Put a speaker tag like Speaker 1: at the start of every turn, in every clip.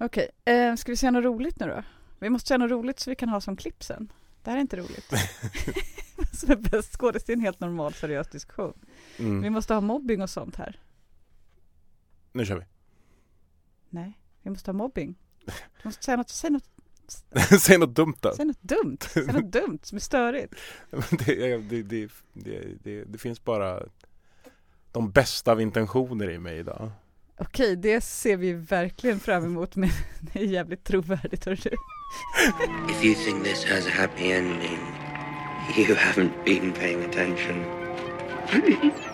Speaker 1: Okej, eh, ska vi säga något roligt nu då? Vi måste säga något roligt så vi kan ha som klipp sen. Det här är inte roligt. Som är bäst skådis, är en helt normal seriös diskussion.
Speaker 2: Mm.
Speaker 1: Vi måste ha mobbing och sånt här.
Speaker 2: Nu kör
Speaker 1: Nej, vi måste ha mobbing. Du måste säga något, säg något,
Speaker 2: vi. Säg något dumt då.
Speaker 1: säg något dumt. Säg något dumt som är störigt.
Speaker 2: Det, det, det, det finns bara de bästa av intentioner i mig idag.
Speaker 1: Okej, det ser vi verkligen fram emot men det är jävligt trovärdigt hörru.
Speaker 3: If you think this has a happy ending, you haven't been paying attention.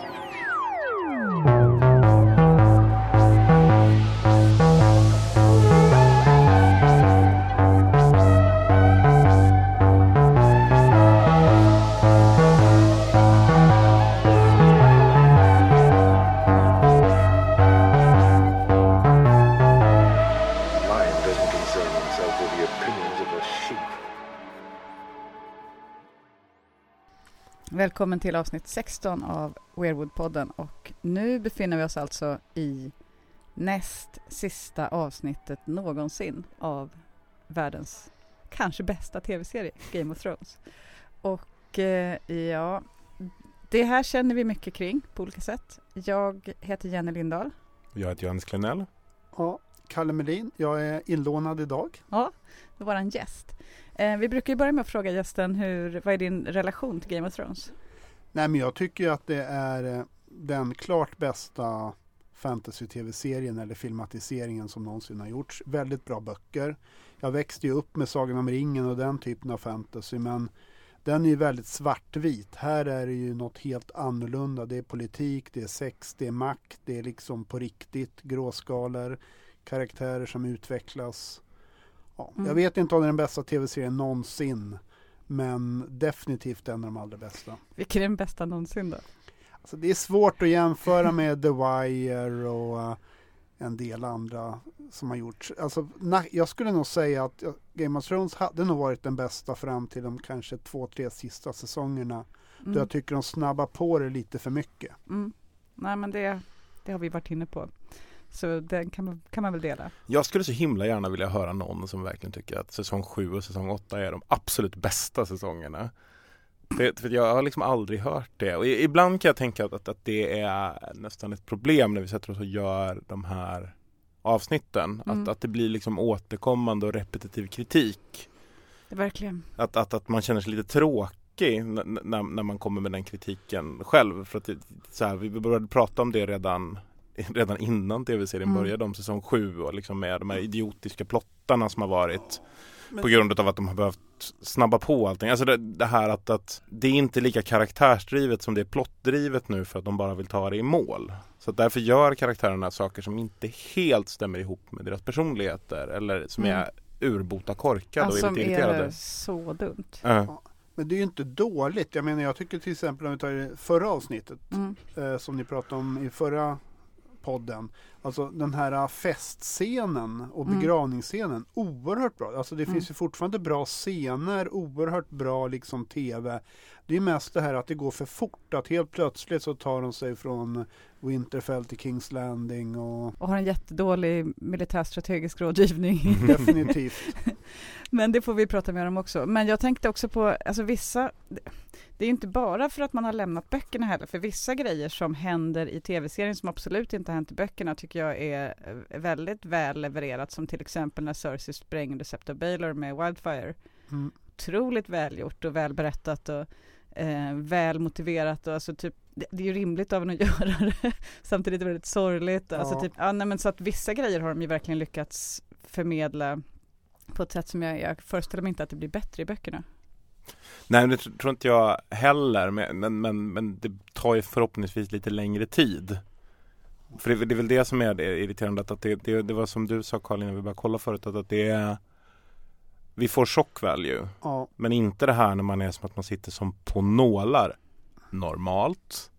Speaker 1: Välkommen till avsnitt 16 av Weirwood-podden och nu befinner vi oss alltså i näst sista avsnittet någonsin av världens kanske bästa tv-serie, Game of Thrones. Och eh, ja, det här känner vi mycket kring på olika sätt. Jag heter Jenny Lindahl.
Speaker 2: Jag heter Johannes Klenell.
Speaker 4: Ja, Kalle Melin. Jag är inlånad idag.
Speaker 1: Ja, det var en gäst. Eh, vi brukar ju börja med att fråga gästen hur, vad är din relation till Game of Thrones?
Speaker 4: Nej, men jag tycker att det är eh, den klart bästa fantasy-tv-serien eller filmatiseringen som någonsin har gjorts. Väldigt bra böcker. Jag växte ju upp med Sagan om ringen och den typen av fantasy, men den är ju väldigt svartvit. Här är det ju något helt annorlunda. Det är politik, det är sex, det är makt, det är liksom på riktigt gråskalor, karaktärer som utvecklas. Ja,
Speaker 1: Mm.
Speaker 4: Jag vet inte om det är den bästa tv-serien någonsin, men definitivt en av de allra bästa.
Speaker 1: Vilken är den bästa någonsin då?
Speaker 4: Alltså det är svårt att jämföra med The Wire och eh, en del andra som har gjorts. Alltså, jag skulle nog säga att Game of Thrones hade nog varit den bästa fram till de kanske två, tre sista säsongerna. Då
Speaker 1: Mm.
Speaker 4: jag tycker de snabbar på det lite för mycket.
Speaker 1: Mm. Nej men det, det har vi varit inne på. Så den kan man, kan man väl dela.
Speaker 2: Jag skulle så himla gärna vilja höra någon som verkligen tycker att säsong 7 och säsong 8 är de absolut bästa säsongerna. Det, för jag har liksom aldrig hört det och ibland kan jag tänka att, att, att det är nästan ett problem när vi sätter oss och gör de här avsnitten.
Speaker 1: Mm.
Speaker 2: Att, att det blir liksom återkommande och repetitiv kritik.
Speaker 1: Verkligen.
Speaker 2: Att, att, att man känner sig lite tråkig när, när man kommer med den kritiken själv. För att det, så här, vi började prata om det redan, redan innan tv-serien
Speaker 1: Mm.
Speaker 2: började om säsong 7 och liksom med de här idiotiska plottarna som har varit
Speaker 4: Men-
Speaker 2: på grund av att de har behövt snabba på allting. Alltså det, det här att, att det är inte lika karaktärsdrivet som det är plottdrivet nu för att de bara vill ta det i mål. Så att därför gör karaktärerna saker som inte helt stämmer ihop med deras personligheter eller som
Speaker 1: Mm.
Speaker 2: är urbota korkade
Speaker 1: Alltså,
Speaker 2: och är
Speaker 1: som
Speaker 2: lite
Speaker 1: är
Speaker 2: irriterade.
Speaker 1: så dumt.
Speaker 2: Ja.
Speaker 4: Men det är ju inte dåligt. Jag menar jag tycker till exempel om vi tar det förra avsnittet
Speaker 1: Mm.
Speaker 4: eh, som ni pratade om i förra podden. Alltså den här eh, festscenen och
Speaker 1: Mm.
Speaker 4: begravningsscenen. Oerhört bra. Alltså det
Speaker 1: Mm.
Speaker 4: finns ju fortfarande bra scener, oerhört bra liksom tv. Det är mest det här att det går för fort. Att helt plötsligt så tar de sig från Winterfell till Kings Landing och
Speaker 1: Och har en jättedålig militärstrategisk rådgivning.
Speaker 4: definitivt.
Speaker 1: Men det får vi prata mer om också. Men jag tänkte också på, alltså vissa, det är inte bara för att man har lämnat böckerna heller, för vissa grejer som händer i tv-serien som absolut inte har hänt i böckerna tycker jag är eh, väldigt väl levererat, som till exempel när Cersei sprängde Septa Baylor med Wildfire.
Speaker 4: Mm.
Speaker 1: Otroligt välgjort och väl berättat och eh, väl motiverat och alltså typ det, det är ju rimligt av en att göra det. Samtidigt är det väldigt sorgligt. Alltså
Speaker 4: Ja.
Speaker 1: typ, ja, nej, men så att vissa grejer har de ju verkligen lyckats förmedla på ett sätt som jag, jag föreställer mig inte att det blir bättre i böckerna.
Speaker 2: Nej, det tr- tror inte jag heller. Men, men, men, men det tar ju förhoppningsvis lite längre tid. För det, det är väl det som är det irriterande. Att det, det, det var som du sa Karl innan vi började kolla förut. Att, det är Vi får shock value.
Speaker 4: Ja,
Speaker 2: Men inte det här när man är som att man sitter som på nålar. Normalt.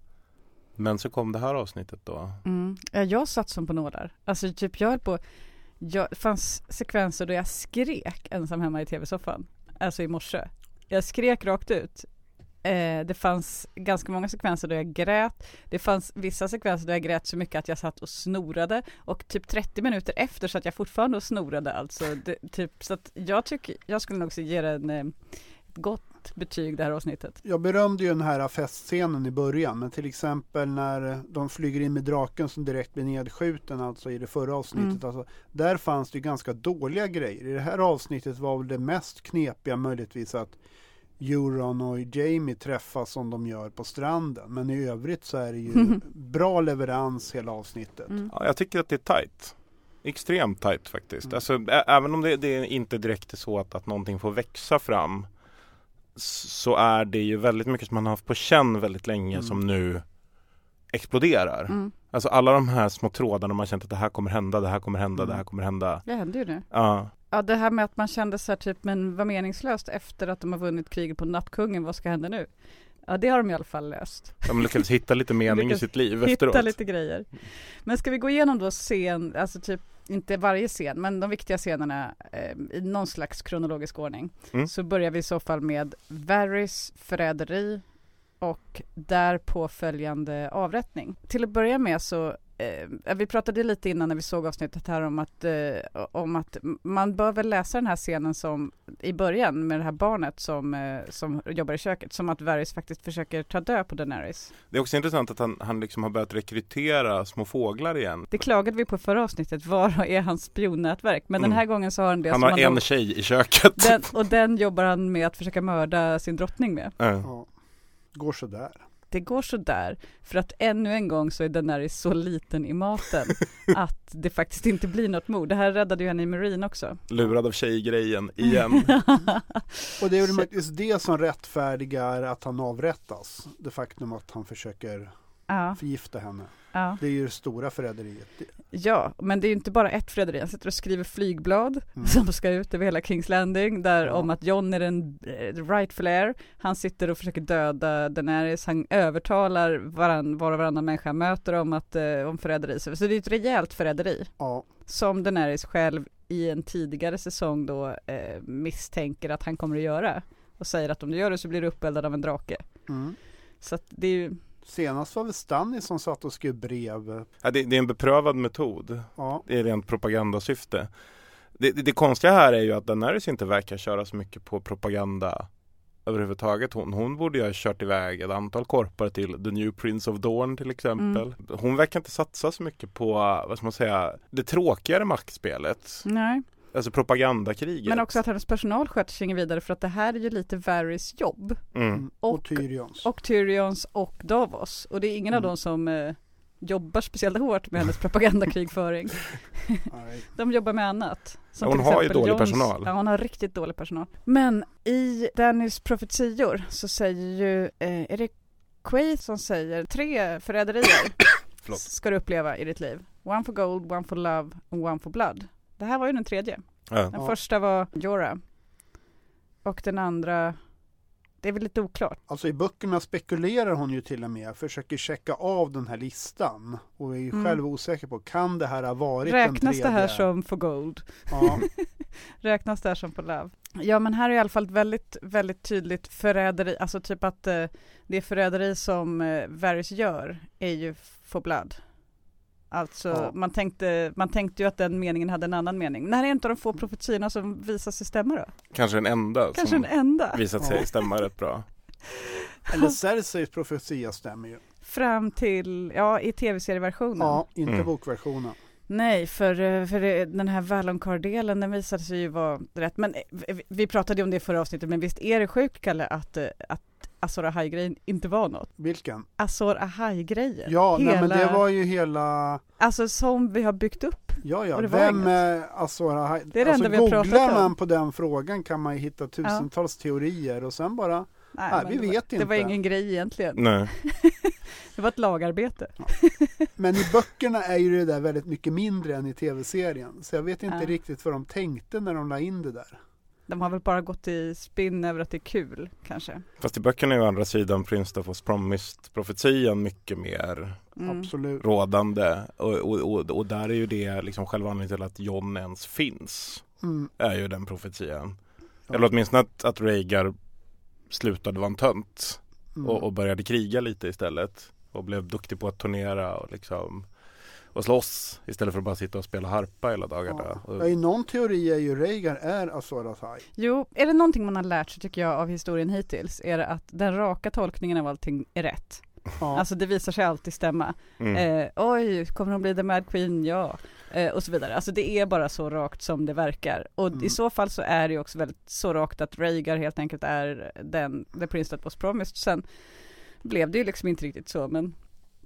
Speaker 2: Men så kom det här avsnittet då.
Speaker 1: Mm. Ja, Jag satt som på nålar. Alltså typ jag höll på, jag, det fanns sekvenser då jag skrek ensam hemma i tv-soffan. Alltså i morse. Jag skrek rakt ut. Eh, det fanns ganska många sekvenser då jag grät. Det fanns vissa sekvenser då jag grät så mycket att jag satt och snorade och typ 30 minuter efter så att jag fortfarande och snorade alltså. Det, typ, så att jag tycker, jag skulle nog ge det en, eh, ett gott betyg det här avsnittet.
Speaker 4: Jag berömde ju den här festscenen i början, men till exempel när de flyger in med draken som direkt blir nedskjuten, alltså i det förra avsnittet.
Speaker 1: Mm.
Speaker 4: Alltså, där fanns det ju ganska dåliga grejer. I det här avsnittet var väl det mest knepiga möjligtvis att Euron och Jamie träffas som de gör på stranden. Men i övrigt så är det ju bra leverans hela avsnittet.
Speaker 1: Mm.
Speaker 2: Ja, jag tycker att det är tight. Extremt tight faktiskt.
Speaker 4: Mm.
Speaker 2: Alltså, ä- även om det, det inte direkt är så att, att någonting får växa fram så är det ju väldigt mycket som man har haft på känn väldigt länge
Speaker 4: Mm.
Speaker 2: som nu exploderar.
Speaker 1: Mm.
Speaker 2: Alltså alla de här små trådarna man känt att det här kommer hända, det här kommer hända,
Speaker 4: Mm.
Speaker 2: det här kommer hända.
Speaker 1: Det hände ju nu.
Speaker 2: Ja,
Speaker 1: Ja det här med att man kände så här typ men vad meningslöst efter att de har vunnit kriget på Nattkungen, vad ska hända nu? Ja det har de i alla fall löst.
Speaker 2: de lyckades hitta lite mening i sitt liv
Speaker 1: Hitta
Speaker 2: efteråt.
Speaker 1: lite grejer. Men ska vi gå igenom då scen, alltså typ inte varje scen, men de viktiga scenerna eh, i någon slags kronologisk ordning.
Speaker 2: Mm.
Speaker 1: Så börjar vi i så fall med Varys förräderi och därpå följande avrättning. Till att börja med så eh, vi pratade lite innan när vi såg avsnittet här om att, eh, om att man bör väl läsa den här scenen som i början med det här barnet som, eh, som jobbar i köket som att Varys faktiskt försöker ta död på Daenerys.
Speaker 2: Det är också intressant att han, han liksom har börjat rekrytera små fåglar igen.
Speaker 1: Det klagade vi på förra avsnittet, var är hans spionnätverk? Men
Speaker 2: Mm.
Speaker 1: den här gången så har han det
Speaker 2: Han
Speaker 1: som
Speaker 2: har en
Speaker 1: då-
Speaker 2: tjej i köket.
Speaker 1: den, och den jobbar han med att försöka mörda sin drottning med.
Speaker 2: Ja.
Speaker 4: Ja. Går sådär.
Speaker 1: Det går så där för att ännu en gång så är Daenerys så liten i maten att det faktiskt inte blir något mord. Det här räddade ju henne i Marine också.
Speaker 2: Lurad av tjejgrejen igen.
Speaker 4: Och det är väl möjligtvis det som rättfärdigar att han avrättas. Det faktum att han försöker
Speaker 1: ja,
Speaker 4: förgifta henne.
Speaker 1: ja.
Speaker 4: Det är ju det stora förräderiet.
Speaker 1: ja, men det är ju inte bara ett förräderi. Han sitter och skriver flygblad
Speaker 4: Mm.
Speaker 1: som ska ut över hela Kings Landing där
Speaker 4: Ja.
Speaker 1: om att John är den eh, rightful heir. Han sitter och försöker döda Daenerys. Han övertalar varann, var och varannan människa möter om, att, eh, om förräderi. Så det är ett rejält förräderi.
Speaker 4: Ja,
Speaker 1: som Daenerys själv i en tidigare säsong då eh, misstänker att han kommer att göra och säger att om du gör det så blir du uppeldad av en drake.
Speaker 4: mm.
Speaker 1: Så att det är ju,
Speaker 4: Senast var det Stanley som satt och skrev brev.
Speaker 2: Ja, det, det är en beprövad metod.
Speaker 4: Ja,
Speaker 2: är rent propagandasyfte. Det, det, det konstiga här är ju att Daenerys inte verkar köra så mycket på propaganda överhuvudtaget. Hon, hon borde ju ha kört iväg ett antal korpar till The New Prince of Dawn till exempel. Hon verkar inte satsa så mycket på, vad ska man säga, det tråkigare maktspelet.
Speaker 1: nej.
Speaker 2: Alltså propagandakriget.
Speaker 1: Men också att hennes personal sköter sig vidare för att det här är ju lite Varys jobb.
Speaker 2: Mm.
Speaker 4: mm. och,
Speaker 1: Och-
Speaker 4: Tyrions.
Speaker 1: Och Tyrions och Davos. Och det är ingen av
Speaker 4: Mm.
Speaker 1: dem som eh, jobbar speciellt hårt med hennes propagandakrigföring. De jobbar med annat. Som
Speaker 2: Ja, hon har ju dålig personal.
Speaker 1: Ja, hon har riktigt dålig personal. Men i Dannys profetior så säger ju, eh, är det Quay som säger tre förräderier ska du uppleva i ditt liv. One for gold, one for love and one for blood. Det här var ju den tredje.
Speaker 2: Ja.
Speaker 1: Den
Speaker 4: Ja.
Speaker 1: första var Jorah. Och den andra, det är väl lite oklart.
Speaker 4: Alltså i böckerna spekulerar hon ju till och med, försöker checka av den här listan och är ju
Speaker 1: Mm.
Speaker 4: själv osäker på, kan det här ha varit den
Speaker 1: Räknas
Speaker 4: tredje?
Speaker 1: det här som for gold?
Speaker 4: Ja,
Speaker 1: Räknas det här som for love? Ja men här är i alla fall väldigt, väldigt tydligt förräderi, alltså typ att eh, det förräderi som eh, Varys gör är ju for blood. Alltså
Speaker 4: Ja.
Speaker 1: man, tänkte, man tänkte ju att den meningen hade en annan mening. När är inte de få profetiorna som visar sig stämma då?
Speaker 2: Kanske den enda
Speaker 1: Kanske
Speaker 2: som
Speaker 1: den enda.
Speaker 2: visat sig
Speaker 4: Ja.
Speaker 2: stämma rätt bra.
Speaker 4: eller Cerseis profetia stämmer ju.
Speaker 1: Fram till, ja i tv-serieversionen.
Speaker 4: Ja, inte
Speaker 2: Mm.
Speaker 4: bokversionen.
Speaker 1: Nej, för, för den här Valonqar-delen den visade sig ju vara rätt. Men eh, vi- vi pratade ju om det i förra avsnittet, men visst är det sjukt Kalle att, eh, att Azor Ahai-grejen inte var något?
Speaker 4: Vilken?
Speaker 1: Azor Ahai-grejen.
Speaker 4: Ja,
Speaker 1: hela,
Speaker 4: nej, men det var ju hela,
Speaker 1: Alltså som vi har byggt upp.
Speaker 4: ja ja, vem är alltså,
Speaker 1: Det är det
Speaker 4: alltså
Speaker 1: enda vi har pratat
Speaker 4: googlar
Speaker 1: om.
Speaker 4: man på den frågan kan man ju hitta tusentals teorier och sen bara, Nej,
Speaker 1: men
Speaker 4: vi
Speaker 1: det var,
Speaker 4: vet
Speaker 1: Det var
Speaker 4: inte.
Speaker 1: ingen grej egentligen.
Speaker 2: Nej.
Speaker 1: Det var ett lagarbete.
Speaker 4: men i böckerna är ju det där väldigt mycket mindre än i tv-serien. Så jag vet inte
Speaker 1: Ja.
Speaker 4: riktigt vad de tänkte när de la in det där.
Speaker 1: De har väl bara gått i spinn över att det är kul kanske.
Speaker 2: Fast i böckerna är ju å andra sidan Prince of Promised profetian mycket mer
Speaker 1: Mm.
Speaker 2: Rådande och, och, och, och där är ju det liksom själva anledningen till att John ens finns
Speaker 4: Mm.
Speaker 2: är ju den profetian.
Speaker 4: Ja.
Speaker 2: Eller åtminstone att, att Rhaegar slutade vara en tönt.
Speaker 4: Mm.
Speaker 2: och, och började kriga lite istället. Och blev duktig på att turnera och liksom och slåss istället för att bara sitta och spela harpa hela dagarna.
Speaker 4: Ja. I någon teori är ju Rhaegar är Azor Ahai.
Speaker 1: Jo, är det någonting man har lärt sig tycker jag av historien hittills är det att den raka tolkningen av allting är rätt.
Speaker 4: Ja.
Speaker 1: Alltså det visar sig alltid stämma.
Speaker 2: mm.
Speaker 1: Eh, oj, kommer hon bli the Mad Queen? Ja. Eh, och så vidare. Alltså det är bara så rakt som det verkar. Och
Speaker 4: Mm.
Speaker 1: i så fall så är det ju också väldigt så rakt att Rhaegar helt enkelt är den, the prince that was promised. Sen blev det ju liksom inte riktigt så, men,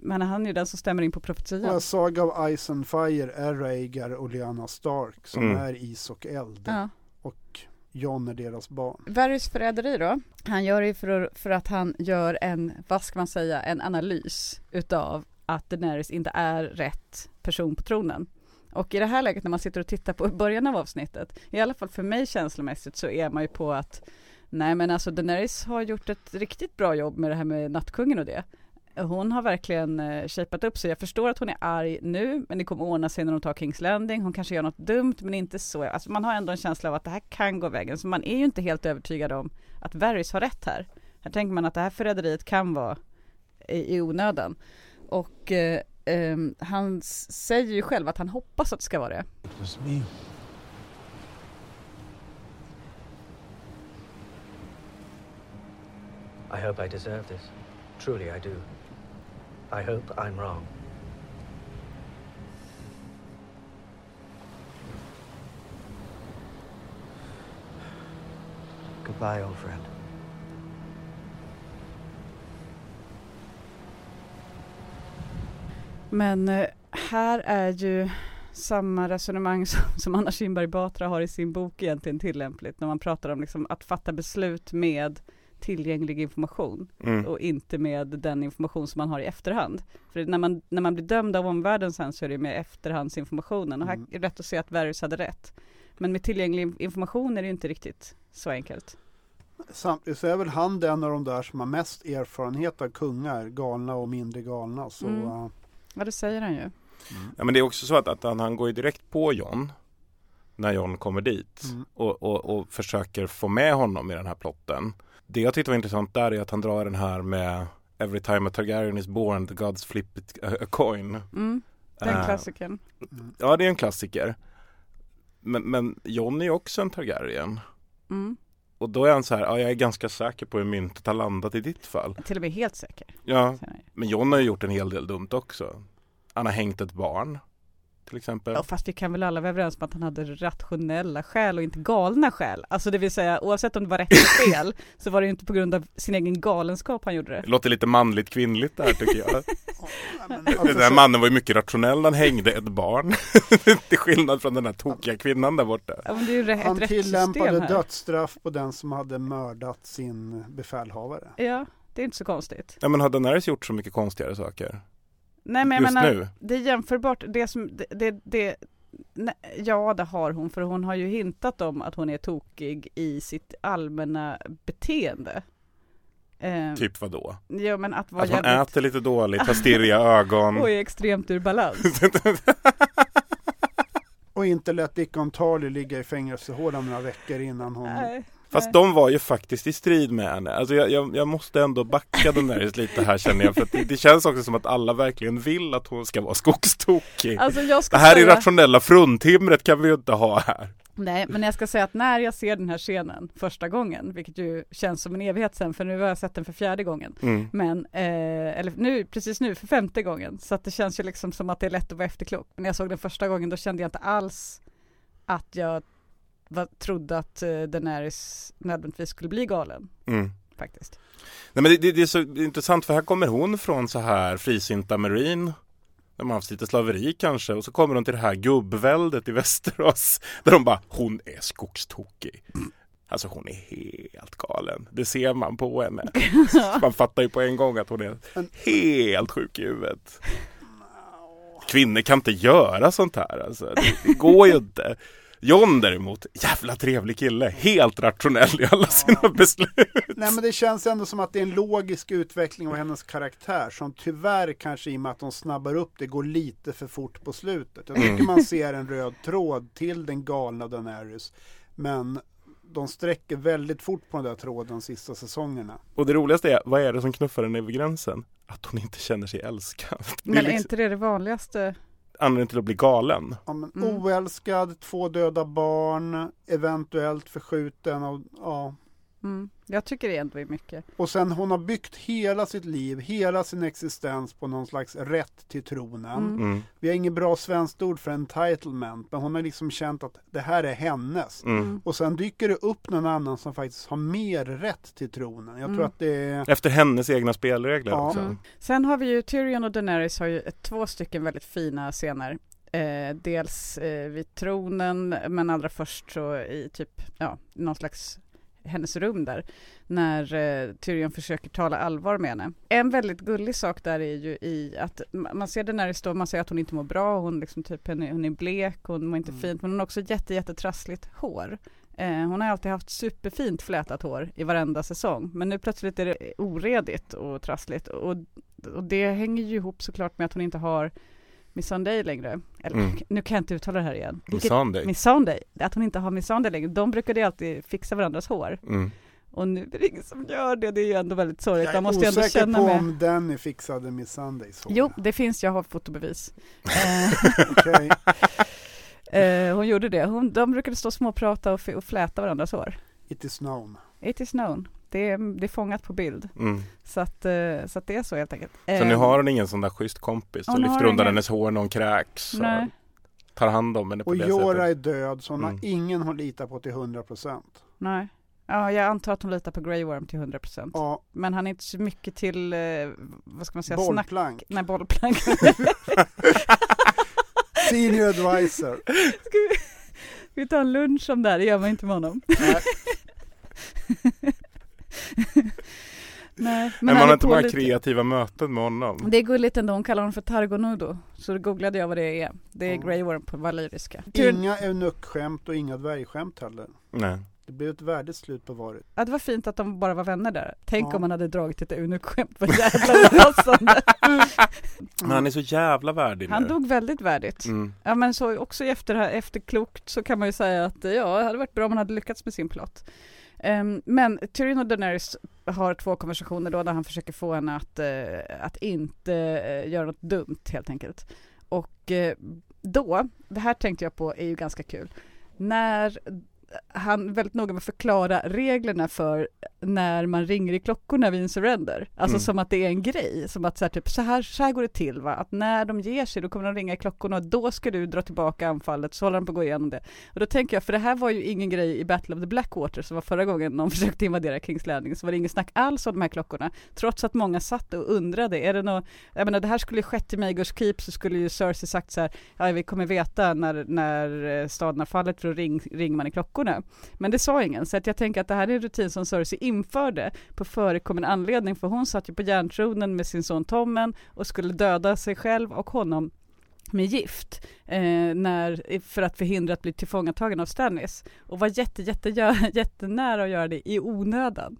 Speaker 1: men han är ju den som stämmer in på profetian.
Speaker 4: Saga of Ice and Fire är Rhaegar och Lyanna Stark som
Speaker 2: Mm.
Speaker 4: är is och eld.
Speaker 1: Ja.
Speaker 4: Och Jon är deras barn.
Speaker 1: Varys förräderi då, han gör det för, för att han gör en, vad ska man säga, en analys utav att Daenerys inte är rätt person på tronen. Och i det här läget när man sitter och tittar på början av avsnittet, i alla fall för mig känslomässigt så är man ju på att nej men alltså Daenerys har gjort ett riktigt bra jobb med det här med nattkungen och det. Hon har verkligen eh, shapat upp sig. Jag förstår att hon är arg nu, men det kommer ordna sig när de tar Kings Landing. Hon kanske gör något dumt, men inte så. Alltså man har ändå en känsla av att det här kan gå vägen. Så man är ju inte helt övertygad om att Varys har rätt här. Här tänker man att det här förräderiet kan vara i, i onödan. Och eh, ehm, han säger ju själv att han hoppas att det ska vara det.
Speaker 5: It was me.
Speaker 6: I hope I deserve this. Truly, I do. I hope I'm wrong. Goodbye, old friend.
Speaker 1: Men eh, här är ju samma resonemang som, som Anna Kinberg Batra har i sin bok egentligen tillämpligt när man pratar om liksom att fatta beslut med tillgänglig information
Speaker 2: Mm.
Speaker 1: och inte med den information som man har i efterhand. För när man, när man blir dömd av omvärlden sen så är det med efterhandsinformationen och här
Speaker 4: Mm.
Speaker 1: är det rätt att se att Varys hade rätt. Men med tillgänglig information är det ju inte riktigt så enkelt.
Speaker 4: Samtidigt så är väl han den av de där som har mest erfarenhet av kungar, galna och mindre galna. Så
Speaker 1: Mm.
Speaker 4: uh,
Speaker 1: Ja det säger han ju.
Speaker 2: Ja men det är också så att, att han, han går ju direkt på John när John kommer dit
Speaker 4: Mm.
Speaker 2: och, och, och försöker få med honom i den här plotten. Det jag tyckte var intressant där är att han drar den här med Every time a Targaryen is born the gods flip it a, a coin.
Speaker 1: Mm, den
Speaker 2: Eh,
Speaker 1: klassikern.
Speaker 2: Ja det är en klassiker. Men, men John är också en Targaryen.
Speaker 1: Mm.
Speaker 2: Och då är han så här, ja jag är ganska säker på hur myntet har landat i ditt fall.
Speaker 1: Till och med helt säker.
Speaker 2: Ja, men John har ju gjort en hel del dumt också. Han har hängt ett barn. Till exempel.
Speaker 1: Ja, fast vi kan väl alla vara överens om att han hade rationella skäl och inte galna skäl. Alltså det vill säga oavsett om det var rätt eller fel så var det ju inte på grund av sin egen galenskap han gjorde det.
Speaker 2: Det låter lite manligt kvinnligt där tycker jag. Den
Speaker 4: alltså,
Speaker 2: där
Speaker 4: så-
Speaker 2: mannen var ju mycket rationell han hängde ett barn. Till skillnad från den här tokiga kvinnan där borta.
Speaker 1: Ja, men det är ju re-
Speaker 4: Han tillämpade dödsstraff på den som hade mördat sin befälhavare.
Speaker 1: Ja, det är inte så konstigt.
Speaker 2: Ja men har Daenerys gjort så mycket konstigare saker?
Speaker 1: Nej men jag
Speaker 2: Just
Speaker 1: menar,
Speaker 2: nu?
Speaker 1: det är jämförbart. Det som, det, det, det nej, ja det har hon, för hon har ju hintat om att hon är tokig i sitt allmänna beteende. Eh,
Speaker 2: Typ vad då?
Speaker 1: Ja men att vara
Speaker 2: Att
Speaker 1: jävligt,
Speaker 2: äter lite dåligt, har stirriga ögon.
Speaker 1: och är extremt ur balans.
Speaker 4: Och inte lät Dickon Tarley ligga i fängelsehålan några veckor innan hon...
Speaker 1: Nej,
Speaker 2: Fast de var ju faktiskt i strid med henne. Alltså jag, jag, jag måste ändå backa Daenerys lite här känner jag. För det, det känns också som att alla verkligen vill att hon ska vara skogstokig.
Speaker 1: Alltså
Speaker 2: det här
Speaker 1: säga,
Speaker 2: irrationella fruntimret kan vi ju inte ha här.
Speaker 1: Nej, men jag ska säga att när jag ser den här scenen första gången, vilket ju känns som en evighet sen, för nu har jag sett den för fjärde gången.
Speaker 2: Mm.
Speaker 1: Men, eh, eller nu, precis nu för femte gången, så att det känns ju liksom som att det är lätt att vara efterklok. När jag såg den första gången då kände jag inte alls att jag var, trodde att eh, Daenerys nödvändigtvis skulle bli galen,
Speaker 2: Mm.
Speaker 1: faktiskt.
Speaker 2: Nej men det, det, det är så intressant för här kommer hon från så här frisinta Marine De har haft lite slaveri kanske och så kommer hon till det här gubbväldet i Västerås Där de bara, hon är skogstokig Alltså hon är helt galen Det ser man på henne Man fattar ju på en gång att hon är helt sjuk i huvudet Kvinnor kan inte göra sånt här alltså. det, det går ju inte John däremot, jävla trevlig kille, helt rationell i alla sina beslut.
Speaker 4: Nej men det känns ändå som att det är en logisk utveckling av hennes karaktär som tyvärr kanske i och med att de snabbar upp det går lite för fort på slutet. Jag tycker
Speaker 2: Mm.
Speaker 4: man ser en röd tråd till den galna Daenerys. Men de sträcker väldigt fort på den där tråden sista säsongerna.
Speaker 2: Och det roligaste är, vad är det som knuffar henne över gränsen? Att hon inte känner sig älskad. Det är
Speaker 1: Men är
Speaker 2: liksom
Speaker 1: inte det det vanligaste?
Speaker 2: Anledningen till att bli galen.
Speaker 4: Ja, men
Speaker 1: Mm.
Speaker 4: Oälskad, två döda barn, eventuellt förskjuten. Och, ja.
Speaker 1: Mm. Jag tycker det ändå är mycket.
Speaker 4: och sen hon har byggt hela sitt liv, hela sin existens på någon slags rätt till tronen.
Speaker 1: Mm.
Speaker 2: Mm.
Speaker 4: Vi har inget bra svenskt ord för entitlement, men hon har liksom känt att det här är hennes.
Speaker 2: Mm.
Speaker 4: Och sen dyker det upp någon annan som faktiskt har mer rätt till tronen. Jag tror
Speaker 1: Mm.
Speaker 4: att det är...
Speaker 2: Efter hennes egna spelregler
Speaker 4: Ja.
Speaker 2: också.
Speaker 1: Mm. Sen har vi ju Tyrion och Daenerys har ju två stycken väldigt fina scener. Eh, dels eh, vid tronen men allra först så i typ, ja, någon slags hennes rum där när eh, Tyrion försöker tala allvar med henne. En väldigt gullig sak där är ju i att ma- man ser Daenerys då, man ser att hon inte mår bra, hon liksom typ, hon är, hon är blek, hon mår inte
Speaker 4: Mm.
Speaker 1: fint men hon har också jätte, jättetrassligt hår. Eh, hon har alltid haft superfint flätat hår i varenda säsong men nu plötsligt är det oredigt och trassligt och, och det hänger ju ihop såklart med att hon inte har Miss Sunday längre. Eller
Speaker 2: Mm.
Speaker 1: nu kan jag inte uttala det här igen. Vilket-
Speaker 2: Sunday.
Speaker 1: Miss Sunday, att hon inte har Miss Sunday längre. De brukade ju alltid fixa varandras hår
Speaker 2: Mm.
Speaker 1: och nu är det ingen som gör det. Det är ju ändå väldigt sorgligt.
Speaker 4: Jag är
Speaker 1: måste
Speaker 4: osäker
Speaker 1: känna
Speaker 4: på
Speaker 1: med.
Speaker 4: om Danny fixade Miss Sundays hår.
Speaker 1: Jo, det finns, jag har fotobevis. Eh, eh, hon gjorde det. Hon, de brukade stå och småprata och, och fläta varandras hår.
Speaker 4: It is known.
Speaker 1: It is known. Det är, det är fångat på bild.
Speaker 2: Mm.
Speaker 1: Så att, eh, så att det är så helt enkelt.
Speaker 2: Så
Speaker 1: Eh,
Speaker 2: nu har hon ingen sån där schysst kompis som lyfter undan
Speaker 1: ingen.
Speaker 2: hennes hår när hon kräks och
Speaker 1: Nej.
Speaker 2: tar hand om henne på
Speaker 4: Och
Speaker 2: det
Speaker 4: Jora
Speaker 2: sättet.
Speaker 4: är död så hon
Speaker 2: Mm.
Speaker 4: har ingen hon litar på till 100%.
Speaker 1: Nej. Ja, jag antar att hon litar på Grey Worm till 100%.
Speaker 4: Ja,
Speaker 1: Men han är inte så mycket till, eh, vad ska man säga, snack.
Speaker 4: bollplank.
Speaker 1: Nej, bollplank.
Speaker 4: Senior advisor.
Speaker 1: Ska vi, ska vi ta en lunch om det här? Det gör man inte med honom.
Speaker 4: Nej,
Speaker 1: Nej,
Speaker 2: Men man
Speaker 1: han
Speaker 2: har inte
Speaker 1: lite-
Speaker 2: kreativa möten med honom.
Speaker 1: Det är gulligt ändå, hon kallar honom för Targonudo. Så då googlade jag vad det är. Det är
Speaker 4: Ja.
Speaker 1: Grey Worm på valyriska.
Speaker 4: Inga eunuckskämt och inga dvärgskämt heller.
Speaker 2: Nej.
Speaker 4: Det blev ett värdigt slut på varet.
Speaker 1: ja, det var fint att de bara var vänner där. Tänk
Speaker 4: Ja.
Speaker 1: om man hade dragit ett eunuckskämt. Vad jävla opassande.
Speaker 2: Men han är så jävla värdig
Speaker 1: Han
Speaker 2: nu.
Speaker 1: dog väldigt värdigt.
Speaker 2: Mm.
Speaker 1: Ja men så också efter, efterklokt så kan man ju säga att ja, det hade varit bra om man hade lyckats med sin plott. Um, men Tyrion och Daenerys har två konversationer då där han försöker få henne att, uh, att inte uh, göra något dumt helt enkelt. Och uh, då, det här tänkte jag på är ju ganska kul, när han är väldigt noga med att förklara reglerna för när man ringer i klockorna vid en surrender. Alltså
Speaker 2: Mm.
Speaker 1: som att det är en grej, som att så här, typ, så, här, så här går det till va, att när de ger sig då kommer de ringa i klockorna och då ska du dra tillbaka anfallet, så håller de på att gå igenom det. Och då tänker jag, för det här var ju ingen grej i Battle of the Blackwater som var förra gången någon försökte invadera Kings Landing, så var det ingen snack alls om de här klockorna. Trots att många satt och undrade, är det något, jag menar det här skulle ju skett i Magors Keep så skulle ju Cersei sagt så här, ja vi kommer veta när, när eh, staden har fallit för då ring, ringer man i klockorna. Men det sa ingen, så att jag tänker att det här är en rutin som Cersei införde på förekommande anledning, för hon satt ju på järntronen med sin son Tommen och skulle döda sig själv och honom med gift eh, när, för att förhindra att bli tillfångatagen av Stannis och var jätte, jätte, jä- jättenära att göra det i onödan.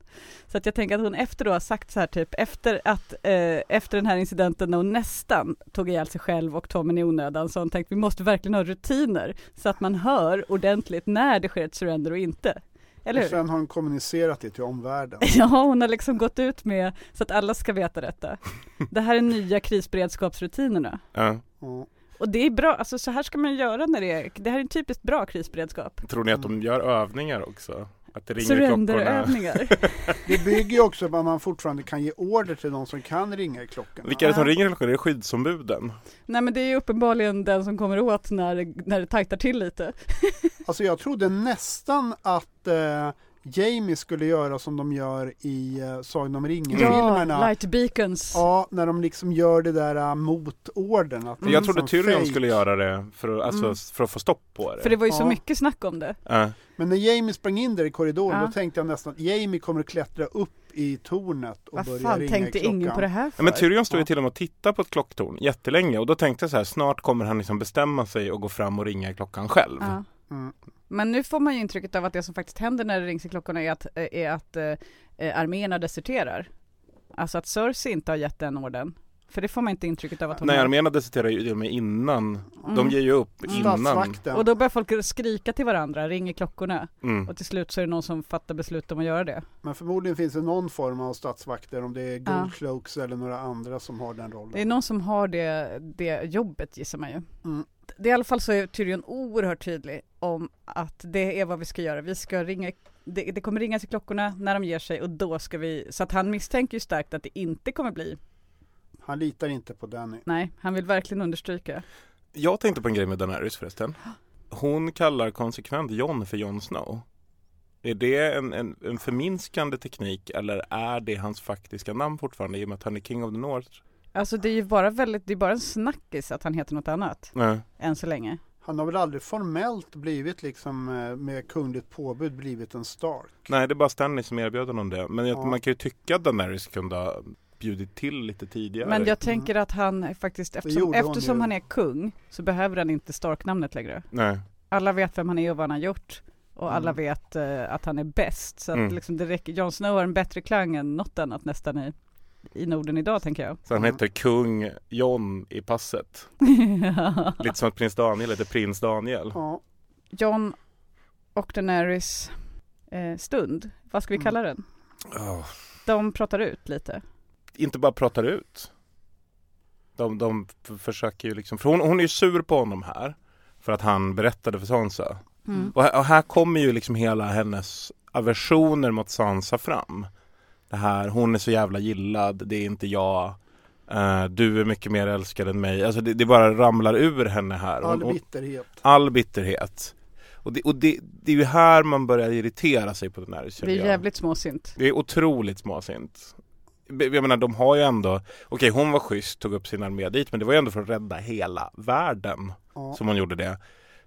Speaker 1: Så att jag tänker att hon efter då har sagt så här typ efter att eh, efter den här incidenten när hon nästan tog ihjäl sig själv och Tommen i onödan så har hon tänkt vi måste verkligen ha rutiner så att man hör ordentligt när det sker ett surrender och inte. Eller
Speaker 4: Och sen har hon kommunicerat det till omvärlden.
Speaker 1: Ja, hon har liksom gått ut med så att alla ska veta detta. Det här är nya krisberedskapsrutinerna.
Speaker 2: Ja.
Speaker 4: Ja.
Speaker 1: Och det är bra, alltså så här ska man göra när det är, det här är en typiskt bra krisberedskap.
Speaker 2: Tror ni att de gör övningar också? Att det ringer?
Speaker 1: Surrenderövningar.
Speaker 4: Det bygger ju också på att man fortfarande kan ge order till de som kan ringa i klockorna.
Speaker 2: Vilka är det som ringer i klockorna? Är det skyddsombuden?
Speaker 1: Nej men det är ju uppenbarligen den som kommer åt när, när det tajtar till lite.
Speaker 4: Alltså jag trodde nästan att eh, Jamie skulle göra som de gör i eh, Sagan om ringen-filmerna.
Speaker 1: Ja, light beacons.
Speaker 4: Ja, när de liksom gör det där uh, mot orden. Att
Speaker 2: Jag trodde Tyrion
Speaker 4: fake.
Speaker 2: skulle göra det för att, alltså,
Speaker 1: Mm.
Speaker 2: för att få stopp på det.
Speaker 1: För det var ju så
Speaker 4: Ja.
Speaker 1: mycket snack om det.
Speaker 2: Ja.
Speaker 4: Men när Jamie sprang in där i korridoren
Speaker 1: Ja.
Speaker 4: då tänkte jag nästan att Jamie kommer att klättra upp i tornet och
Speaker 1: Vad
Speaker 4: börja
Speaker 1: fan
Speaker 4: ringa
Speaker 1: tänkte
Speaker 4: i klockan.
Speaker 1: ingen på det här
Speaker 2: Ja,
Speaker 1: för?
Speaker 2: men Tyrion stod ju
Speaker 4: Ja.
Speaker 2: till och med och tittade på ett klocktorn jättelänge och då tänkte jag så här, snart kommer han liksom bestämma sig och gå fram och ringa i klockan själv.
Speaker 1: Ja.
Speaker 4: Mm.
Speaker 1: Men nu får man ju intrycket av att det som faktiskt händer när det rings i klockorna är att, är att eh, eh, arméerna deserterar. Alltså att Cersei inte har gett den orden. För det får man inte intrycket av att hon
Speaker 2: Nej,
Speaker 1: har.
Speaker 2: arméerna deserterar ju med innan. De
Speaker 1: Mm.
Speaker 2: ger ju upp innan.
Speaker 4: Statsvakten.
Speaker 1: Och då börjar folk skrika till varandra, ringer klockorna
Speaker 2: Mm.
Speaker 1: och till slut så är det någon som fattar beslut om att göra det.
Speaker 4: Men förmodligen finns det någon form av statsvakter, om det är
Speaker 1: Ja.
Speaker 4: Goldcloaks eller några andra som har den rollen.
Speaker 1: Det är någon som har det, det jobbet gissar man ju.
Speaker 4: Mm.
Speaker 1: Det är i alla fall så är Tyrion oerhört tydlig om att det är vad vi ska göra. Vi ska ringa, det, det kommer ringas i klockorna när de ger sig och då ska vi, så att han misstänker ju starkt att det inte kommer bli,
Speaker 4: Han litar inte på Danny.
Speaker 1: nej, han vill verkligen understryka.
Speaker 2: Jag tänkte på en grej med Daenerys förresten. Hon kallar konsekvent Jon för Jon Snow. Är det en, en, en förminskande teknik eller är det hans faktiska namn fortfarande i och med att han är King of the North?
Speaker 1: Alltså det är ju bara väldigt, det är bara en snackis att han heter något annat,
Speaker 2: Nej.
Speaker 1: än så länge.
Speaker 4: Han har väl aldrig formellt blivit liksom eh, med kungligt påbud blivit en Stark.
Speaker 2: Nej, det är bara Stanley som erbjöd honom det. Men jag,
Speaker 4: Ja.
Speaker 2: man kan ju tycka att Daenerys kunde ha bjudit till lite tidigare.
Speaker 1: Men jag tänker att han faktiskt, eftersom, eftersom han är kung, så behöver han inte Stark-namnet längre.
Speaker 2: Nej.
Speaker 1: Alla vet vem han är och vad han har gjort. Och alla
Speaker 4: Mm.
Speaker 1: vet eh, att han är bäst. Så att
Speaker 2: Mm.
Speaker 1: liksom det räcker. Jon Snow har en bättre klang än något annat nästan i, i Norden idag tänker jag.
Speaker 2: Så han
Speaker 4: Mm.
Speaker 2: heter kung Jon i passet. Lite som att prins Daniel heter prins Daniel.
Speaker 4: Ja,
Speaker 1: Jon och Daenerys eh, stund, vad ska vi
Speaker 4: Mm.
Speaker 1: kalla den?
Speaker 2: Åh,
Speaker 1: De pratar ut lite.
Speaker 2: inte bara pratar ut. De, de försöker ju liksom, för hon, hon är ju sur på honom här. För att han berättade för Sansa.
Speaker 1: Mm.
Speaker 2: Och här, och här kommer ju liksom hela hennes aversioner mot Sansa fram. Det här, hon är så jävla gillad, det är inte jag. Eh, du är mycket mer älskad än mig. Alltså det, det bara ramlar ur henne här. Hon,
Speaker 4: all
Speaker 2: hon,
Speaker 4: bitterhet.
Speaker 2: all bitterhet. Och, det, och det, det är ju här man börjar irritera sig på den här
Speaker 1: Det är jävligt småsint.
Speaker 2: Det är otroligt småsint. Jag menar de har ju ändå, okej hon var schysst, tog upp sin armé dit men det var ju ändå för att rädda hela världen
Speaker 4: Ja.
Speaker 2: som hon gjorde det.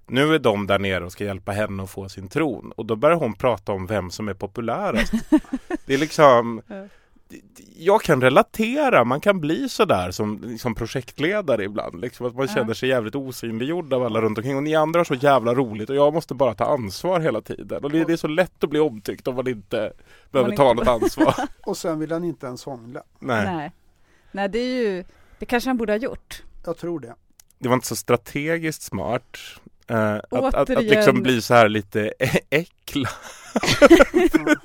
Speaker 2: Nu är de där nere och ska hjälpa henne att få sin tron och då börjar hon prata om vem som är populärast. det är liksom
Speaker 1: Ja.
Speaker 2: jag kan relatera, man kan bli sådär som, som projektledare ibland. Liksom att man känner sig jävligt osynliggjord av alla runt omkring. Och ni andra har så jävla roligt och jag måste bara ta ansvar hela tiden. Och det, det är så lätt att bli omtyckt om man inte behöver
Speaker 1: inte
Speaker 2: ta
Speaker 1: bara-
Speaker 2: något ansvar.
Speaker 4: Och sen vill han inte ens hångla.
Speaker 2: Nej,
Speaker 1: Nej. Nej, det är ju, det kanske han borde ha gjort.
Speaker 4: Jag tror det.
Speaker 2: det var inte så strategiskt smart. Eh, att, att, att liksom bli så här lite äckla.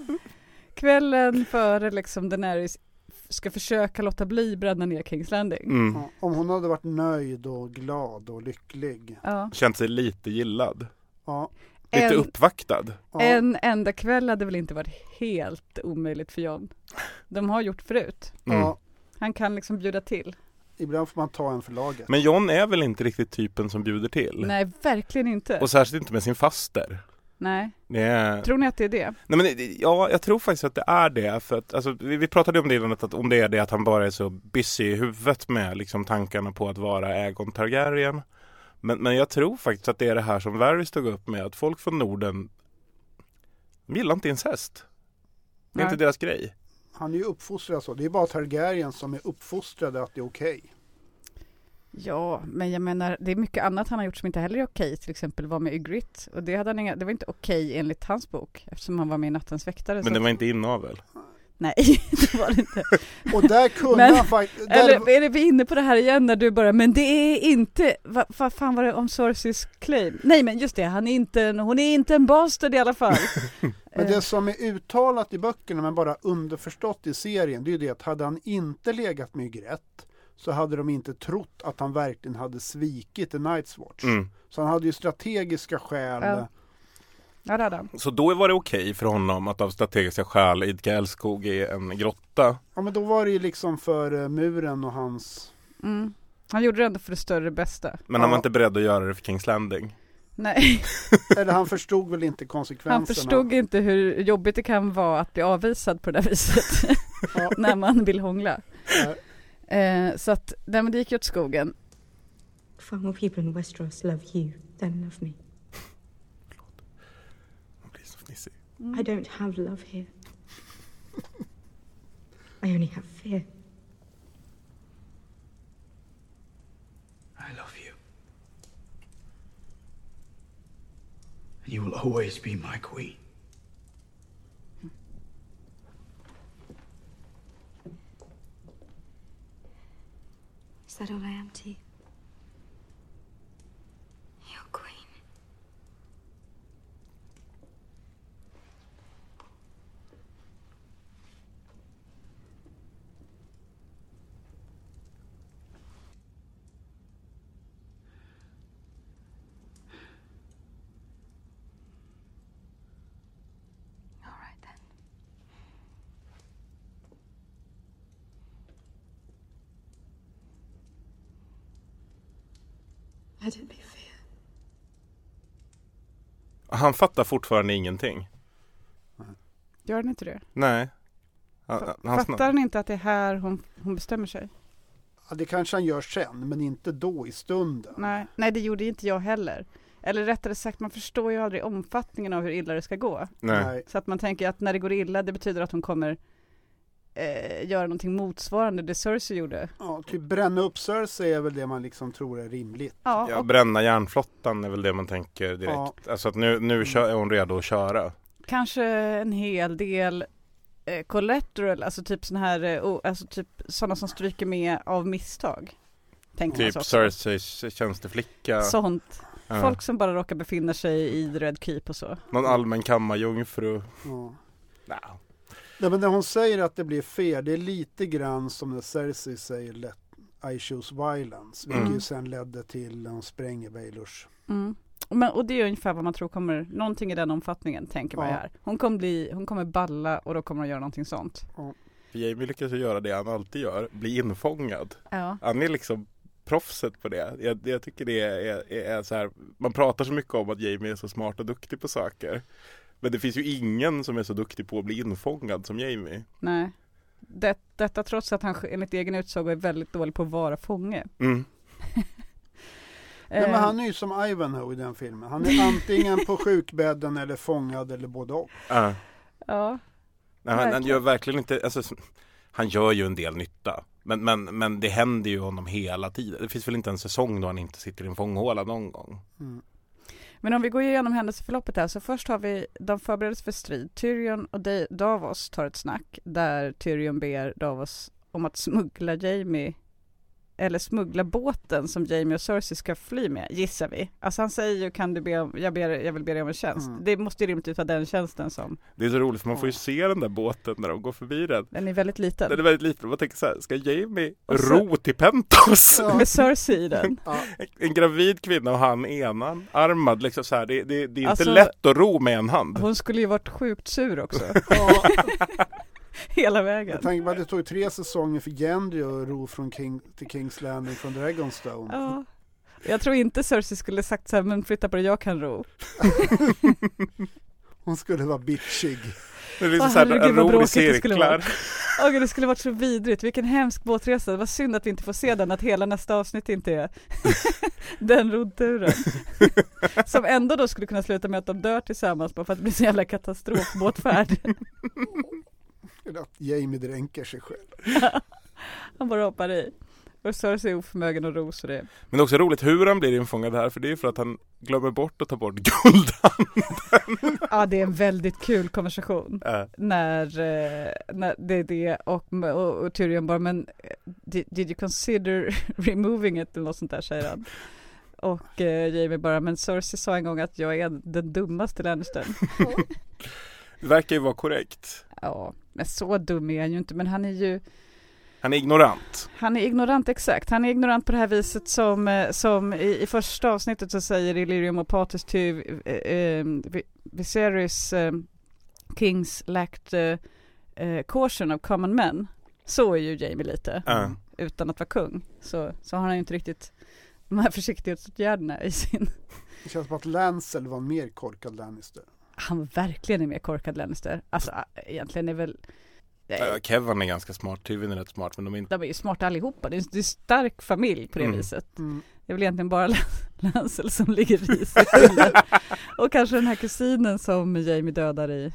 Speaker 1: Kvällen före liksom Daenerys ska försöka låta bli bränna ner Kings Landing.
Speaker 2: Mm.
Speaker 4: Ja. Om hon hade varit nöjd och glad och lycklig.
Speaker 1: Ja.
Speaker 2: Känt sig lite gillad.
Speaker 4: Ja.
Speaker 2: Lite
Speaker 1: En-
Speaker 2: uppvaktad.
Speaker 4: Ja.
Speaker 1: En enda kväll hade väl inte varit helt omöjligt för John. De har gjort förut.
Speaker 2: Mm.
Speaker 4: ja.
Speaker 1: Han kan liksom bjuda till.
Speaker 4: Ibland får man ta en för laget.
Speaker 2: Men John är väl inte riktigt typen som bjuder till?
Speaker 1: Nej, verkligen inte.
Speaker 2: Och särskilt inte med sin faster.
Speaker 1: Nej,
Speaker 2: Det är...
Speaker 1: tror ni att det är det?
Speaker 2: Nej men det- ja, jag tror faktiskt att det är det. För att, alltså, vi, vi pratade om det innan, att om det är det att han bara är så busy i huvudet med liksom, tankarna på att vara Aegon Targaryen. Men, men jag tror faktiskt att det är det här som Varys tog upp med att folk från Norden de gillar inte incest. Det är
Speaker 1: Nej.
Speaker 2: inte deras grej.
Speaker 4: Han är ju uppfostrad så. Det är bara Targaryen som är uppfostrade att det är okej.
Speaker 1: Ja, men jag menar, det är mycket annat han har gjort som inte heller är okej. Till exempel var med Ygritte. Och det, hade han inga, det var inte okej enligt hans bok. Eftersom han var med i Nattens väktare.
Speaker 2: Men det var inte inavel.
Speaker 1: Nej, det var det inte.
Speaker 4: Och där kunde
Speaker 1: Men-
Speaker 4: han faktiskt...
Speaker 1: Eller är det vi inne på det här igen när du bara, men det är inte, vad vad fan var det om Cersei's claim? Nej men just det, han är inte, hon är inte en bastard i alla fall.
Speaker 4: Men
Speaker 1: Eh,
Speaker 4: det som är uttalat i böckerna men bara underförstått i serien det är ju det att hade han inte legat med Ygritte så hade de inte trott att han verkligen hade svikit The Night's Watch.
Speaker 2: Mm.
Speaker 4: Så han hade ju strategiska skäl.
Speaker 1: Ja. Ja, det hade.
Speaker 2: Så då var det okej för honom att av strategiska skäl idka älskog i en grotta.
Speaker 4: Ja men då var det ju liksom för eh, muren och hans...
Speaker 1: Mm. Han gjorde det ändå för det större bästa.
Speaker 2: Men han var
Speaker 4: Ja.
Speaker 2: inte beredd att göra det för Kings Landing.
Speaker 1: Nej,
Speaker 4: Eller han förstod väl inte konsekvenserna.
Speaker 1: han förstod inte hur jobbigt det kan vara att bli avvisad på det där viset.
Speaker 4: Ja.
Speaker 1: när man vill hångla. Eh, så att, nej men det gick ju åt skogen.
Speaker 5: Far more people in Westeros love you than love me.
Speaker 2: Han blir så fnissig.
Speaker 5: I don't have love here. I only have fear.
Speaker 7: You will always be my queen.
Speaker 5: Is that all I am to you?
Speaker 2: Han fattar fortfarande ingenting.
Speaker 1: Gör den inte det?
Speaker 2: Nej. Han, han
Speaker 1: Fattar han inte att det är här hon, hon bestämmer sig?
Speaker 4: Ja, det kanske han gör sen, men inte då i stunden.
Speaker 1: Nej, nej, det gjorde inte jag heller. Eller rättare sagt, man förstår ju aldrig omfattningen av hur illa det ska gå.
Speaker 2: Nej.
Speaker 1: Så att man tänker att när det går illa, det betyder att hon kommer eh, göra någonting motsvarande det Cersei gjorde.
Speaker 4: Ja, typ bränna upp Cersei är väl det man liksom tror är rimligt.
Speaker 1: Ja,
Speaker 2: Ja,
Speaker 1: och
Speaker 2: bränna järnflottan är väl det man tänker direkt.
Speaker 4: Ja.
Speaker 2: Alltså att nu, nu kör, är hon redo att köra.
Speaker 1: kanske en hel del eh, collateral, alltså typ sån här, eh, o- alltså typ sådana som stryker med av misstag. Tänker man
Speaker 2: Typ
Speaker 1: så också.
Speaker 2: Cerseis tjänsteflicka.
Speaker 1: Sånt.
Speaker 2: Ja.
Speaker 1: Folk som bara råkar befinna sig i The Red Keep och så.
Speaker 2: Någon allmän kammarjungfru.
Speaker 4: Ja.
Speaker 2: Nah.
Speaker 4: Nej, men när hon säger att det blir fel, det är lite grann som när Cersei säger let I choose violence, vilket
Speaker 2: Mm.
Speaker 4: ju sen ledde till att hon spränger Baylors.
Speaker 1: Mm. Men, och det är ungefär vad man tror kommer, någonting i den omfattningen tänker man
Speaker 4: Ja.
Speaker 1: här. Hon kommer bli, hon kommer balla och då kommer hon göra någonting sånt.
Speaker 2: För Jamie lyckas ju göra det han alltid gör, bli infångad.
Speaker 1: Ja.
Speaker 2: Han är liksom proffset på det. Jag, jag tycker det är, är, är så här, man pratar så mycket om att Jamie är så smart och duktig på saker. Men det finns ju ingen som är så duktig på att bli infångad som Jamie.
Speaker 1: Nej. Det, detta trots att han enligt egen utsago är väldigt dålig på att vara fånge.
Speaker 2: Mm.
Speaker 4: Nej,
Speaker 1: Eh,
Speaker 4: men han är ju som Ivanhoe i den filmen. Han är antingen på sjukbädden eller fångad eller både och.
Speaker 2: Ja.
Speaker 1: Ja.
Speaker 2: Nej, han, han gör verkligen inte, alltså, han gör ju en del nytta. Men, men, men det händer ju honom hela tiden. Det finns väl inte en säsong då han inte sitter i en fånghåla någon gång.
Speaker 4: Mm.
Speaker 1: Men om vi går igenom händelseförloppet här så först har vi, de förbereds för strid. Tyrion och Davos tar ett snack där Tyrion ber Davos om att smuggla Jamie eller smuggla båten som Jamie och Cersei ska fly med, gissar vi. Alltså han säger ju kan du be om, jag, ber, jag vill be dig om en tjänst.
Speaker 4: Mm.
Speaker 1: Det måste ju rimligtvis vara den tjänsten som,
Speaker 2: Det är så roligt för man får ju se den där båten när de går förbi den.
Speaker 1: den är väldigt liten.
Speaker 2: Den är väldigt liten. Man tänker så här, ska Jamie
Speaker 1: Och så-
Speaker 2: ro till Pentos?
Speaker 4: Ja.
Speaker 1: Med Cersei i den.
Speaker 4: Ja,
Speaker 2: En gravid kvinna och han enan armad liksom så här. Det, det, det är inte
Speaker 1: Alltså-
Speaker 2: lätt att ro med en hand.
Speaker 1: Hon skulle ju varit sjukt sur också. hela vägen.
Speaker 4: Jag tänker på att det tog tre säsonger för Gendry att ro från King till Kings Landing från Dragonstone.
Speaker 1: Ja. Jag tror inte Cersei skulle sagt så här, men flytta på dig, jag kan ro.
Speaker 4: Hon skulle vara bitchig.
Speaker 2: Det är liksom
Speaker 1: Åh,
Speaker 2: så här,
Speaker 1: herregud, vad
Speaker 2: ror i
Speaker 1: det
Speaker 2: cirklar.
Speaker 1: Åh gud, det skulle varit så vidrigt, vilken hemsk båtresa. Det var synd att vi inte får se den, att hela nästa avsnitt inte är den roddturen. Som ändå då skulle kunna sluta med att de dör tillsammans bara för att det blir så jävla katastrofbåtfärd.
Speaker 4: Eller att Jamie dränker sig själv.
Speaker 1: Han bara hoppar i. Och Cersei är oförmögen att ro så det
Speaker 2: Men det är också roligt hur han blir infångad här för det är för att han glömmer bort att ta bort guldhanden.
Speaker 1: Ja det är en väldigt kul konversation.
Speaker 2: Äh,
Speaker 1: När, eh, när det är det och, och, och Tyrion bara men eh, did, did you consider removing it eller något sånt där säger han. Och eh, Jamie bara men Cersei sa en gång att jag är den dummaste Lannistern.
Speaker 2: Det verkar ju vara korrekt.
Speaker 1: Ja, men så dum är han ju inte men han är ju
Speaker 2: Han är ignorant.
Speaker 1: Han är ignorant exakt. Han är ignorant på det här viset som, eh, som i, i första avsnittet så säger Illyrium och Patus till eh, eh, Vi- Viserys eh, Kings lacked eh, eh, caution of common men. Så är ju Jamie lite,
Speaker 2: Äh.
Speaker 1: utan att vara kung. Så, så har han ju inte riktigt de här försiktighetsåtgärderna i sin...
Speaker 4: Det känns som att Lancel var mer korkad Lannister.
Speaker 1: Han verkligen är mer korkad Lannister. Alltså egentligen är väl...
Speaker 2: Äh, Kevin är ganska smart, Tywin är rätt smart men de är inte
Speaker 1: De är ju smarta allihopa. Det är, det är en stark familj på det
Speaker 2: Mm.
Speaker 1: viset.
Speaker 4: Mm.
Speaker 1: Det är väl egentligen bara Lancel som ligger risigt. Och kanske den här kusinen som Jamie dödar i,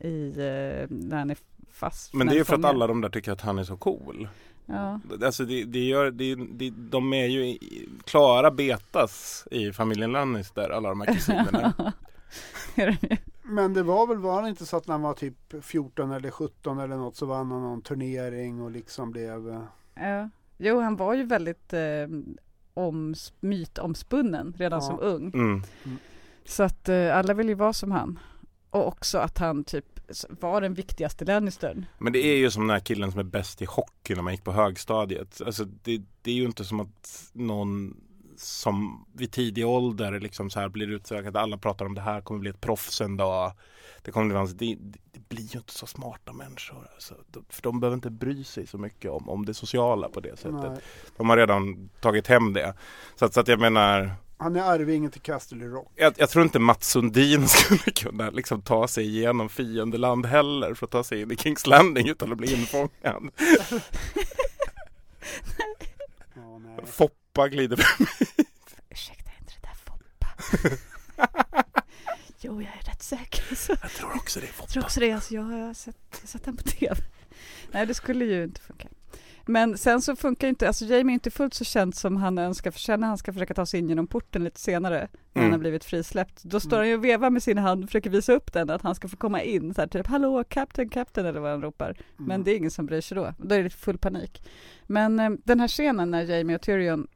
Speaker 1: i eh, när han är fast.
Speaker 2: Men det är
Speaker 1: han
Speaker 2: för att alla de där tycker att han är så cool.
Speaker 1: Ja.
Speaker 2: Alltså det, det gör, det, det, de är ju i- klara betas i familjen Lannister, alla de här kusinerna.
Speaker 1: Är det ju?
Speaker 4: Men det var väl, var det inte så att när han var typ 14 eller 17 eller något så vann han någon turnering och liksom blev... eh,
Speaker 1: ja. Jo, han var ju väldigt eh, oms, mytomspunnen redan
Speaker 4: Ja.
Speaker 1: som ung.
Speaker 2: Mm.
Speaker 1: Så att eh, alla vill ju vara som han. Och också att han typ var den viktigaste Lannistern.
Speaker 2: Men det är ju som den här killen som är bäst i hockey när man gick på högstadiet. Alltså det, det är ju inte som att någon som vid tidig ålder liksom så här blir utsökt. Alla pratar om det här kommer bli ett proffs en dag. Det, kommer bli, hans- det, det blir ju inte så smarta människor. Alltså, för de behöver inte bry sig så mycket om, om det sociala på det sättet.
Speaker 4: Nej.
Speaker 2: De har redan tagit hem det. Så att, så att jag menar
Speaker 4: Han är arvingen till Castle Rock.
Speaker 2: jag, jag tror inte Mats Sundin skulle kunna liksom ta sig igenom fiendeland heller för att ta sig in i Kings Landing utan att bli infångad.
Speaker 4: Nej.
Speaker 2: Foppa glider förbi.
Speaker 1: Ursäkta, är inte det där Foppa? jo, jag är rätt säker. Så.
Speaker 2: Jag tror också det är
Speaker 1: Jag tror
Speaker 2: Foppa.
Speaker 1: också det, alltså, jag har sett, jag har sett den på tv. Nej, det skulle ju inte funka. Men sen så funkar inte, alltså Jamie är inte fullt så känd som han önskar, för sen när han ska försöka ta sig in genom porten lite senare, när han
Speaker 2: Mm.
Speaker 1: har blivit frisläppt, då står
Speaker 4: Mm.
Speaker 1: han ju och vevar med sin hand och försöker visa upp den, att han ska få komma in, så här, typ hallå, captain, captain eller vad han ropar. Men
Speaker 4: Mm.
Speaker 1: det är ingen som bryr sig då, då är det full panik. Men eh, den här scenen när Jamie och Tyrion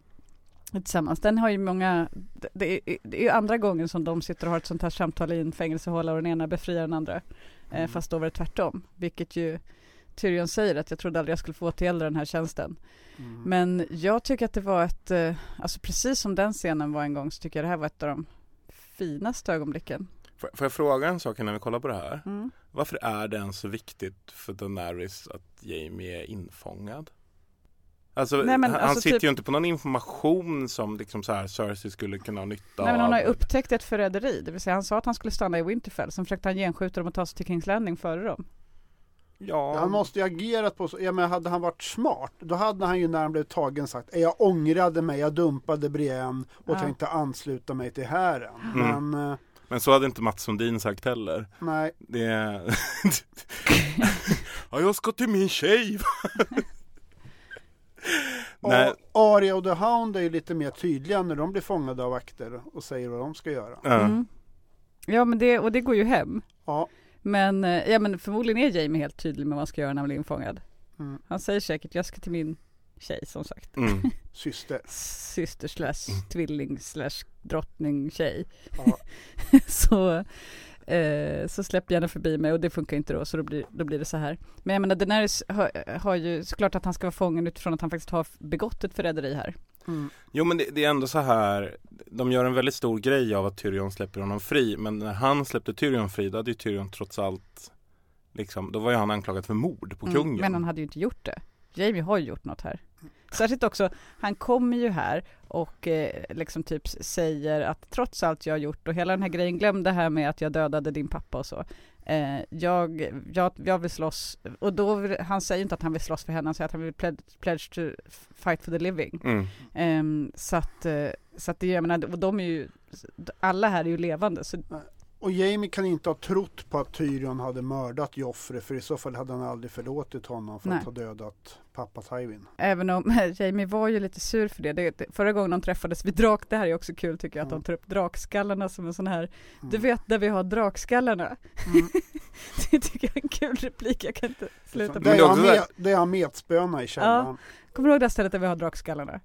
Speaker 1: tillsammans, den har ju många, det- är, det är ju andra gången som de sitter och har ett sånt här samtal i en fängelsehåla och den ena befriar den andra. Eh,
Speaker 4: Mm.
Speaker 1: fast då var det tvärtom, vilket ju Tyrion säger att jag trodde aldrig jag skulle få återgälda den här tjänsten.
Speaker 4: Mm.
Speaker 1: Men jag tycker att det var ett, eh, alltså precis som den scenen var en gång så tycker jag det här var ett av de finaste ögonblicken.
Speaker 2: Får får jag fråga en sak innan vi kollar på det här?
Speaker 1: Mm.
Speaker 2: Varför är det ens så viktigt för Daenerys att Jamie är infångad? Alltså,
Speaker 1: Nej, men
Speaker 2: han,
Speaker 1: alltså
Speaker 2: sitter
Speaker 1: typ-
Speaker 2: ju inte på någon information som liksom så här Cersei skulle kunna ha nytta
Speaker 1: Nej men hon har ju
Speaker 2: av.
Speaker 1: upptäckt ett förräderi, det vill säga han sa att han skulle stanna i Winterfell, sen försökte han genskjuta dem och ta sig till Kings Landing före dem.
Speaker 2: Ja,
Speaker 4: Han måste ju agerat på så, ja men hade han varit smart, då hade han ju när han blev tagen sagt, jag ångrade mig, jag dumpade Brienne och
Speaker 1: Ja.
Speaker 4: tänkte ansluta mig till hären.
Speaker 2: Mm.
Speaker 4: Men eh,
Speaker 2: Men så hade inte Mats Sundin sagt heller.
Speaker 4: nej,
Speaker 2: Det är... ja, jag ska till min tjej! Nej,
Speaker 4: A- Arya och The Hound är ju lite mer tydliga när de blir fångade av vakter och säger vad de ska göra.
Speaker 2: ja.
Speaker 1: Mm. Ja men det, och det går ju hem.
Speaker 4: Ja,
Speaker 1: Men, eh, ja men förmodligen är Jamie helt tydlig med vad han ska göra när han blir infångad.
Speaker 4: Mm.
Speaker 1: Han säger säkert, jag ska till min tjej som sagt.
Speaker 2: Mm.
Speaker 4: syster.
Speaker 1: Syster slash tvilling slash drottning tjej.
Speaker 4: Ja.
Speaker 1: så, eh, så släpp gärna förbi mig och det funkar inte då så då blir, då blir det så här. Men jag menar Daenerys har, har ju såklart att han ska vara fången utifrån att han faktiskt har begått ett förräderi här.
Speaker 4: Mm.
Speaker 2: Jo men det, det är ändå så här De gör en väldigt stor grej av att Tyrion släpper honom fri Men när han släppte Tyrion fri då hade ju Tyrion trots allt Liksom, då var ju han anklagad för mord på
Speaker 1: Mm,
Speaker 2: kungen
Speaker 1: Men han hade ju inte gjort det. Jamie har ju gjort något här. Särskilt också, han kommer ju här och eh, liksom typ säger att trots allt jag har gjort och hela den här grejen, glöm det här med att jag dödade din pappa och så. Eh, jag, jag, jag vill slåss, och då, vill- han säger inte att han vill slåss för henne, han säger att han vill pledge, pledge to fight for the living.
Speaker 2: mm.
Speaker 1: Ehm, så att, eh, så att det, jag menar, och de är ju, alla här är ju levande, så
Speaker 4: Och Jamie kan inte ha trott på att Tyrion hade mördat Joffrey för i så fall hade han aldrig förlåtit honom för
Speaker 1: Nej.
Speaker 4: att ha dödat pappa Tywin.
Speaker 1: Även om Jamie var ju lite sur för det. det, det förra gången de träffades vid drak, det här är också kul tycker jag, att de
Speaker 4: Mm.
Speaker 1: tar upp drakskallarna som en sån här, du
Speaker 4: Mm.
Speaker 1: vet där vi har drakskallarna.
Speaker 4: Mm.
Speaker 1: det tycker jag är en kul replik, jag kan inte sluta
Speaker 4: är
Speaker 2: det är
Speaker 4: med, det är han metspöna i källaren.
Speaker 1: Kommer du ihåg det här stället där vi har drakskallarna?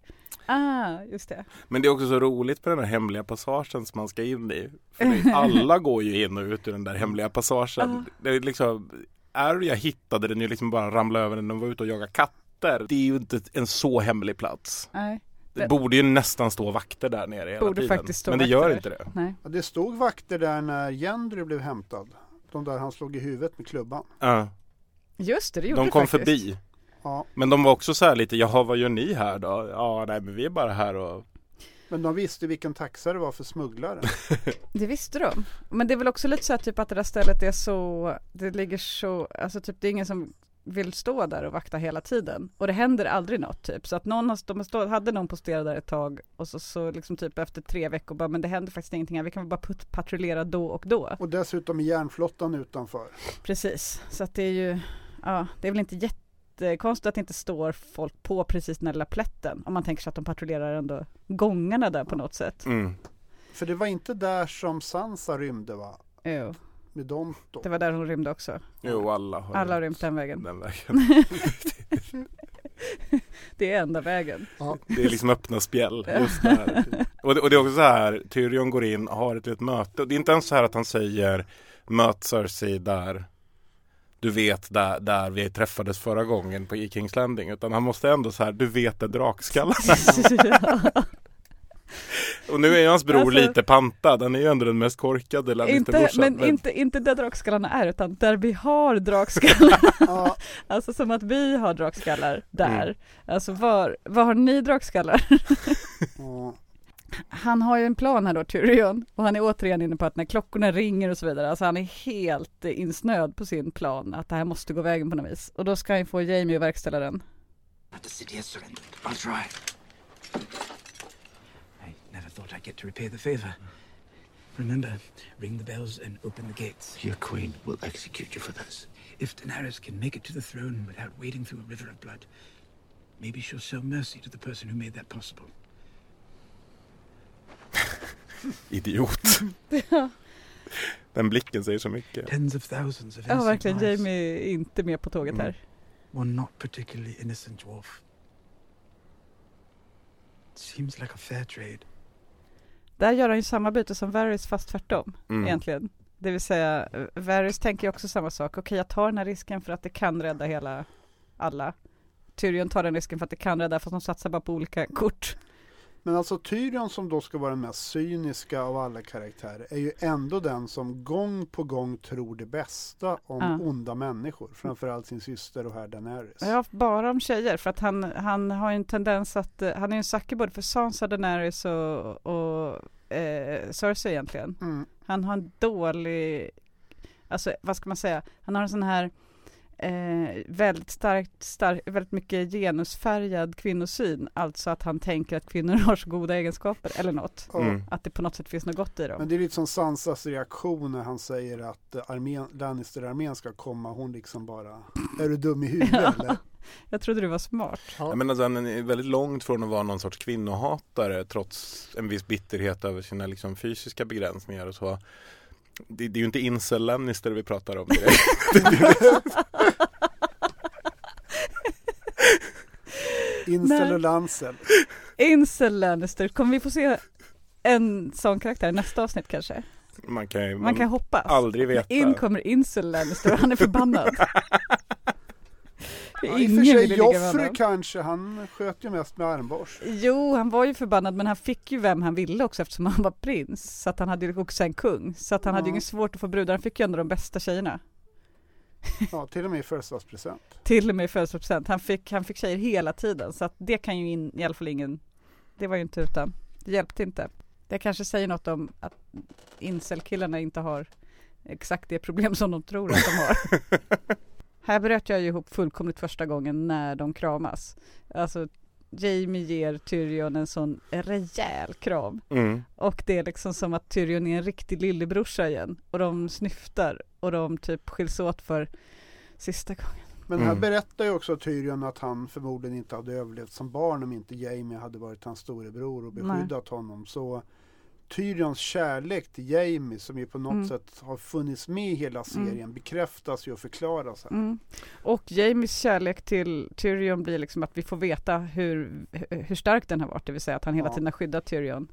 Speaker 1: Ah, just det.
Speaker 2: Men det är också så roligt på den här hemliga passagen som man ska in i För det, alla går ju in och ut ur den där hemliga passagen Det är liksom Arya hittade den ju liksom bara ramla över när de var ute och jagade katter Det är ju inte en så hemlig plats
Speaker 1: Nej,
Speaker 2: Det
Speaker 1: Det-
Speaker 2: borde ju nästan stå vakter där nere hela
Speaker 1: Borde
Speaker 2: tiden
Speaker 1: faktiskt stå
Speaker 2: Men det gör
Speaker 1: där.
Speaker 2: inte det
Speaker 1: nej.
Speaker 4: Ja, det stod vakter där när Gendry blev hämtad. De där han slog i huvudet med klubban.
Speaker 2: ja.
Speaker 1: Just det, det gjorde
Speaker 2: De
Speaker 1: det
Speaker 2: kom
Speaker 1: faktiskt.
Speaker 2: förbi
Speaker 4: Ja,
Speaker 2: Men de var också så här lite, jaha vad gör ni här då? Ja nej men vi är bara här och
Speaker 4: men de visste vilken taxa det var för smugglare.
Speaker 1: Det visste de. Men det är väl också lite så här typ att det där stället är så, det ligger så, alltså typ det är ingen som vill stå där och vakta hela tiden. Och det händer aldrig något typ. Så att någon har, de stå, hade någon posterat där ett tag och så, så liksom typ efter tre veckor bara, men det händer faktiskt ingenting här. Vi kan bara put, patrullera då och då.
Speaker 4: Och dessutom järnflottan utanför.
Speaker 1: Precis, så att det är ju, ja, det är väl inte jättekonstigt att det inte står folk på precis den här lilla plätten. Om man tänker sig att de patrullerar ändå gångarna där på något sätt.
Speaker 2: mm.
Speaker 4: För det var inte där som Sansa rymde va?
Speaker 1: Jo,
Speaker 4: Med Donto.
Speaker 1: det var där hon rymde också.
Speaker 2: Jo alla har
Speaker 1: Alla har rymt den vägen.
Speaker 2: den vägen
Speaker 1: Det är enda vägen.
Speaker 2: Det är liksom öppna spjäll just där. Och det, och det är också så här, Tyrion går in och har ett litet möte. Och det är inte ens så här att han säger möt Cersei där du vet där, där vi träffades förra gången på i Kings Landing utan han måste ändå så här, du vet det drakskallar. och nu är ju hans bror
Speaker 1: Alltså-
Speaker 2: lite pantad, han är ju ändå den mest korkade
Speaker 1: inte,
Speaker 2: Lannisterbrorsan.
Speaker 1: men inte, inte där drakskallarna är utan där vi har drakskallar. Alltså som att vi har drakskallar där.
Speaker 2: Mm.
Speaker 1: Alltså var, var har ni drakskallar? Han har ju en plan här då, Tyrion, och han är återigen inne på att när klockorna ringer och så vidare, alltså han är helt insnöad på sin plan, att det här måste gå vägen på något vis. Och då ska han få Jamie att verkställa den.
Speaker 7: But the city has surrendered. I'll try. I never thought I'd get to repay the favor. Remember, ring the bells and open the gates.
Speaker 3: Your queen will execute you for this.
Speaker 7: If Daenerys can make it to the throne without wading through a river of blood, maybe she'll show mercy to the person who made that possible.
Speaker 2: Idiot. Den blicken säger så mycket.
Speaker 7: Tens of thousands of
Speaker 1: Ja, verkligen,
Speaker 7: lives.
Speaker 1: Jamie är inte med på tåget
Speaker 2: Mm.
Speaker 1: här.
Speaker 7: One not particularly innocent dwarf. Seems like a fair trade.
Speaker 1: Där gör han ju samma byte som Varys fast tvärtom
Speaker 2: Mm.
Speaker 1: egentligen. Det vill säga, Varys tänker ju också samma sak. Okej, jag tar den här risken för att det kan rädda hela alla. Tyrion tar den risken för att det kan rädda, fast de satsar bara på olika kort.
Speaker 4: Men alltså Tyrion som då ska vara den mest cyniska av alla karaktärer är ju ändå den som gång på gång tror det bästa om
Speaker 1: Ja.
Speaker 4: onda människor. Framförallt sin syster och herr Daenerys.
Speaker 1: Ja, bara om tjejer, för att han, han har ju en tendens att, eh, han är ju en sucker både för Sansa, Daenerys och, och eh, Cersei egentligen.
Speaker 4: Mm.
Speaker 1: Han har en dålig, alltså vad ska man säga, han har en sån här eh, väldigt starkt, stark, väldigt mycket genusfärgad kvinnosyn. Alltså att han tänker att kvinnor har så goda egenskaper eller något.
Speaker 4: Ja.
Speaker 2: Mm.
Speaker 1: Att det på något sätt finns något gott i dem.
Speaker 4: Men det är lite som Sansas reaktion när han säger att eh, armén, Lannister-armén ska komma. Hon liksom bara, är du dum i huvudet
Speaker 1: Ja.
Speaker 4: eller?
Speaker 1: Jag trodde du var smart.
Speaker 2: Jag menar, alltså, han är väldigt långt från att vara någon sorts kvinnohatare trots en viss bitterhet över sina liksom, fysiska begränsningar och så. Det, det är ju inte incel Lannister vi pratar om direkt.
Speaker 4: Incel och Lancel.
Speaker 1: Incel Lannister, kommer vi få se en sån karaktär i nästa avsnitt kanske?
Speaker 2: Man kan ju
Speaker 1: Man kan hoppas.
Speaker 2: aldrig veta.
Speaker 1: In kommer Incel Lannister och han är förbannad.
Speaker 4: Ja, I och
Speaker 1: Ingen
Speaker 4: för sig Joffrey kanske, han sköt ju mest med armborst.
Speaker 1: Jo, han var ju förbannad men han fick ju vem han ville också eftersom han var prins. Så att han hade ju också en kung. Så att han hade ju inget svårt att få brudar. Han fick ju ändå de bästa tjejerna.
Speaker 4: Ja, till och med i födelsedagspresent.
Speaker 1: Till och med i födelsedagspresent. Han fick, han fick tjejer hela tiden. Så att det kan ju in, i alla fall ingen, det var ju inte utan. Det hjälpte inte. Det kanske säger något om att incel-killarna inte har exakt det problem som de tror att de har. Här bröt jag ju ihop fullkomligt första gången när de kramas. Alltså Jamie ger Tyrion en sån rejäl kram.
Speaker 2: Mm.
Speaker 1: Och det är liksom som att Tyrion är en riktig lillebrorsa igen. Och de snyftar och de typ skiljs åt för sista gången.
Speaker 4: Men här
Speaker 2: Mm.
Speaker 4: berättar ju också Tyrion att han förmodligen inte hade överlevt som barn om inte Jamie hade varit hans storebror och beskyddat honom. Så Tyrions kärlek till Jamie som ju på något
Speaker 1: Mm.
Speaker 4: sätt har funnits med i hela serien bekräftas ju och förklaras här.
Speaker 1: Mm. Och Jamies kärlek till Tyrion blir liksom att vi får veta hur, hur stark den har varit. Det vill säga att han hela
Speaker 4: Ja.
Speaker 1: tiden har skyddat Tyrion.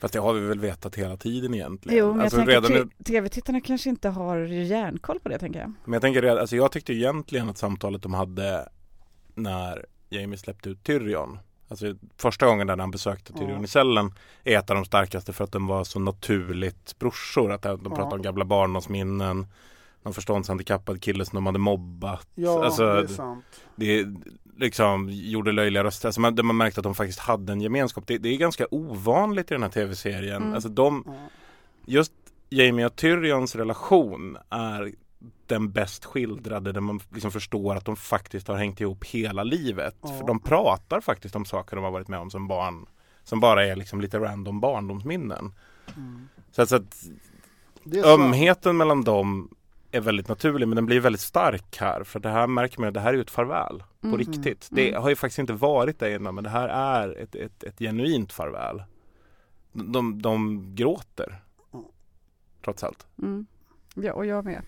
Speaker 2: Fast det har vi väl vetat hela tiden egentligen.
Speaker 1: Jo, men
Speaker 2: alltså,
Speaker 1: jag tänker
Speaker 2: redan nu,
Speaker 1: att tv-tittarna kanske inte har järnkoll på det tänker jag.
Speaker 2: men jag tänker redan, alltså jag tyckte egentligen att samtalet de hade när Jamie släppte ut Tyrion Alltså första gången när han besökte Tyrion
Speaker 4: Ja.
Speaker 2: i cellen är ett av de starkaste för att de var så naturligt brorsor. Att de
Speaker 4: Ja.
Speaker 2: pratade om gamla barndomsminnen. Någon förståndshandikappad kille som de hade mobbat.
Speaker 4: Ja,
Speaker 2: alltså,
Speaker 4: det är sant.
Speaker 2: det liksom gjorde löjliga röster. Alltså man, man märkte att de faktiskt hade en gemenskap. Det, det är ganska ovanligt i den här tv-serien.
Speaker 1: Mm.
Speaker 2: Alltså de,
Speaker 4: Ja.
Speaker 2: just Jamie och Tyrions relation är den bäst skildrade där man liksom förstår att de faktiskt har hängt ihop hela livet.
Speaker 4: Ja.
Speaker 2: För de pratar faktiskt om saker de har varit med om som barn. Som bara är liksom lite random barndomsminnen.
Speaker 4: Mm.
Speaker 2: Så, att- så att ömheten mellan dem är väldigt naturlig men den blir väldigt stark här. För det här märker man att det här är ett farväl på
Speaker 1: Mm.
Speaker 2: riktigt.
Speaker 1: Mm.
Speaker 2: Det har ju faktiskt inte varit det innan men det här är ett, ett, ett genuint farväl. De, de, de gråter. Trots allt.
Speaker 1: Mm. Ja, och jag med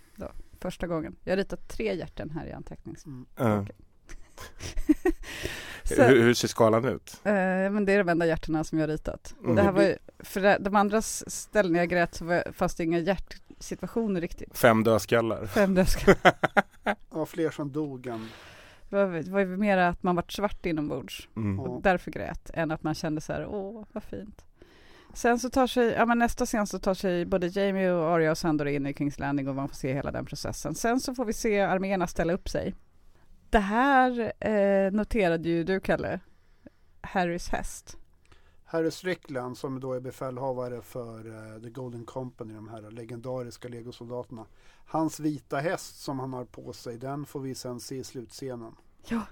Speaker 1: första gången. Jag har ritat tre hjärtan här i antecknings...
Speaker 4: Mm.
Speaker 1: Så-
Speaker 2: Hur, hur ser skalan ut?
Speaker 1: Eh, men det är de enda hjärtorna som jag har ritat.
Speaker 2: Mm.
Speaker 1: Det här var ju, för det, de andra s- ställena jag grät så var, fanns det inga hjärtsituationer riktigt.
Speaker 2: Fem dödskallar.
Speaker 1: Fem dödskallar.
Speaker 4: Ja, fler som dog än...
Speaker 1: Det var, det var ju mer att man vart svart inombords
Speaker 2: Mm.
Speaker 1: och därför grät än att man kände så här, åh vad fint. Sen så tar sig, ja men nästa scen så tar sig både Jamie och Arya och Sandor in i Kings Landing och man får se hela den processen. Sen så får vi se arméerna ställa upp sig. Det här eh, noterade ju du Kalle, Harrys häst.
Speaker 4: Harry Strickland som då är befälhavare för eh, The Golden Company, de här legendariska legosoldaterna. Hans vita häst som han har på sig, den får vi sen se i slutscenen.
Speaker 1: Ja,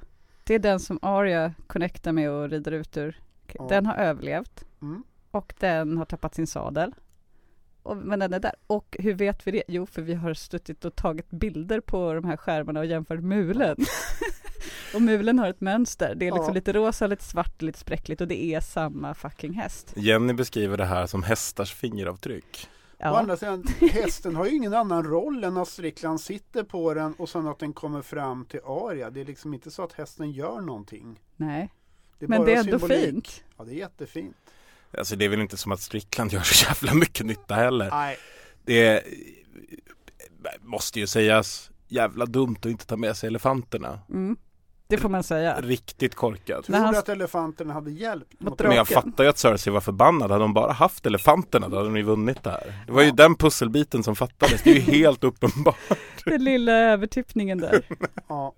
Speaker 1: det är den som Arya connectar med och rider ut ur.
Speaker 4: Ja.
Speaker 1: Den har överlevt
Speaker 4: Mm.
Speaker 1: Och den har tappat sin sadel. Och, men den är där. Och hur vet vi det? Jo, för vi har suttit och tagit bilder på de här skärmarna och jämfört mulen. och mulen har ett mönster. Det är liksom
Speaker 4: Ja.
Speaker 1: lite rosa, lite svart, lite spräckligt och det är samma fucking häst.
Speaker 2: Jenny beskriver det här som hästars fingeravtryck.
Speaker 4: Å
Speaker 1: Ja,
Speaker 4: andra sidan, hästen har ju ingen annan roll än att Strickland sitter på den och sen att den kommer fram till Aria. Det är liksom inte så att hästen gör någonting.
Speaker 1: nej.
Speaker 4: Det
Speaker 1: Men det är ändå
Speaker 4: symbolik.
Speaker 1: fint.
Speaker 4: Ja, det är jättefint.
Speaker 2: Alltså det är väl inte som att Strickland gör så jävla mycket nytta heller.
Speaker 4: Nej,
Speaker 2: Det är, måste ju sägas jävla dumt att inte ta med sig elefanterna.
Speaker 1: Mm. Det får man säga.
Speaker 2: Riktigt korkat.
Speaker 4: tror
Speaker 1: När han-
Speaker 4: du att elefanterna hade hjälpt?
Speaker 1: Mot.
Speaker 2: Men jag fattar ju att Cersei var förbannad. Hade de bara haft elefanterna då hade de ju vunnit det här. Det var ju den pusselbiten som fattades. Det är ju helt uppenbart.
Speaker 1: Den lilla övertippningen där.
Speaker 4: Ja,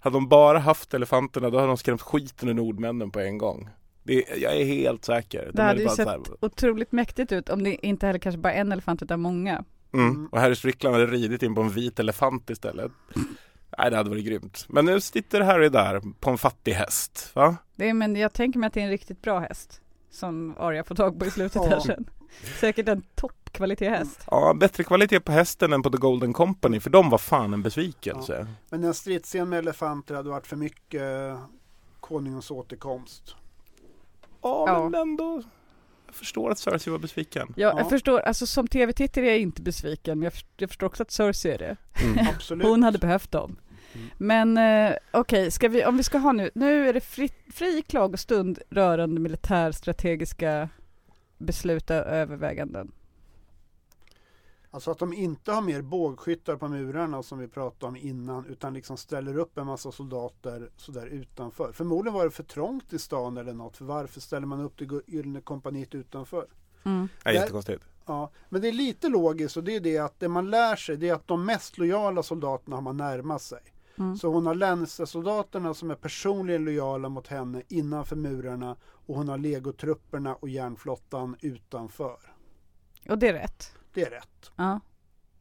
Speaker 2: Hade de bara haft elefanterna då hade de skrämt skiten ur nordmännen på en gång. Det, jag är helt säker. De
Speaker 1: Det hade ju sett
Speaker 2: här-
Speaker 1: otroligt mäktigt ut om det inte heller kanske bara en elefant utan många.
Speaker 2: Mm. Och Harry Strickland hade ridit in på en vit elefant istället. Nej, det hade varit grymt. Men nu sitter Harry där på en fattig häst. Va?
Speaker 1: Det är, men jag tänker mig att det är en riktigt bra häst som Arya får tag på i slutet här
Speaker 4: Ja.
Speaker 1: sen. Säkert en toppkvalitet häst.
Speaker 2: Ja, bättre kvalitet på hästen än på The Golden Company, för de var fan en besvikelse.
Speaker 4: men en stridsscen med elefanter hade varit för mycket konungens återkomst.
Speaker 2: Ja,
Speaker 1: Ja.
Speaker 2: men ändå. Jag förstår att Cersei var besviken.
Speaker 1: Ja,
Speaker 4: Ja.
Speaker 1: jag förstår, alltså som tv-tittare är jag inte besviken, men jag, för, jag förstår också att Cersei är det.
Speaker 2: Mm.
Speaker 4: Absolut.
Speaker 1: Hon hade behövt dem.
Speaker 4: Mm.
Speaker 1: Men eh, okej, vi, om vi ska ha nu, nu är det fri, fri klagostund rörande militärstrategiska beslut och överväganden.
Speaker 4: Alltså att de inte har mer bågskyttar på murarna som vi pratade om innan utan liksom ställer upp en massa soldater sådär utanför. Förmodligen var det för trångt i stan eller något. För varför ställer man upp det Gyllene kompaniet utanför?
Speaker 1: Mm.
Speaker 2: Ja,
Speaker 4: Där-
Speaker 2: jättekonstigt.
Speaker 4: Ja, men det är lite logiskt och det är det att det man lär sig det är att de mest lojala soldaterna har man närmat sig.
Speaker 1: Mm.
Speaker 4: Så hon har Lannister-soldaterna som är personligen lojala mot henne innanför murarna och hon har legotrupperna och järnflottan utanför.
Speaker 1: Och det är rätt.
Speaker 4: Det är rätt.
Speaker 1: Ja.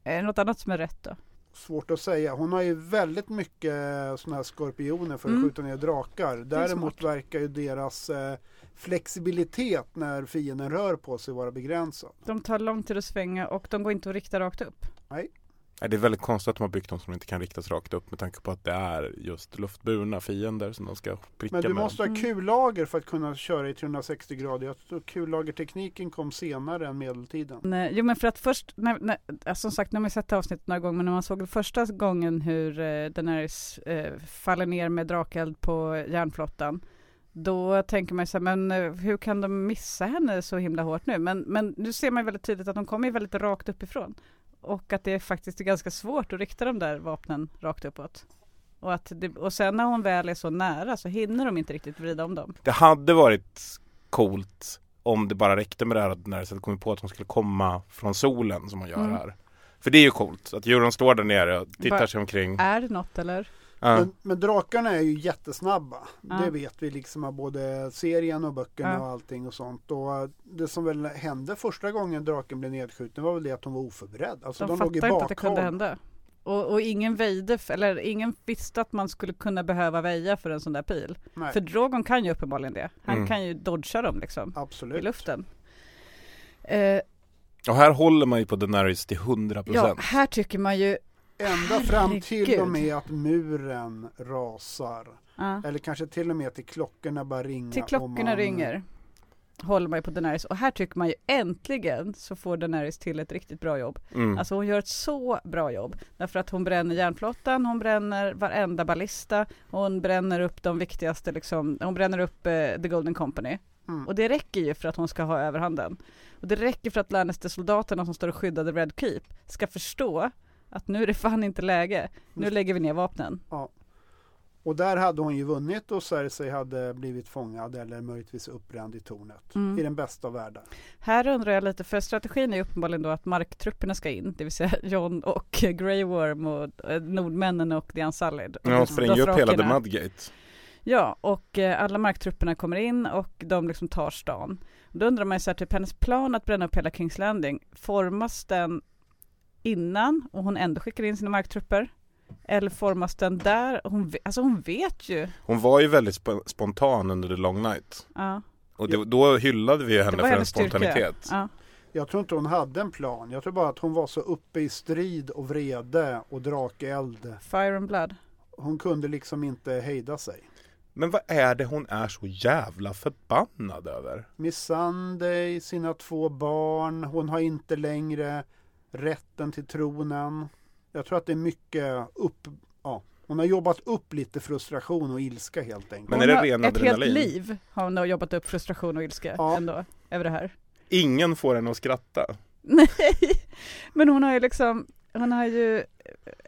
Speaker 1: Är det något annat som är rätt då?
Speaker 4: Svårt att säga. Hon har ju väldigt mycket sådana här skorpioner för att
Speaker 1: Mm.
Speaker 4: skjuta ner drakar. Däremot verkar ju deras eh, flexibilitet när fienden rör på sig vara begränsad.
Speaker 1: De tar lång tid att svänga och de går inte att rikta rakt upp.
Speaker 2: Nej, det är väldigt konstigt att de har byggt dem som inte kan riktas rakt upp med tanke på att det är just luftburna fiender som de ska pricka
Speaker 4: Men du
Speaker 2: med.
Speaker 4: måste ha
Speaker 1: Mm.
Speaker 4: kullager för att kunna köra i 360 grader. Jag tror kullagertekniken kom senare än medeltiden.
Speaker 1: Nej, jo men för att först, när, när, alltså, som sagt, nu har man sett avsnittet några gånger, men när man såg det första gången hur eh, Daenerys eh, faller ner med drakeld på järnflottan, då tänker man ju så här, men eh, hur kan de missa henne så himla hårt nu? Men, men nu ser man väldigt tydligt att de kommer väldigt rakt uppifrån. Och att det är faktiskt är ganska svårt att rikta de där vapnen rakt uppåt. Och, att det, och sen när hon väl är så nära så hinner de inte riktigt vrida om dem.
Speaker 2: Det hade varit coolt om det bara räckte med det här när det kom på att hon skulle komma från solen som hon gör
Speaker 1: Mm.
Speaker 2: här. För det är ju coolt att Euron står där nere och tittar
Speaker 1: Bara-
Speaker 2: sig omkring.
Speaker 1: Är det något eller?
Speaker 2: Ja.
Speaker 4: Men, men drakarna är ju jättesnabba.
Speaker 1: Ja.
Speaker 4: Det vet vi liksom av både serien och böckerna
Speaker 1: Ja.
Speaker 4: och allting och sånt. Och eh, det som väl hände första gången draken blev nedskjuten var väl det att hon var oförberedd. Alltså
Speaker 1: De,
Speaker 4: de, låg i
Speaker 1: fattar inte att det kunde hända. Och, och ingen väjde, eller ingen visste att man skulle kunna behöva väja för en sån där pil.
Speaker 4: Nej,
Speaker 1: För Drogon kan ju uppenbarligen det. Han
Speaker 2: Mm.
Speaker 1: kan ju dodga dem liksom i
Speaker 4: absolut.
Speaker 1: luften. Eh,
Speaker 2: Och här håller man ju på Daenerys till 100
Speaker 1: ja,
Speaker 2: procent.
Speaker 1: här tycker man ju,
Speaker 4: Ända fram till och med att muren rasar.
Speaker 1: ja,
Speaker 4: Eller kanske till och med till klockorna börjar ringa.
Speaker 1: till klockorna
Speaker 4: man-
Speaker 1: ringer. håller man ju på Daenerys och här tycker man ju äntligen så får Daenerys till ett riktigt bra jobb.
Speaker 2: Mm.
Speaker 1: Alltså hon gör ett så bra jobb därför att hon bränner järnflottan, hon bränner varenda ballista, hon bränner upp de viktigaste liksom, hon bränner upp eh, The Golden Company.
Speaker 4: Mm.
Speaker 1: Och det räcker ju för att hon ska ha överhanden. Och det räcker för att Lannister-soldaterna som står och skyddar The Red Keep ska förstå att nu är det fan inte läge, nu lägger vi ner vapnen.
Speaker 4: Och där hade hon ju vunnit och Cersei hade blivit fångad eller möjligtvis uppbränd i tornet.
Speaker 1: Mm.
Speaker 4: I den bästa av världar.
Speaker 1: Här undrar jag lite, för strategin är uppenbarligen då att marktrupperna ska in, det vill säga John och Grey Worm och eh, nordmännen och Unsullied. Och
Speaker 2: Ja,
Speaker 1: de-
Speaker 2: spränger upp hela The. Mudgate.
Speaker 1: Ja, och eh, alla marktrupperna kommer in och de liksom tar stan. Då undrar man ju så här, typ hennes plan att bränna upp hela Kings Landing, formas den innan och hon ändå skickar in sina marktrupper? Eller formas den där? Hon, alltså hon vet ju.
Speaker 2: Hon var ju väldigt sp- spontan under The Long Night.
Speaker 1: Ja,
Speaker 2: Och det, då hyllade vi henne för
Speaker 1: hennes
Speaker 2: spontanitet.
Speaker 1: Ja.
Speaker 4: Jag tror inte hon hade en plan. Jag tror bara att hon var så uppe i strid och vrede och drakeld.
Speaker 1: Fire and blood.
Speaker 4: Hon kunde liksom inte hejda sig.
Speaker 2: Men vad är det hon är så jävla förbannad över?
Speaker 4: Missandei, sina två barn. Hon har inte längre rätten till tronen. Jag tror att det är mycket upp... Ja, hon har jobbat upp lite frustration och ilska helt enkelt.
Speaker 2: Men är det ren
Speaker 1: Ett
Speaker 2: adrenalin?
Speaker 1: helt liv har hon jobbat upp frustration och ilska
Speaker 4: Ja.
Speaker 1: ändå över det här.
Speaker 2: Ingen får henne att skratta.
Speaker 1: Nej, men hon har ju liksom, hon har ju,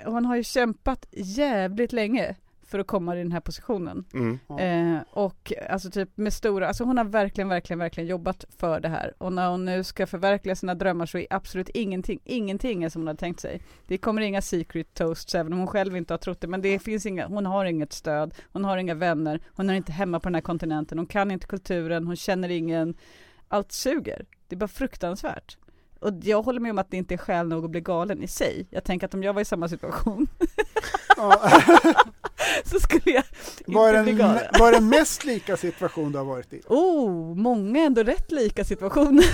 Speaker 1: hon har ju kämpat jävligt länge för att komma i den här positionen.
Speaker 2: Mm.
Speaker 1: Eh, och alltså typ med stora, alltså hon har verkligen, verkligen, verkligen jobbat för det här. Och när hon nu ska förverkliga sina drömmar så är absolut ingenting, ingenting är som hon har tänkt sig. Det kommer inga secret toasts även om hon själv inte har trott det. Men det finns inga, hon har inget stöd, hon har inga vänner, hon är inte hemma på den här kontinenten, hon kan inte kulturen, hon känner ingen, allt suger. Det är bara fruktansvärt. Och jag håller med om att det inte är skäl nog att bli galen i sig. Jag tänker att om jag var i samma situation. så skulle jag
Speaker 4: Vad är,
Speaker 1: inte bli
Speaker 4: den,
Speaker 1: galen.
Speaker 4: vad är den mest lika situation du har varit i?
Speaker 1: Oh, många ändå rätt lika situationer.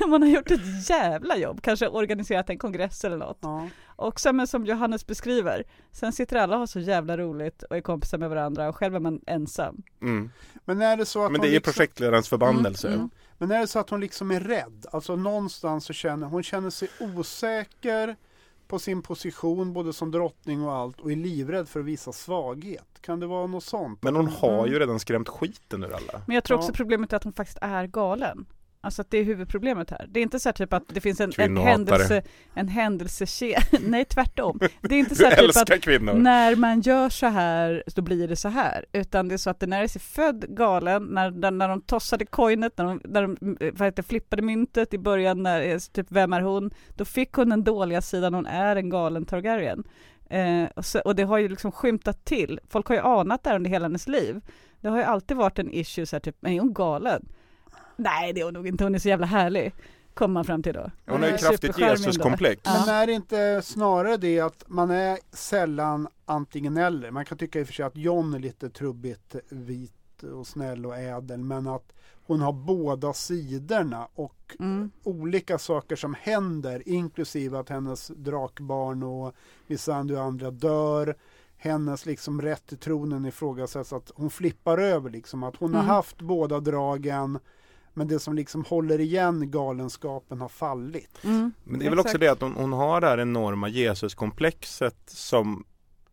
Speaker 1: Man har gjort ett jävla jobb, kanske organiserat en kongress eller något.
Speaker 4: Ja.
Speaker 1: Och sen, men som Johannes beskriver, sen sitter alla och har så jävla roligt och är kompisar med varandra och själv är man ensam.
Speaker 2: Mm.
Speaker 4: Men är det så att
Speaker 2: Men
Speaker 4: hon
Speaker 2: det är
Speaker 4: liksom,
Speaker 2: projektledarens förbannelse.
Speaker 1: Mm, mm.
Speaker 4: Men är det så att hon liksom är rädd? Alltså någonstans så känner hon känner sig osäker på sin position både som drottning och allt och är livrädd för att visa svaghet. Kan det vara något sånt?
Speaker 2: Men hon har
Speaker 1: Mm.
Speaker 2: ju redan skrämt skiten ur alla.
Speaker 1: Men jag tror också
Speaker 4: Ja.
Speaker 1: problemet är att hon faktiskt är galen. Alltså att det är huvudproblemet här. Det är inte så här typ att det finns en, en händelse, en händelsekedja. Nej, tvärtom. Det är inte så här typ att
Speaker 2: kvinnor.
Speaker 1: när man gör så här, då blir det så här. Utan det är så att Daenerys är född galen, när, när, när de tossade coinet, när de, när de eh, vad heter, flippade myntet i början, när, eh, typ vem är hon? Då fick hon den dåliga sidan, hon är en galen Targaryen. Eh, och, så, och det har ju liksom skymtat till, folk har ju anat det här under hela hennes liv. Det har ju alltid varit en issue så här, typ, men är hon galen? Nej det är hon nog inte, hon är så jävla härlig. Kommer man fram till då.
Speaker 2: Hon har ju
Speaker 1: är
Speaker 2: kraftigt. Jesus-komplex.
Speaker 1: Ja.
Speaker 4: Men är det inte snarare det att man är sällan antingen eller? Man kan tycka i och för sig att John är lite trubbigt vit och snäll och ädel men att hon har båda sidorna och
Speaker 1: Mm.
Speaker 4: olika saker som händer inklusive att hennes drakbarn och och andra dör. Hennes liksom rätt till tronen ifrågasätts att hon flippar över liksom att hon
Speaker 1: Mm.
Speaker 4: har haft båda dragen men det som liksom håller igen galenskapen har fallit.
Speaker 1: Mm.
Speaker 2: Men det är väl också det att hon, hon har det här enorma Jesuskomplexet som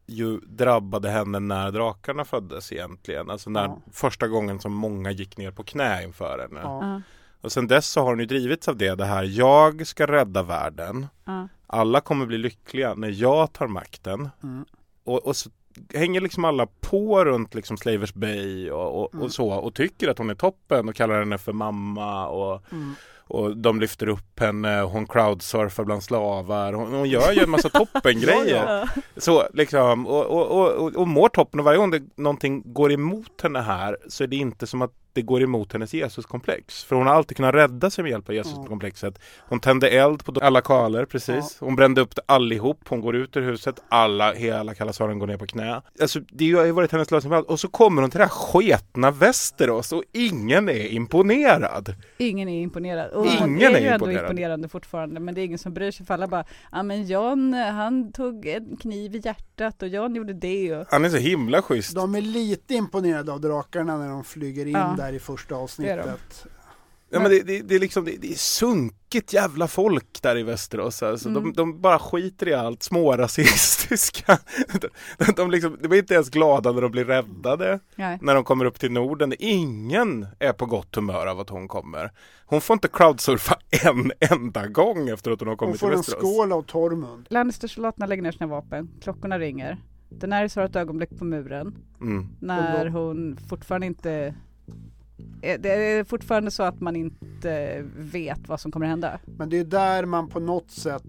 Speaker 2: ju drabbade henne när drakarna föddes egentligen. Alltså när
Speaker 4: Ja.
Speaker 2: första gången som många gick ner på knä inför henne.
Speaker 4: Ja,
Speaker 2: Och sen dess så har hon ju drivits av det, det här jag ska rädda världen.
Speaker 1: ja.
Speaker 2: Alla kommer bli lyckliga när jag tar makten.
Speaker 4: Mm.
Speaker 2: Och, och så hänger liksom alla på runt liksom Slavers Bay och, och,
Speaker 4: Mm.
Speaker 2: och så och tycker att hon är toppen och kallar henne för mamma och,
Speaker 4: Mm.
Speaker 2: och de lyfter upp henne, hon crowdsurfar bland slavar, hon, hon gör ju en massa toppengrejer. Så liksom, och, och, och, och, och mår toppen och varje gång det, någonting går emot henne här så är det inte som att det går emot hennes Jesuskomplex. För hon har alltid kunnat rädda sig med hjälp av Jesuskomplexet. Hon tände eld på alla kaler, precis. Hon brände upp det allihop. Hon går ut ur huset, alla, hela kalasaren går ner på knä. Alltså det har ju varit hennes lösning på allt. Och så kommer hon till det här sketna Västerås och ingen är imponerad.
Speaker 1: Ingen är imponerad. Och
Speaker 2: Ingen
Speaker 1: han är ju
Speaker 2: är
Speaker 1: ändå
Speaker 2: imponerad.
Speaker 1: imponerande fortfarande men det är ingen som bryr sig för alla bara Ja men John han tog en kniv i hjärtat och John gjorde det och
Speaker 2: Han är så himla schysst.
Speaker 4: De är lite imponerade av drakarna när de flyger in
Speaker 1: Ja.
Speaker 4: där i första
Speaker 1: Det är de.
Speaker 4: avsnittet.
Speaker 2: Ja, men det, det, det, är liksom, det, det är sunkigt jävla folk där i Västerås. Alltså.
Speaker 1: Mm.
Speaker 2: De, de bara skiter i allt, smårasistiska. De, de, liksom, de är inte ens glada när de blir räddade
Speaker 1: Nej.
Speaker 2: när de kommer upp till Norden. Ingen är på gott humör av att hon kommer. Hon får inte crowdsurfa en enda gång efter att hon har
Speaker 4: Hon
Speaker 2: kommit
Speaker 4: får
Speaker 2: till
Speaker 4: en
Speaker 2: Västerås.
Speaker 4: skål av Tormund.
Speaker 1: Lannister-soldaterna lägger ner sina vapen, klockorna ringer. Daenerys har ett ögonblick på muren
Speaker 2: Mm.
Speaker 1: när hon fortfarande inte Det är fortfarande så att man inte vet vad som kommer hända.
Speaker 4: Men det är där man på något sätt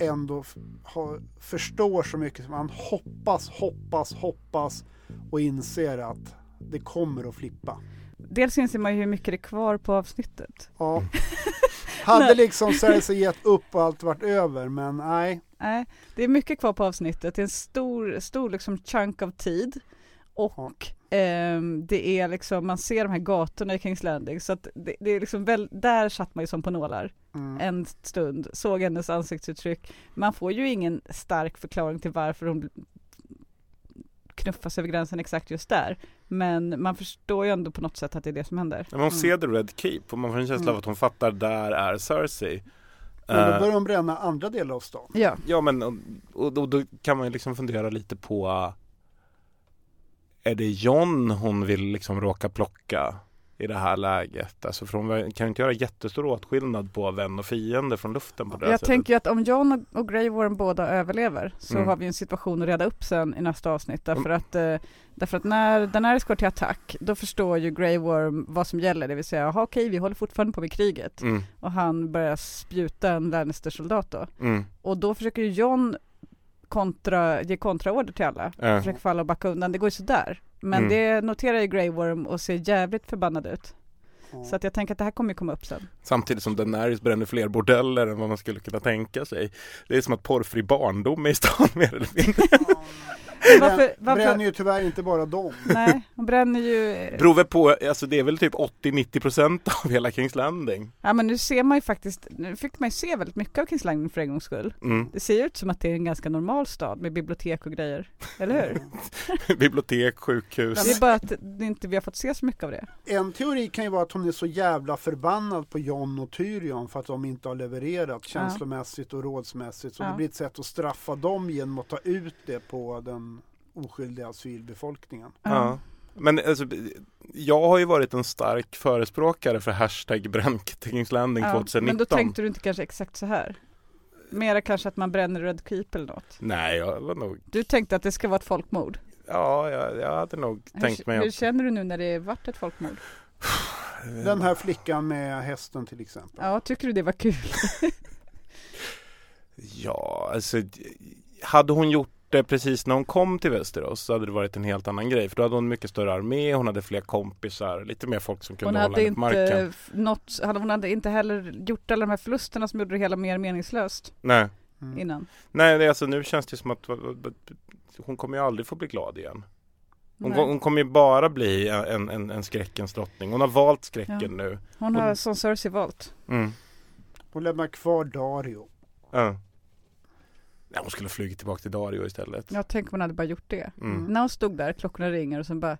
Speaker 4: ändå har, förstår så mycket som man hoppas, hoppas, hoppas och inser att det kommer att flippa.
Speaker 1: Dels inser man ju hur mycket det är kvar på avsnittet.
Speaker 4: Ja. Hade liksom Cersei gett upp och allt varit över men nej.
Speaker 1: Nej, det är mycket kvar på avsnittet. Det är en stor, stor liksom chunk av tid. Och ehm, det är liksom, man ser de här gatorna i Kings Landing. Så att det, det är liksom väl, där satt man ju som på nålar
Speaker 4: Mm.
Speaker 1: en stund. Såg hennes ansiktsuttryck. Man får ju ingen stark förklaring till varför hon knuffas över gränsen exakt just där. Men man förstår ju ändå på något sätt att det är det som händer.
Speaker 2: Men hon ser The Red Keep och man får en känsla av
Speaker 4: Mm.
Speaker 2: att hon fattar där är Cersei.
Speaker 4: Men då
Speaker 2: Eh,
Speaker 4: börjar de bränna andra delar av stan.
Speaker 1: Ja,
Speaker 2: Ja men och, och, då- då kan man ju liksom fundera lite på Är det John hon vill liksom råka plocka i det här läget? Alltså för hon kan ju inte göra jättestor åtskillnad på vän och fiende från luften på det här
Speaker 1: jag
Speaker 2: sättet.
Speaker 1: tänker ju att om John och Grey Worm båda överlever så
Speaker 2: Mm.
Speaker 1: har vi en situation att reda upp sen i nästa avsnitt. Därför att, eh, därför att när Daenerys går till attack då förstår ju Grey Worm vad som gäller. Det vill säga, jaha okej vi håller fortfarande på med kriget.
Speaker 2: mm,
Speaker 1: Och han börjar spjuta en Lannister-soldat då.
Speaker 2: mm,
Speaker 1: Och då försöker ju John kontra, ge kontraorder till alla.
Speaker 2: Ja.
Speaker 1: Försöker falla och backa undan. Det går ju sådär. Men
Speaker 2: Mm.
Speaker 1: det noterar ju Grey Worm och ser jävligt förbannad ut. Så att jag tänker att det här kommer ju komma upp sen.
Speaker 2: Samtidigt som Daenerys bränner fler bordeller än vad man skulle kunna tänka sig. Det är som att porrfri barndom är i stan mer eller mindre.
Speaker 1: Varför-
Speaker 4: Brän-
Speaker 1: varför-
Speaker 4: Bränner ju tyvärr inte bara dem.
Speaker 1: Nej, hon bränner ju...
Speaker 2: Väl på, alltså det är väl typ 80-90% av hela Kings Landing.
Speaker 1: Ja men nu ser man ju faktiskt, nu fick man ju se väldigt mycket av Kings Landing för en gångs skull.
Speaker 2: Mm.
Speaker 1: Det ser ju ut som att det är en ganska normal stad med bibliotek och grejer. Eller hur?
Speaker 2: Bibliotek, sjukhus.
Speaker 1: Det är bara att det inte vi har fått se så mycket av det.
Speaker 4: En teori kan ju vara att hon är så jävla förbannad på John och Tyrion för att de inte har levererat känslomässigt och rådsmässigt. Så
Speaker 1: Ja.
Speaker 4: det blir ett sätt att straffa dem genom att ta ut det på den oskyldiga civilbefolkningen.
Speaker 2: Ja. Men alltså, jag har ju varit en stark förespråkare för hashtag bränn Kings Landing
Speaker 1: Ja,
Speaker 2: 2019.
Speaker 1: Men då tänkte du inte kanske exakt så här? Mera kanske att man bränner Red Keep eller något?
Speaker 2: Nej, jag var nog,
Speaker 1: Du tänkte att det ska vara ett folkmord?
Speaker 2: ja, jag, jag hade nog tänkt
Speaker 1: hur,
Speaker 2: mig
Speaker 1: hur
Speaker 2: att
Speaker 1: känner du nu när det varit ett folkmord?
Speaker 4: Den här flickan med hästen till exempel.
Speaker 1: Ja, tycker du det var kul?
Speaker 2: Ja, alltså hade hon gjort det precis när hon kom till Västerås så hade det varit en helt annan grej. För då hade hon mycket större armé, hon hade fler kompisar, lite mer folk som kunde
Speaker 1: Hon
Speaker 2: hålla henne på marken.
Speaker 1: något, hade, hon hade inte heller gjort alla de här förlusterna som gjorde det hela mer meningslöst
Speaker 2: Nej,
Speaker 4: Mm.
Speaker 1: innan.
Speaker 2: nej det, är alltså, nu känns det som att hon kommer ju aldrig få bli glad igen. Hon, hon kommer ju bara bli en, en, en skräckens drottning. Hon har valt skräcken
Speaker 1: Ja.
Speaker 2: nu.
Speaker 1: Hon har som Cersei valt.
Speaker 2: Mm.
Speaker 4: Hon lämnar kvar Dario.
Speaker 2: Ja. Nej, hon skulle ha flugit tillbaka till Dario istället.
Speaker 1: Jag tänker hon hade bara gjort det.
Speaker 2: Mm.
Speaker 1: När hon stod där, klockorna ringer och sen bara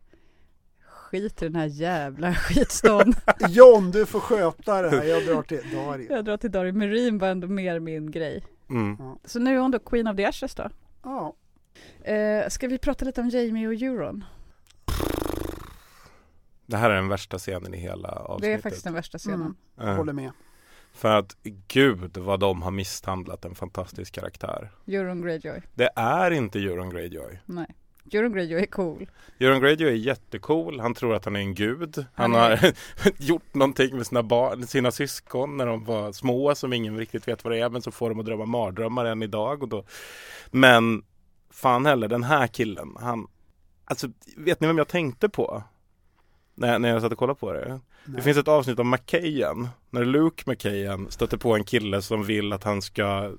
Speaker 1: Skit i den här jävla skitstan.
Speaker 4: John, du får sköta det här. Jag drar till Dario.
Speaker 1: jag drar till Dario. Marine var ändå mer min grej.
Speaker 2: Mm.
Speaker 1: Så nu är hon då Queen of the Ashes då.
Speaker 4: Ja,
Speaker 1: Eh, ska vi prata lite om Jamie och Euron?
Speaker 2: Det här är den värsta scenen i hela avsnittet.
Speaker 1: Det är faktiskt den värsta scenen.
Speaker 4: Mm.
Speaker 2: Ja.
Speaker 4: håller med.
Speaker 2: För att gud vad de har misshandlat en fantastisk karaktär.
Speaker 1: Euron Greyjoy.
Speaker 2: Det är inte Euron Greyjoy.
Speaker 1: Nej. Euron Greyjoy är cool.
Speaker 2: Euron Greyjoy är jättecool. Han tror att han är en gud. Han,
Speaker 1: Han
Speaker 2: har gjort någonting med sina, barn, sina syskon när de var små som ingen riktigt vet vad det är. Men så får de att drömma mardrömmar än idag. Och då. Men fan heller, den här killen. Han, alltså, vet ni vem jag tänkte på? När, när jag satt och kollade på det. Det
Speaker 4: Nej.
Speaker 2: finns ett avsnitt om McKayen. När Luke McKayen stöter på en kille som vill att han ska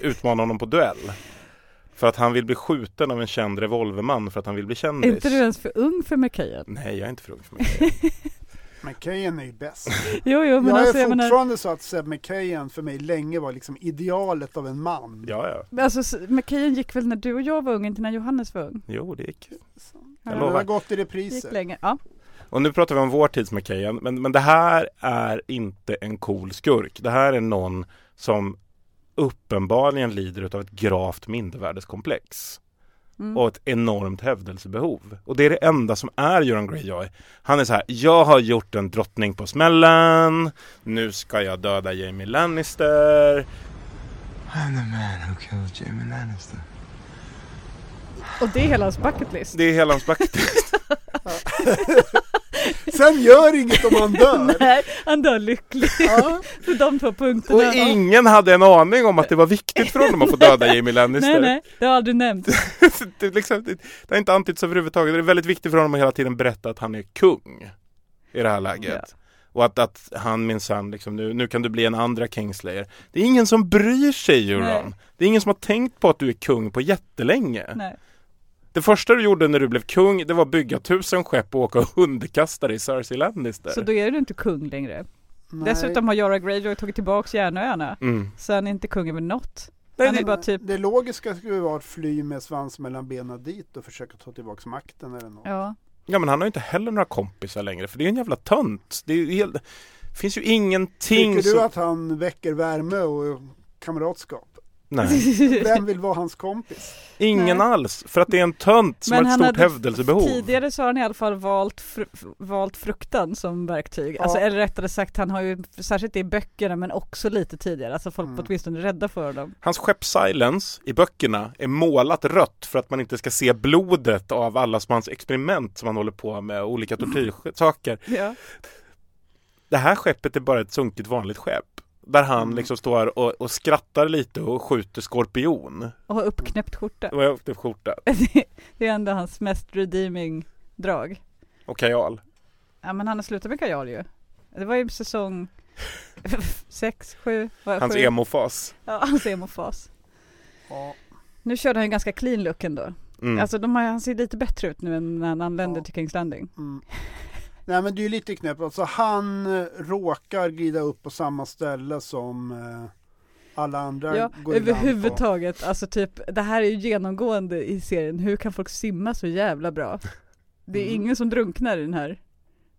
Speaker 2: utmana honom på duell. För att han vill bli skjuten av en känd revolverman för att han vill bli
Speaker 1: Är
Speaker 2: kändis.
Speaker 1: inte du ens för ung för McKayen?
Speaker 2: Nej, jag är inte för ung för McKayen.
Speaker 4: McKayen är ju bäst.
Speaker 1: Jo, jo, men
Speaker 4: jag
Speaker 1: alltså
Speaker 4: är
Speaker 1: jag menar,
Speaker 4: fortfarande så att Seb McKayen för mig länge var liksom idealet av en man.
Speaker 2: ja, ja.
Speaker 1: alltså s- McKayen gick väl när du och jag var unga, inte när Johannes var ung?
Speaker 2: Jo, det gick.
Speaker 4: Ja,
Speaker 2: Jag
Speaker 4: det
Speaker 2: lovar.
Speaker 4: har gått i
Speaker 1: Det gick
Speaker 4: repriser.
Speaker 1: länge, ja.
Speaker 2: Och nu pratar vi om vår tids McKayan, men, men det här är inte en cool skurk. Det här är någon som uppenbarligen lider av ett gravt mindervärdeskomplex.
Speaker 1: Mm.
Speaker 2: och ett enormt hävdelsebehov. Och det är det enda som är Göran Greyjoy. Han är så här, jag har gjort en drottning på smällen, nu ska jag döda Jamie Lannister.
Speaker 8: I'm the man who killed Jamie Lannister.
Speaker 1: Och det är hela hans bucket list.
Speaker 2: Det är hela hans bucket
Speaker 4: Sen gör inget om han dör.
Speaker 1: Nej, han dör lycklig.
Speaker 4: Ja.
Speaker 1: För de två punkterna.
Speaker 2: Och ingen hade en aning om att det var viktigt för honom att få döda Jamie Lannister.
Speaker 1: Nej, nej, det har aldrig nämnt.
Speaker 2: det, är liksom, det, det har inte antytts överhuvudtaget. Det är väldigt viktigt för honom att hela tiden berätta att han är kung i det här läget. Och att, att han minsann, liksom, nu, nu kan du bli en andra Kingslayer. Det är ingen som bryr sig Euron.
Speaker 1: Nej.
Speaker 2: Det är ingen som har tänkt på att du är kung på jättelänge.
Speaker 1: Nej.
Speaker 2: Det första du gjorde när du blev kung, det var att bygga tusen skepp och åka och underkasta dig Cersei Lannister.
Speaker 1: Så då är du inte kung längre.
Speaker 4: Nej.
Speaker 1: Dessutom har Jorah Greyjoy tagit tillbaka Järnöarna.
Speaker 2: Mm.
Speaker 1: Så han är inte kung över något.
Speaker 2: Nej, det-
Speaker 1: bara typ,
Speaker 4: Det logiska skulle vara att fly med svans mellan benen dit och försöka ta tillbaka makten eller något.
Speaker 1: ja.
Speaker 2: Ja men han har ju inte heller några kompisar längre för det är ju en jävla tönt. Det är ju helt... det finns ju ingenting
Speaker 4: Tycker du
Speaker 2: som...
Speaker 4: att han väcker värme och kamratskap?
Speaker 2: Nej,
Speaker 4: Vem vill vara hans kompis?
Speaker 2: ingen
Speaker 1: Nej.
Speaker 2: alls. För att det är en tönt som har ett stort hävdelsebehov.
Speaker 1: Tidigare så har han i alla fall valt, fr- valt fruktan som verktyg.
Speaker 4: Ja.
Speaker 1: Alltså, eller rättare sagt, han har ju särskilt i böckerna men också lite tidigare. Alltså folk
Speaker 4: Mm.
Speaker 1: åtminstone rädda för dem.
Speaker 2: Hans skepp Silence i böckerna är målat rött för att man inte ska se blodet av alla som hans experiment som han håller på med, olika tortyrsaker.
Speaker 1: Ja.
Speaker 2: Det här skeppet är bara ett sunkigt vanligt skepp. Där han
Speaker 4: Mm.
Speaker 2: liksom står och, och skrattar lite och skjuter skorpion.
Speaker 1: Och har uppknäppt skjorta.
Speaker 2: Och jag åkte skjorta.
Speaker 1: det är ändå hans mest redeeming drag.
Speaker 2: Och kajal.
Speaker 1: Ja men han har slutat med kajal ju. Det var ju säsong sex, sju, vad-
Speaker 2: Hans emofas.
Speaker 1: Ja, hans emofas.
Speaker 4: Ja.
Speaker 1: Nu körde han ju ganska clean look ändå.
Speaker 2: Mm.
Speaker 1: Alltså de har, han ser lite bättre ut nu än när han anlände
Speaker 4: Ja.
Speaker 1: till Kings Landing.
Speaker 4: Mm. Nej men det är ju lite knäppt. Alltså han eh, råkar glida upp på samma ställe som eh, alla andra
Speaker 1: Ja,
Speaker 4: går på.
Speaker 1: överhuvudtaget. Alltså typ, det här är ju genomgående i serien. Hur kan folk simma så jävla bra? Det är
Speaker 4: Mm.
Speaker 1: ingen som drunknar i den här.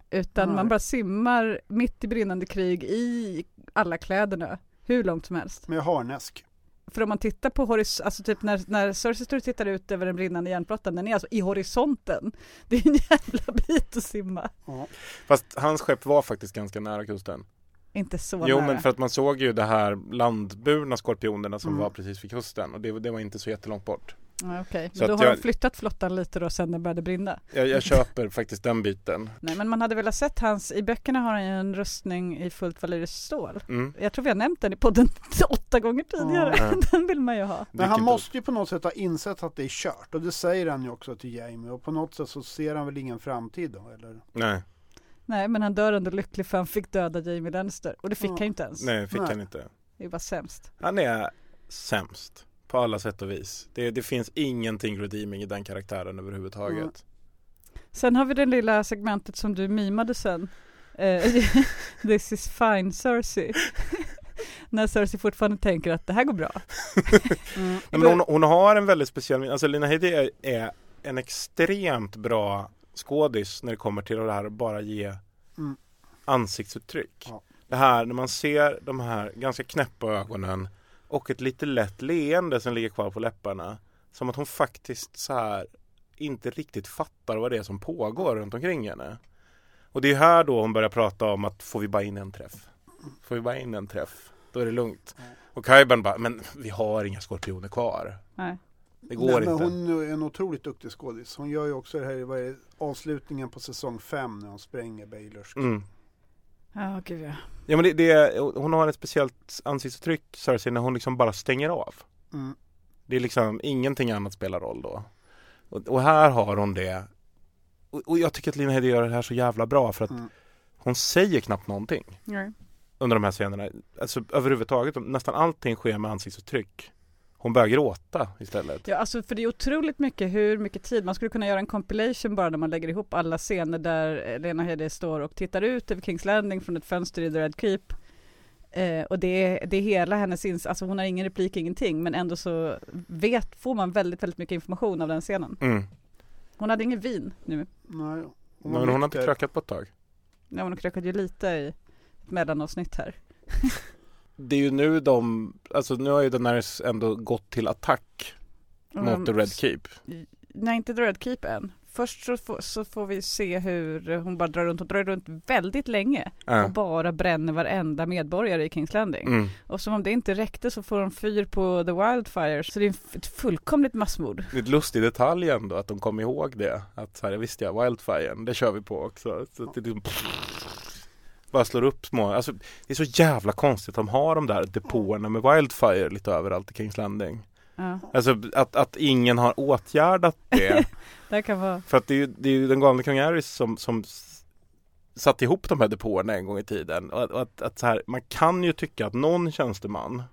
Speaker 1: Utan
Speaker 4: Nej.
Speaker 1: man bara simmar mitt i brinnande krig i alla kläderna. Hur långt som helst.
Speaker 4: Med harnesk.
Speaker 1: För om man tittar på horisonten, alltså typ när, när och tittar ut över den brinnande järnflottan, den är alltså i horisonten. Det är en jävla bit att simma.
Speaker 4: Ja.
Speaker 2: Fast hans skepp var faktiskt ganska nära kusten.
Speaker 1: Inte så
Speaker 2: jo
Speaker 1: nära.
Speaker 2: men för att man såg ju det här landburna skorpionerna som
Speaker 4: Mm.
Speaker 2: var precis vid kusten och det, det var inte så jättelångt bort.
Speaker 1: Ja, Okej,
Speaker 2: Så
Speaker 1: men då har
Speaker 2: jag-
Speaker 1: de flyttat flottan lite då sen den började brinna.
Speaker 2: Jag, jag köper faktiskt den biten.
Speaker 1: Nej men man hade velat sett hans, i böckerna har han ju en rustning i fullt valyriskt stål.
Speaker 2: Mm.
Speaker 1: Jag tror vi har nämnt den i podden åtta gånger tidigare.
Speaker 2: Ja.
Speaker 1: Den vill man ju ha.
Speaker 4: Men han måste ju på något sätt ha insett att det är kört och det säger han ju också till Jamie och på något sätt så ser han väl ingen framtid då eller?
Speaker 2: Nej,
Speaker 1: Nej men han dör ändå lycklig för han fick döda Jamie Lannister. Och det fick
Speaker 4: Ja.
Speaker 1: han ju inte ens.
Speaker 2: nej fick
Speaker 4: Nej.
Speaker 2: han inte.
Speaker 1: Det är bara sämst.
Speaker 2: Han är sämst. På alla sätt och vis. Det, det finns ingenting redeeming i den karaktären överhuvudtaget.
Speaker 4: Mm.
Speaker 1: Sen har vi det lilla segmentet som du mimade sen. Eh, This is fine Cersei. När Cersei fortfarande tänker att det här går bra.
Speaker 4: Mm.
Speaker 2: Men hon, hon har en väldigt speciell, alltså Lina Headey är, är en extremt bra skådis när det kommer till det här att bara ge
Speaker 4: Mm.
Speaker 2: ansiktsuttryck.
Speaker 4: Ja.
Speaker 2: Det här när man ser de här ganska knäppa ögonen och ett lite lätt leende som ligger kvar på läpparna. Som att hon faktiskt så här inte riktigt fattar vad det är som pågår runt omkring henne. Och det är här då hon börjar prata om att får vi bara in en träff? Får vi bara in en träff? Då är det lugnt. Och Kaiban bara, men vi har inga skorpioner kvar.
Speaker 1: Nej.
Speaker 2: Det går
Speaker 4: Nej, men
Speaker 2: inte.
Speaker 4: hon är en otroligt duktig skådis. Hon gör ju också det här, vad är det, avslutningen på säsong 5 när hon spränger Baylors.
Speaker 2: Mm.
Speaker 1: Ja, gud ja.
Speaker 2: Ja men det, det, hon har ett speciellt ansiktsuttryck Cersei när hon liksom bara stänger av.
Speaker 4: Mm.
Speaker 2: Det är liksom ingenting annat spelar roll då. Och, och här har hon det. Och, och jag tycker att Lina Headey gör det här så jävla bra för att
Speaker 4: Mm.
Speaker 2: hon säger knappt någonting
Speaker 1: Nej.
Speaker 2: under de här scenerna. Alltså överhuvudtaget, nästan allting sker med ansiktsuttryck. Hon börjar gråta istället.
Speaker 1: Ja, alltså för det är otroligt mycket hur mycket tid, man skulle kunna göra en compilation bara när man lägger ihop alla scener där Lena Headey står och tittar ut över Kings Landing från ett fönster i The Red Keep. Eh, och det är, det är hela hennes ins, alltså hon har ingen replik, ingenting, men ändå så vet, får man väldigt, väldigt mycket information av den scenen.
Speaker 2: Mm.
Speaker 1: Hon hade ingen vin nu.
Speaker 4: Nej. Hon
Speaker 2: Men hon har inte krökat på ett tag.
Speaker 1: Ja, hon krökade ju lite i ett mellanavsnitt här.
Speaker 2: Det är ju nu de, alltså nu har ju Daenerys ändå gått till attack mot The Red Keep.
Speaker 1: Nej, inte The Red Keep än. Först så får, så får vi se hur hon bara drar runt och drar runt väldigt länge och
Speaker 2: Ja.
Speaker 1: bara bränner varenda medborgare i Kings Landing.
Speaker 2: Mm.
Speaker 1: Och som om det inte räckte så får de fyr på The Wildfire. Så det är ett fullkomligt massmord.
Speaker 2: Det är ett lustig detalj ändå att de kom ihåg det. Att så här, visst ja, Wildfire, det kör vi på också. Så det liksom bara slår upp små, alltså det är så jävla konstigt att de har de där depåerna med Wildfire lite överallt i Kings Landing.
Speaker 1: Ja,
Speaker 2: Alltså att, att ingen har åtgärdat det.
Speaker 1: det kan vara.
Speaker 2: För att det är ju, det är ju den galne kung Aerys som, som satte ihop de här depåerna en gång i tiden. Och att, att, att så här, man kan ju tycka att någon tjänsteman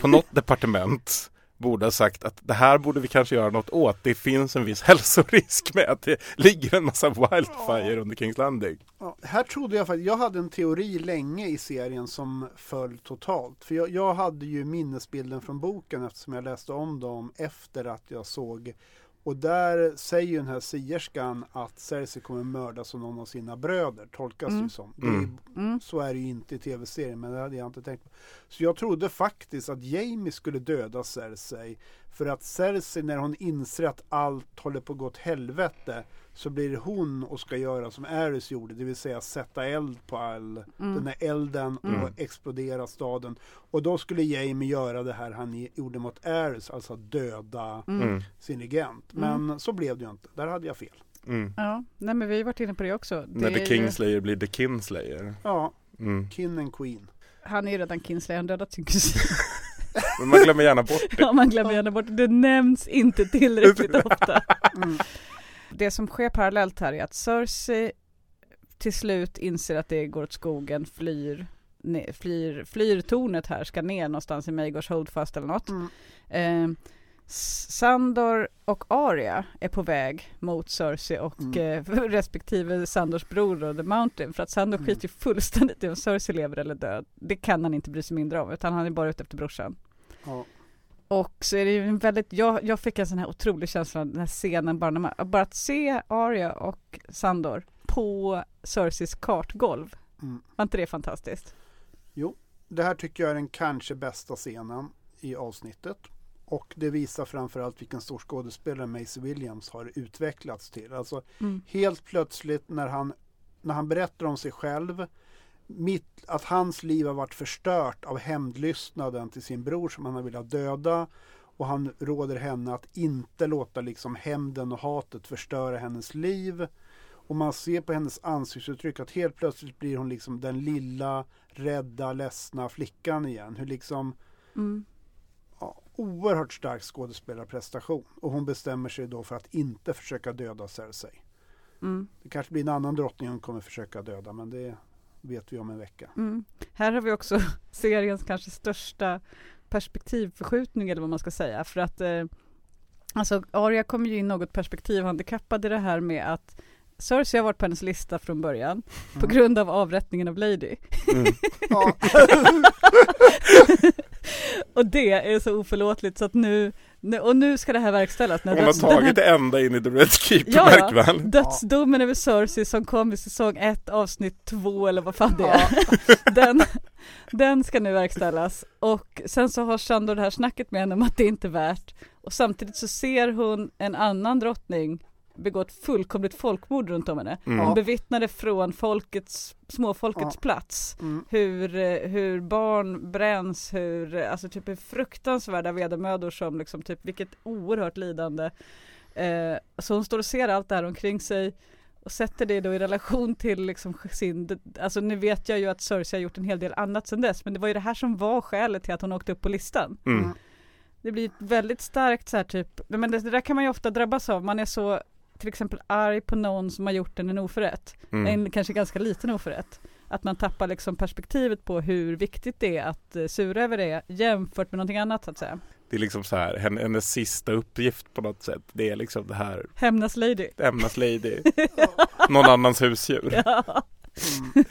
Speaker 2: på något departement borde ha sagt att det här borde vi kanske göra något åt. Det finns en viss hälsorisk med att det ligger en massa wildfire under Kings Landing.
Speaker 4: Ja, här trodde jag faktiskt, jag hade en teori länge i serien som föll totalt. För jag, jag hade ju minnesbilden från boken eftersom jag läste om dem efter att jag såg och där säger ju den här sierskan att Cersei kommer mördas av någon av sina bröder, tolkas det
Speaker 1: Mm.
Speaker 4: ju som. Det,
Speaker 2: Mm.
Speaker 1: Mm.
Speaker 4: Så är det ju inte i tv-serien, men det hade jag inte tänkt på. Så jag trodde faktiskt att Jamie skulle döda Cersei. För att Cersei, när hon inser att allt håller på att gå åt helvete, så blir det hon och ska göra som Aerys gjorde, det vill säga sätta eld på all
Speaker 1: Mm.
Speaker 4: den här elden och
Speaker 2: Mm.
Speaker 4: explodera staden. Och då skulle Jamie göra det här han gjorde mot Aerys, alltså döda
Speaker 1: Mm.
Speaker 2: Mm.
Speaker 4: sin regent. Men så blev det ju inte, där hade jag fel.
Speaker 2: Mm.
Speaker 1: Ja, nej men vi har ju varit inne på det också. Det
Speaker 2: När
Speaker 1: är
Speaker 2: The
Speaker 1: ju-
Speaker 2: Kingslayer blir The Kinslayer.
Speaker 4: Ja,
Speaker 2: Mm.
Speaker 4: Kin and Queen.
Speaker 1: Han är ju redan Kingsley, han dödat sin kusin.
Speaker 2: Men man glömmer gärna bort det.
Speaker 1: Ja, man glömmer gärna bort det. Det nämns inte tillräckligt ofta. Det som sker parallellt här är att Cersei till slut inser att det går åt skogen, flyr, ne, flyr, flyr tornet här, ska ner någonstans i Maegors Holdfast eller något.
Speaker 4: Mm.
Speaker 1: Eh, Sandor och Arya är på väg mot Cersei och
Speaker 4: Mm.
Speaker 1: eh, respektive Sandors bror då, The Mountain för att Sandor
Speaker 4: Mm.
Speaker 1: skiter fullständigt i om Cersei lever eller död. Det kan han inte bry sig mindre om utan han är bara ute efter brorsan.
Speaker 4: Ja.
Speaker 1: Och så är det ju en väldigt, jag, jag fick en sån här otrolig känsla den här scenen bara när man, bara att se Arya och Sandor på Cerseis kartgolv.
Speaker 4: Mm.
Speaker 1: Var inte det fantastiskt?
Speaker 4: Det här tycker jag är den kanske bästa scenen i avsnittet. Och det visar framförallt vilken stor skådespelare Maisie Williams har utvecklats till. Alltså
Speaker 1: Mm.
Speaker 4: helt plötsligt när han, när han berättar om sig själv, mitt, att hans liv har varit förstört av hämndlystnaden till sin bror som han har velat döda. Och han råder henne att inte låta liksom hämnden och hatet förstöra hennes liv. Och man ser på hennes ansiktsuttryck att helt plötsligt blir hon liksom den lilla, rädda, ledsna flickan igen. Hur liksom
Speaker 1: Mm.
Speaker 4: ja, oerhört stark skådespelarprestation. Och hon bestämmer sig då för att inte försöka döda Cersei.
Speaker 1: Mm.
Speaker 4: Det kanske blir en annan drottning hon kommer försöka döda, men det vet vi om en vecka.
Speaker 1: Mm. Här har vi också seriens kanske största perspektivförskjutning eller vad man ska säga. För att eh, alltså Arya kommer ju in något perspektivhandikappad i det här med att Cersei har varit på hennes lista från början på
Speaker 4: Mm.
Speaker 1: grund av avrättningen av Lady.
Speaker 2: Mm.
Speaker 4: Ja,
Speaker 1: och det är så oförlåtligt så att nu, nu och nu ska det här verkställas. När
Speaker 2: Hon har
Speaker 1: döds- här-
Speaker 2: tagit det ända in i The Red Keep,
Speaker 1: Ja,
Speaker 2: märk
Speaker 1: ja.
Speaker 2: väl?
Speaker 1: Dödsdomen över Cersei som kom i säsong 1 avsnitt 2 eller vad fan det är. Den, den ska nu verkställas och sen så har Sandor det här snacket med henne om att det inte är värt och samtidigt så ser hon en annan drottning begå ett fullkomligt folkmord runt om henne.
Speaker 2: Mm.
Speaker 1: Hon bevittnade från folkets, småfolkets
Speaker 4: Ja.
Speaker 1: plats
Speaker 4: mm,
Speaker 1: hur, eh, hur barn bränns, hur, eh, alltså typ hur fruktansvärda vedermödor som liksom typ vilket oerhört lidande. Eh, så hon står och ser allt det här omkring sig och sätter det då i relation till liksom sin, alltså nu vet jag ju att Cersei har gjort en hel del annat sedan dess men det var ju det här som var skälet till att hon åkte upp på listan.
Speaker 2: Mm.
Speaker 1: Det blir ett väldigt starkt så här typ, men det, det där kan man ju ofta drabbas av, man är så till exempel arg på någon som har gjort en en oförrätt
Speaker 2: Mm.
Speaker 1: en kanske ganska liten oförrätt. Att man tappar liksom perspektivet på hur viktigt det är att eh, sura över det jämfört med någonting annat så att säga.
Speaker 2: Det är liksom så här, henne- hennes sista uppgift på något sätt. Det är liksom det här,
Speaker 1: Hämnas Lady.
Speaker 2: Emmas Lady, någon annans husdjur.
Speaker 1: Ja.
Speaker 4: mm.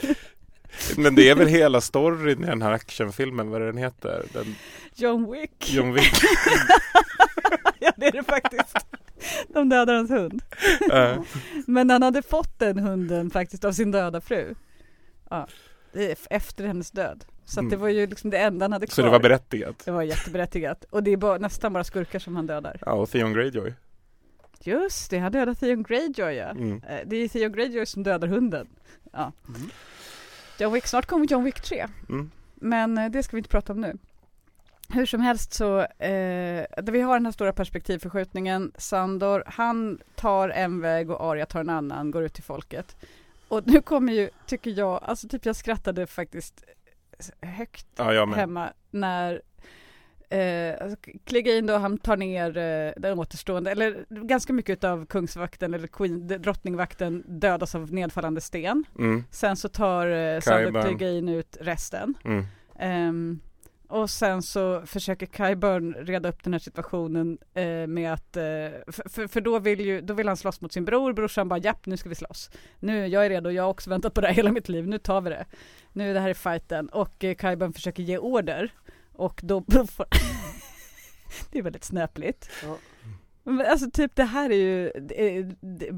Speaker 2: Men det är väl hela storyn i den här actionfilmen, vad den heter? Den,
Speaker 1: John Wick.
Speaker 2: John Wick.
Speaker 1: ja det är det faktiskt. De dödar hans hund.
Speaker 2: Eh,
Speaker 1: Men han hade fått den hunden faktiskt av sin döda fru. Ja, efter hennes död. Så det
Speaker 2: Mm.
Speaker 1: var ju liksom det enda han hade kvar.
Speaker 2: så det var berättigat.
Speaker 1: Det var jätteberättigat. Och det är bara, nästan bara skurkar som han dödar.
Speaker 2: Ja, och Theon Greyjoy.
Speaker 1: Just det, han dödar Theon Greyjoy ja.
Speaker 2: Mm.
Speaker 1: Eh, Det är Theon Greyjoy som dödar hunden. Ja.
Speaker 4: Mm.
Speaker 1: John Wick, snart kommer John Wick 3.
Speaker 2: Mm.
Speaker 1: Men eh, det ska vi inte prata om nu. Hur som helst så, eh, vi har den här stora perspektivförskjutningen. Sandor, han tar en väg och Arya tar en annan, går ut till folket. Och nu kommer ju, tycker jag, alltså typ jag skrattade faktiskt högt
Speaker 2: Ja,
Speaker 1: hemma när eh, alltså, Clegane då han tar ner eh, den återstående, eller ganska mycket av kungsvakten eller queen, drottningvakten dödas av nedfallande sten.
Speaker 2: Mm.
Speaker 1: Sen så tar eh, Sandor. Clegane ut resten.
Speaker 2: Mm.
Speaker 1: Ehm, och sen så försöker Qyburn reda upp den här situationen eh, med att, eh, för, för, då, vill ju, då vill han slåss mot sin bror, brorsan bara japp nu ska vi slåss. Nu, jag är redo, jag har också väntat på det här hela mitt liv, nu tar vi det. Nu är det här är fighten och eh, Qyburn försöker ge order och då Det är väldigt snöpligt.
Speaker 4: Ja.
Speaker 1: Men alltså typ det här är ju det är, det är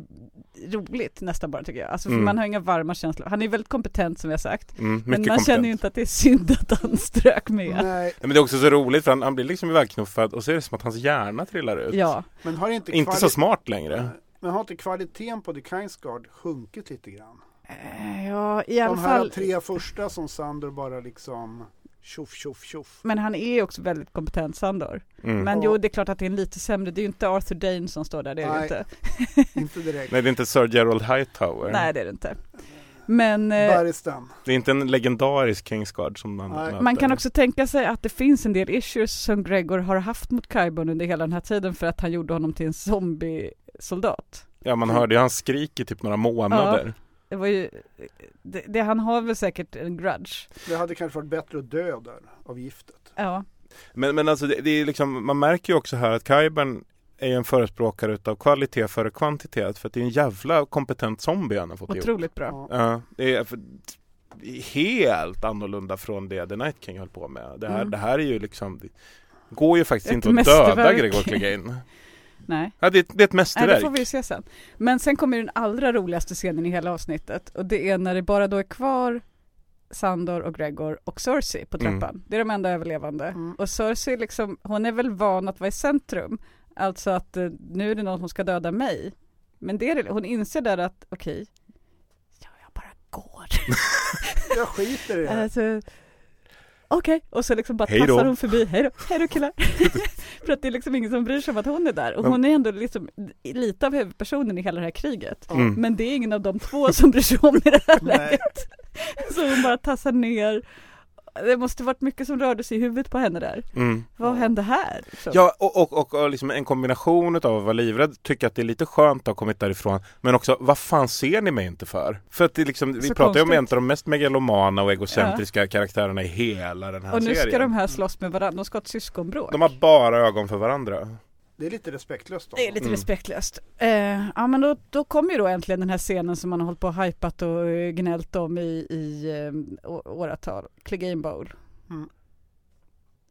Speaker 1: roligt nästan bara tycker jag. Alltså för
Speaker 2: Mm.
Speaker 1: man har inga varma känslor. Han är väldigt kompetent som vi har sagt.
Speaker 2: Mm,
Speaker 1: Men man
Speaker 2: kompetent.
Speaker 1: känner ju inte att det är synd att han strök med.
Speaker 4: Nej,
Speaker 2: Nej, men det är också så roligt för han, han blir liksom ivägknuffad och så är det som att hans hjärna trillar ut.
Speaker 1: Ja,
Speaker 4: men har inte,
Speaker 2: Inte så smart längre.
Speaker 4: Men har inte kvaliteten på The Kingsguard sjunkit lite grann?
Speaker 1: Eh, ja i alla
Speaker 4: De här
Speaker 1: fall.
Speaker 4: tre första som Sandor bara liksom tjoff tjoff tjoff.
Speaker 1: Men han är också väldigt kompetent Sandor.
Speaker 2: Mm.
Speaker 1: Men
Speaker 4: Ja.
Speaker 1: jo det är klart att det är en lite sämre, det är ju inte Arthur Dane som står där, det är det
Speaker 4: Nej.
Speaker 1: inte.
Speaker 4: Inte direkt.
Speaker 2: Nej, det är inte Sir Gerald Hightower.
Speaker 1: Nej det är det inte. Men eh,
Speaker 4: Barristan.
Speaker 2: Det är inte en legendarisk Kingsguard som man
Speaker 4: Nej.
Speaker 1: man kan också tänka sig att det finns en del issues som Gregor har haft mot Qyburn under hela den här tiden för att han gjorde honom till en zombie-soldat.
Speaker 2: Ja, man hörde ju hans skrik i typ några månader.
Speaker 1: Det var ju, det, det, han har väl säkert en grudge.
Speaker 4: Det hade kanske varit bättre att dö där av giftet.
Speaker 1: Ja,
Speaker 2: Men, men alltså, det, det är liksom, man märker ju också här att Kyburn är ju en förespråkare utav kvalitet före kvantitet för att det är en jävla kompetent zombie han har fått ihop.
Speaker 1: otroligt bra.
Speaker 4: Ja.
Speaker 2: Det är för, helt annorlunda från det The Night King höll på med. Det här,
Speaker 1: Mm.
Speaker 2: det här är ju liksom det går ju faktiskt
Speaker 1: Ett
Speaker 2: inte att döda. Gregor Clegane.
Speaker 1: Nej.
Speaker 2: Ja, det, är- det är ett
Speaker 1: Nej,
Speaker 2: mästerverk.
Speaker 1: det får vi se sen. Men sen kommer den allra roligaste scenen i hela avsnittet och det är när det bara då är kvar Sandor och Gregor och Cersei på
Speaker 2: Mm.
Speaker 1: trappan. Det är de enda överlevande.
Speaker 4: Mm.
Speaker 1: Och Cersei liksom, hon är väl van att vara i centrum. Alltså att eh, nu är det någon som ska döda mig. Men det är det, hon inser där att okej, ja, jag bara går.
Speaker 4: Jag skiter i det.
Speaker 1: Alltså, Okej, och så liksom bara
Speaker 2: Hej då.
Speaker 1: tassar hon förbi, hej då, hej då killar. För att det är liksom ingen som bryr sig om att hon är där. Och hon är ändå liksom lite av huvudpersonen i hela det här kriget.
Speaker 2: Mm.
Speaker 1: Men det är ingen av de två som bryr sig om i det här läget. Så hon bara tassar ner. Det måste varit mycket som rörde sig i huvudet på henne där.
Speaker 2: Mm.
Speaker 1: Vad hände här? liksom?
Speaker 2: Ja, och, och, och, och liksom en kombination utav att vara livrädd, tycka att det är lite skönt att ha kommit därifrån, men också vad fan ser ni mig inte för? För att det liksom, vi
Speaker 1: Så
Speaker 2: pratar ju om en av de mest megalomana och egocentriska karaktärerna i hela den här
Speaker 1: och nu
Speaker 2: serien.
Speaker 1: ska de här slåss med varandra, de ska ha ett syskonbråk.
Speaker 2: De har bara ögon för varandra.
Speaker 4: Det är lite respektlöst. av
Speaker 1: Det är lite
Speaker 2: Mm.
Speaker 1: respektlöst. Eh, ja men då, då kommer ju då äntligen den här scenen som man har hållit på och hypat och eh, gnällt om i, i eh, å- åratal. Clegane Bowl.
Speaker 4: Mm.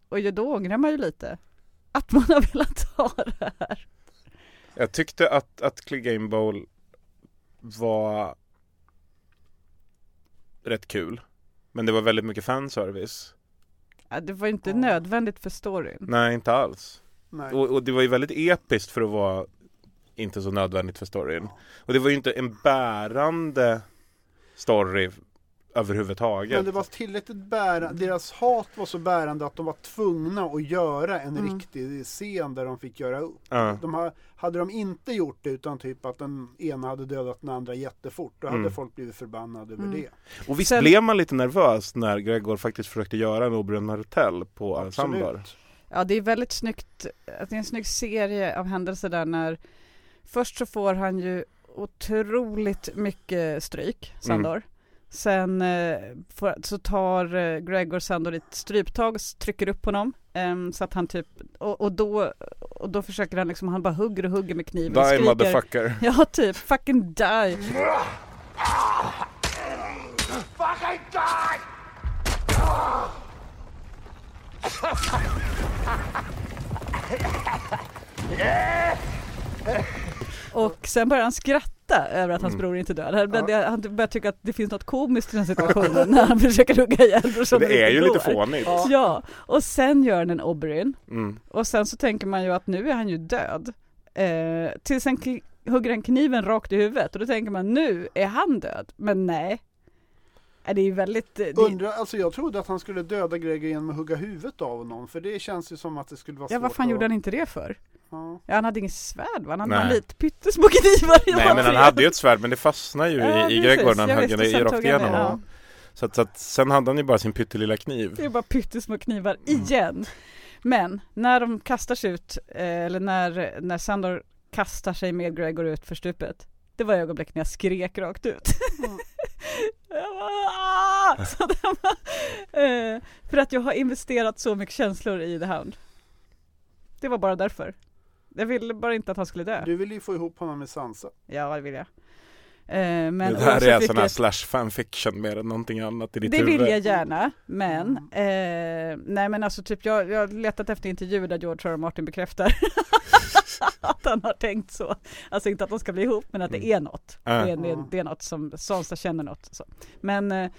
Speaker 1: Och ju då ångrar man ju lite. Att man har velat ha det här.
Speaker 2: Jag tyckte att, att Clegane Bowl var rätt kul. Men det var väldigt mycket fanservice.
Speaker 1: Ja, det var ju inte
Speaker 4: Ja.
Speaker 1: nödvändigt för storyn.
Speaker 2: Nej, inte alls.
Speaker 4: Nej.
Speaker 2: Och, och det var ju väldigt episkt för att vara inte så nödvändigt för storyn. Och det var ju inte en bärande story överhuvudtaget.
Speaker 4: Men det var tillräckligt bärande, deras hat var så bärande att de var tvungna att göra en
Speaker 1: Mm.
Speaker 4: riktig scen där de fick göra upp.
Speaker 2: Ja.
Speaker 4: De ha, hade de inte gjort det utan typ att den ena hade dödat den andra jättefort, då hade
Speaker 2: Mm.
Speaker 4: folk blivit förbannade över
Speaker 1: Mm.
Speaker 4: det.
Speaker 2: Och visst
Speaker 1: Sen-
Speaker 2: blev man lite nervös när Gregor faktiskt försökte göra en Oberyn Martell på?
Speaker 4: Absolut.
Speaker 1: Ja det är väldigt snyggt, att det är en snygg serie av händelser där när Först så får han ju otroligt mycket stryk, Sandor. Sen eh, får, så tar eh, Gregor Sandor ett stryptag och trycker upp honom. ehm, så att han typ, och, och, då, och då försöker han liksom, han bara hugger och hugger med kniven.
Speaker 2: Die
Speaker 1: skriker.
Speaker 2: motherfucker.
Speaker 1: Ja typ, fucking die. Och sen börjar han skratta över att hans
Speaker 2: Mm.
Speaker 1: bror inte dör. Han,
Speaker 4: Ja.
Speaker 1: det- han börjar tycka att det finns något komiskt i den situationen när han försöker hugga ihjäl brorsan.
Speaker 2: Det är ju lite fånigt.
Speaker 1: Ja, och sen gör han en Oberyn.
Speaker 2: Mm.
Speaker 1: Och sen så tänker man ju att nu är han ju död. Eh, tills han hugger han kniven rakt i huvudet och då tänker man nu är han död. Men nej. Eh, Det är ju väldigt... eh, Det,
Speaker 4: Undrar, alltså jag trodde att han skulle döda Gregor genom att hugga huvudet av någon. För det känns ju som att det skulle vara
Speaker 1: ja,
Speaker 4: svårt
Speaker 1: vad fan
Speaker 4: att...
Speaker 1: gjorde han inte det för?
Speaker 4: Ja.
Speaker 1: Ja, han hade inget svärd va? Han hade
Speaker 2: Nej.
Speaker 1: bara lite pyttesmå knivar i
Speaker 2: Nej men han hade ju ett svärd men det fastnade ju
Speaker 1: Ja,
Speaker 2: i, i. Gregor när han högg det rakt igenom
Speaker 1: ja.
Speaker 2: Så att, så att sen hade han ju bara sin pyttelilla kniv.
Speaker 1: Det är bara pyttesmå knivar
Speaker 2: Mm.
Speaker 1: igen. Men när de kastar sig ut, eh, eller när, när Sandor kastar sig med Gregor ut för stupet. Det var ögonblick när jag skrek rakt ut.
Speaker 4: Mm.
Speaker 1: bara, "Ah!" så var, eh, För att jag har investerat så mycket känslor i The Hound. Det var bara därför. Jag ville bara inte att han skulle dö.
Speaker 4: Du vill ju få ihop honom med Sansa.
Speaker 1: Ja, det vill jag. Eh, men
Speaker 2: det här är sån här slash fanfiction mer än någonting annat i ditt
Speaker 1: Det
Speaker 2: huvud.
Speaker 1: vill jag gärna, men
Speaker 4: Mm.
Speaker 1: eh, nej men alltså typ jag, jag har letat efter intervjuer där George R. R. Martin bekräftar att han har tänkt så. Alltså inte att de ska bli ihop men att det
Speaker 2: Mm.
Speaker 1: är något. Det, är, det, det är något som Sansa känner något. Så. Men eh,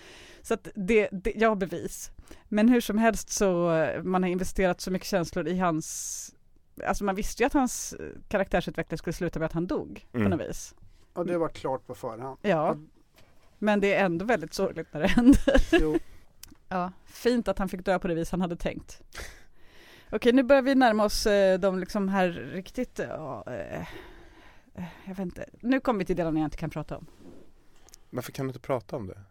Speaker 1: så att det, det, jag har bevis. Men hur som helst så eh, man har investerat så mycket känslor i hans Alltså man visste ju att hans eh, karaktärsutveckling skulle sluta med att han dog
Speaker 2: Mm.
Speaker 1: på något vis.
Speaker 4: Ja, det var klart på förhand.
Speaker 1: Ja. Men det är ändå väldigt sorgligt när det händer.
Speaker 4: Jo.
Speaker 1: Ja, fint att han fick dö på det vis han hade tänkt. Okej, nu börjar vi närma oss eh, de liksom här riktigt, ja, eh, eh, jag vet inte. Nu kommer vi till delarna jag inte kan prata om.
Speaker 2: Varför kan du inte prata om det?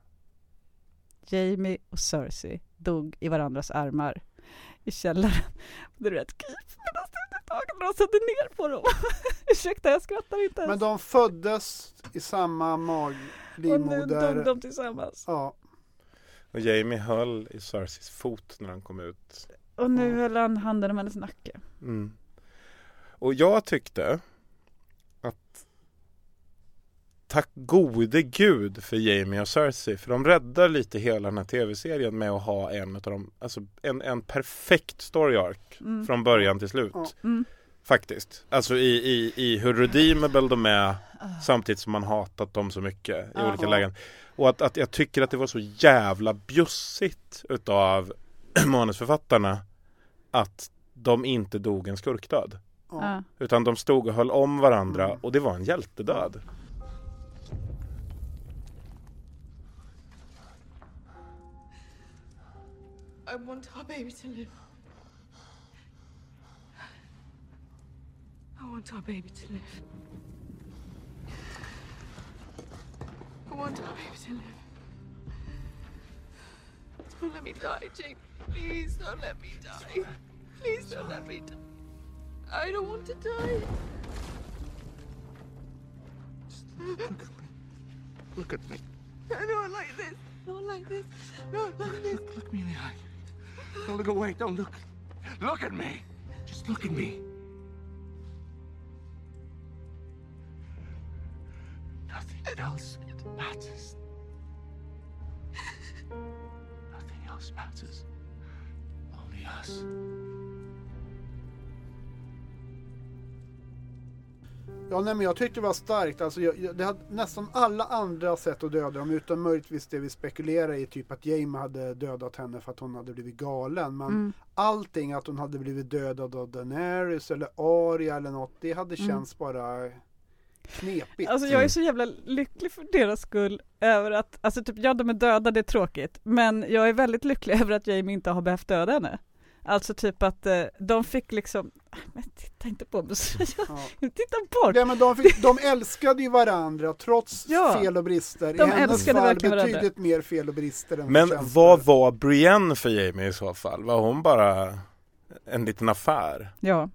Speaker 1: Jamie och Cersei dog i varandras armar i källaren. Det är rätt kul medan studietagen rasade ner på dem. Ursäkta, jag skrattar inte ens.
Speaker 4: Men de föddes i samma
Speaker 1: och nu
Speaker 4: maglivmoder.
Speaker 1: dog de tillsammans.
Speaker 4: Ja,
Speaker 2: Och Jamie höll i Cerseis fot när han kom ut.
Speaker 1: Och nu höll han handen om hennes nacke.
Speaker 2: Mm. Och jag tyckte att tack gode gud för Jamie och Cersei för de räddar lite hela den här tv-serien med att ha en av dem, alltså en, en perfekt story arc
Speaker 1: Mm.
Speaker 2: från början till slut.
Speaker 1: Mm.
Speaker 2: Faktiskt. Alltså i, i, i hur redeemable de är samtidigt som man hatat dem så mycket i
Speaker 1: Ja.
Speaker 2: olika lägen. Och att, att jag tycker att det var så jävla bjussigt utav manusförfattarna att de inte dog en skurkdöd.
Speaker 4: ja.
Speaker 2: Utan de stod och höll om varandra
Speaker 4: Mm.
Speaker 2: och det var en hjältedöd.
Speaker 9: I want our baby to live. I want our baby to live. I want our baby to live. Don't let me die, Jake. Please don't let me die. Please don't let me die. I don't want to die.
Speaker 8: Look at me. Look at me.
Speaker 9: I don't like this. Not like this. Not like this.
Speaker 8: Look me in the eye. Don't look away. Don't look. Look at me. Just look at me. Nothing else matters. Nothing else matters. Us.
Speaker 4: Ja, nej, men jag tyckte det var starkt. Alltså, jag, jag, det hade nästan alla andra sätt att döda dem, utom möjligtvis det vi spekulerar i, typ att Jamie hade dödat henne för att hon hade blivit galen. Men
Speaker 1: Mm.
Speaker 4: allting, att hon hade blivit dödad av Daenerys eller Arya eller något, det hade
Speaker 1: Mm.
Speaker 4: känts bara knepigt.
Speaker 1: Alltså jag är så jävla lycklig för deras skull över att, alltså typ ja de är döda, det är tråkigt, men jag är väldigt lycklig över att Jamie inte har behövt döda henne. Alltså typ att eh, de fick liksom, men titta inte på mig
Speaker 4: Ja.
Speaker 1: titta bort!
Speaker 4: Ja, men de, fick, de älskade ju varandra trots
Speaker 1: Ja,
Speaker 4: fel och brister.
Speaker 1: de
Speaker 4: I hennes
Speaker 1: älskade
Speaker 4: fall
Speaker 1: verkligen varandra.
Speaker 4: betydligt mer fel och brister än
Speaker 2: Men vad var Brienne för Jamie i så fall? Var hon bara en liten affär?
Speaker 1: Ja.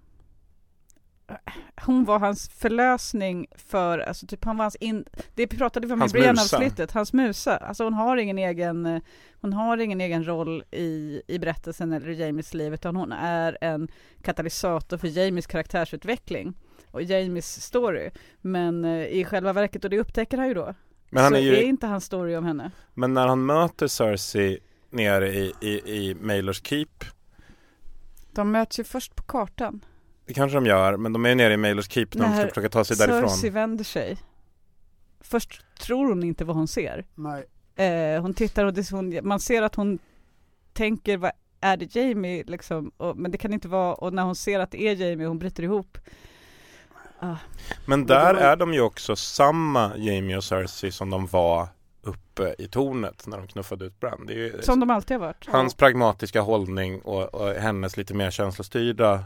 Speaker 1: Hon var hans förlösning för, alltså typ han var hans in, det pratade vi om i början avsnittet, hans musa. Alltså hon har ingen egen, eh, hon har ingen egen roll i, i berättelsen eller i Jamies liv, utan hon är en katalysator för Jamies karaktärsutveckling och Jamies story. Men eh, i själva verket, och det upptäcker han ju då,
Speaker 2: Men, han
Speaker 1: så
Speaker 2: är ju,
Speaker 1: är inte hans story om henne.
Speaker 2: men när han möter Cersei nere i, i, i Mailors Keep
Speaker 1: De möts ju först på kartan.
Speaker 2: Det kanske de gör, men de är ju nere i Mailers Keep när de ska
Speaker 1: När
Speaker 2: försöka ta sig därifrån.
Speaker 1: Cersei vänder sig. Först tror hon inte vad hon ser.
Speaker 4: Nej.
Speaker 1: Eh, hon tittar och det, hon, man ser att hon tänker, vad är det Jamie liksom? Och, men det kan inte vara, och när hon ser att det är Jamie, hon bryter ihop. Ah.
Speaker 2: Men där är de ju också samma Jamie och Cersei som de var uppe i tornet när de knuffade ut Bran. Det är ju
Speaker 1: Som de alltid har varit.
Speaker 2: hans pragmatiska hållning och, och hennes lite mer känslostyrda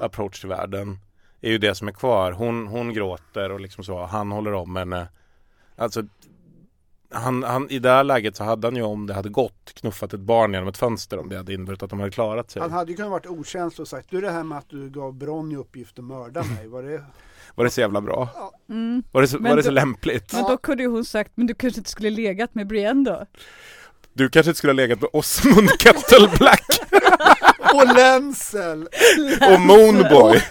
Speaker 2: approach till världen är ju det som är kvar. Hon, hon gråter och liksom så, han håller om henne. Alltså han, han, I det här läget så hade han ju om det hade gått knuffat ett barn genom ett fönster om det hade inneburit att de hade klarat sig.
Speaker 4: Han hade ju kunnat varit okänslig och sagt du det här med att du gav Bronny uppgift att mörda mig, var det
Speaker 2: Var det så jävla bra?
Speaker 1: Mm.
Speaker 2: Var det så,
Speaker 1: Men
Speaker 2: var det så
Speaker 1: då-
Speaker 2: lämpligt?
Speaker 1: Men då kunde ju hon sagt, men du kanske inte skulle legat med Brienne då?
Speaker 2: Du kanske inte skulle ha legat med Osmund Kettle Black
Speaker 4: Och Länsel!
Speaker 2: och Moonboy.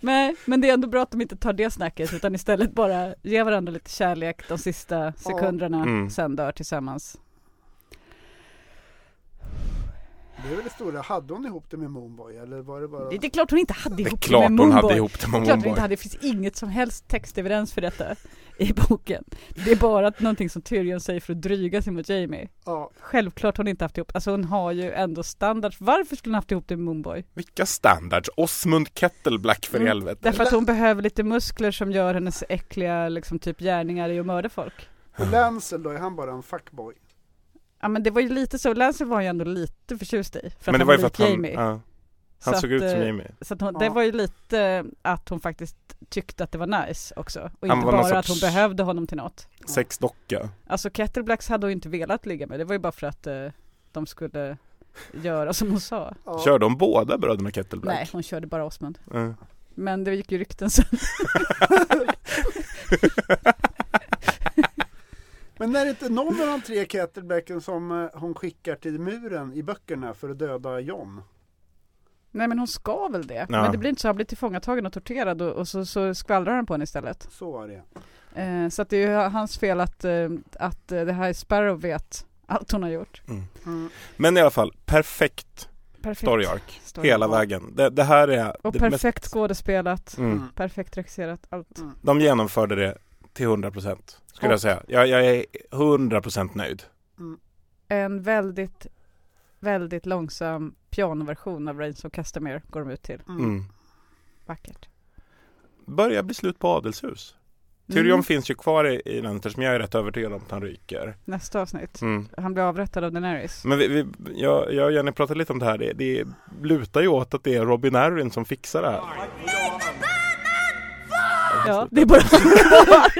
Speaker 1: Nej, men det är ändå bra att de inte tar det snacket utan istället bara ger varandra lite kärlek de sista sekunderna,
Speaker 2: Mm.
Speaker 1: sen dör tillsammans.
Speaker 4: Det är väl det stora, hade hon ihop det med Moonboy eller var det bara?
Speaker 1: Det, det är klart hon inte hade
Speaker 2: Det är
Speaker 1: ihop
Speaker 2: klart
Speaker 1: det med
Speaker 2: hon
Speaker 1: Moonboy.
Speaker 2: hade ihop det med
Speaker 1: Det är klart hon
Speaker 2: Moonboy.
Speaker 1: inte hade, det finns inget som helst textevidens för detta i boken. Det är bara att någonting som Tyrion säger för att dryga sig mot Jamie.
Speaker 4: Ja,
Speaker 1: Självklart har hon inte haft ihop, alltså hon har ju ändå standards. Varför skulle hon haft ihop det med Moonboy?
Speaker 2: Vilka standards? Osmund Kettle Black för
Speaker 1: Mm,
Speaker 2: helvete.
Speaker 1: Därför att hon behöver lite muskler som gör hennes äckliga liksom typ gärningar i att mörda folk.
Speaker 4: och Länsel då, är han bara en fuckboy?
Speaker 1: Ja men det var ju lite så, Lancel var ju ändå lite förtjust i. För
Speaker 2: Men det
Speaker 1: att
Speaker 2: var
Speaker 1: han
Speaker 2: ju för att
Speaker 1: lik
Speaker 2: han,
Speaker 1: Jamie.
Speaker 2: ja, han
Speaker 1: Så
Speaker 2: såg
Speaker 1: att,
Speaker 2: ut som
Speaker 1: eh,
Speaker 2: Jamie.
Speaker 1: Så att hon,
Speaker 4: Ja.
Speaker 1: det var ju lite att hon faktiskt tyckte att det var nice också. Och
Speaker 2: Han
Speaker 1: inte bara att hon behövde honom till något.
Speaker 2: Sexdocka.
Speaker 1: Alltså Kettleblacks hade hon inte velat ligga med. Det var ju bara för att eh, de skulle göra som hon sa.
Speaker 4: Ja.
Speaker 2: Kör de båda bröderna Kettle Black?
Speaker 1: Nej, hon körde bara Osmund.
Speaker 2: Ja.
Speaker 1: Men det gick ju rykten sen.
Speaker 4: Men är det inte någon av de tre Kettleblacken som eh, hon skickar till muren i böckerna för att döda John?
Speaker 1: Nej men hon ska väl det.
Speaker 2: Ja.
Speaker 1: Men det blir inte så. Han blir tillfångatagen och torterad och, och så, så skvallrar han på henne istället.
Speaker 4: Så var det.
Speaker 1: Eh, så att det är ju hans fel att, eh, att eh, det här Sparrow vet allt hon har gjort.
Speaker 4: Mm.
Speaker 2: Men i alla fall, perfekt
Speaker 1: Perfekt.
Speaker 2: story arc.
Speaker 1: Story
Speaker 2: Hela
Speaker 1: arc.
Speaker 2: vägen. Det, det här är
Speaker 1: Och perfekt skådespelat.
Speaker 2: Mm.
Speaker 4: Mm.
Speaker 1: Perfekt regisserat. Allt.
Speaker 4: Mm.
Speaker 2: De genomförde det till 100% skulle
Speaker 1: Och-
Speaker 2: jag säga. Jag, jag är 100% nöjd.
Speaker 1: En väldigt, väldigt långsam pianoversion av Reigns of Castamere går de ut till.
Speaker 4: Mm.
Speaker 2: Mm.
Speaker 1: Vackert.
Speaker 2: Börjar bli slut på adelshus. Tyrion
Speaker 1: Mm.
Speaker 2: finns ju kvar i, i den eftersom jag är rätt övertygad om att han ryker.
Speaker 1: Nästa avsnitt.
Speaker 2: Mm.
Speaker 1: Han blir avrättad av Daenerys.
Speaker 2: Men vi, vi, jag, jag och Jenny pratade lite om det här. Det, det lutar ju åt att det är Robin Arryn som fixar det här.
Speaker 1: Ja, det är bara kvar.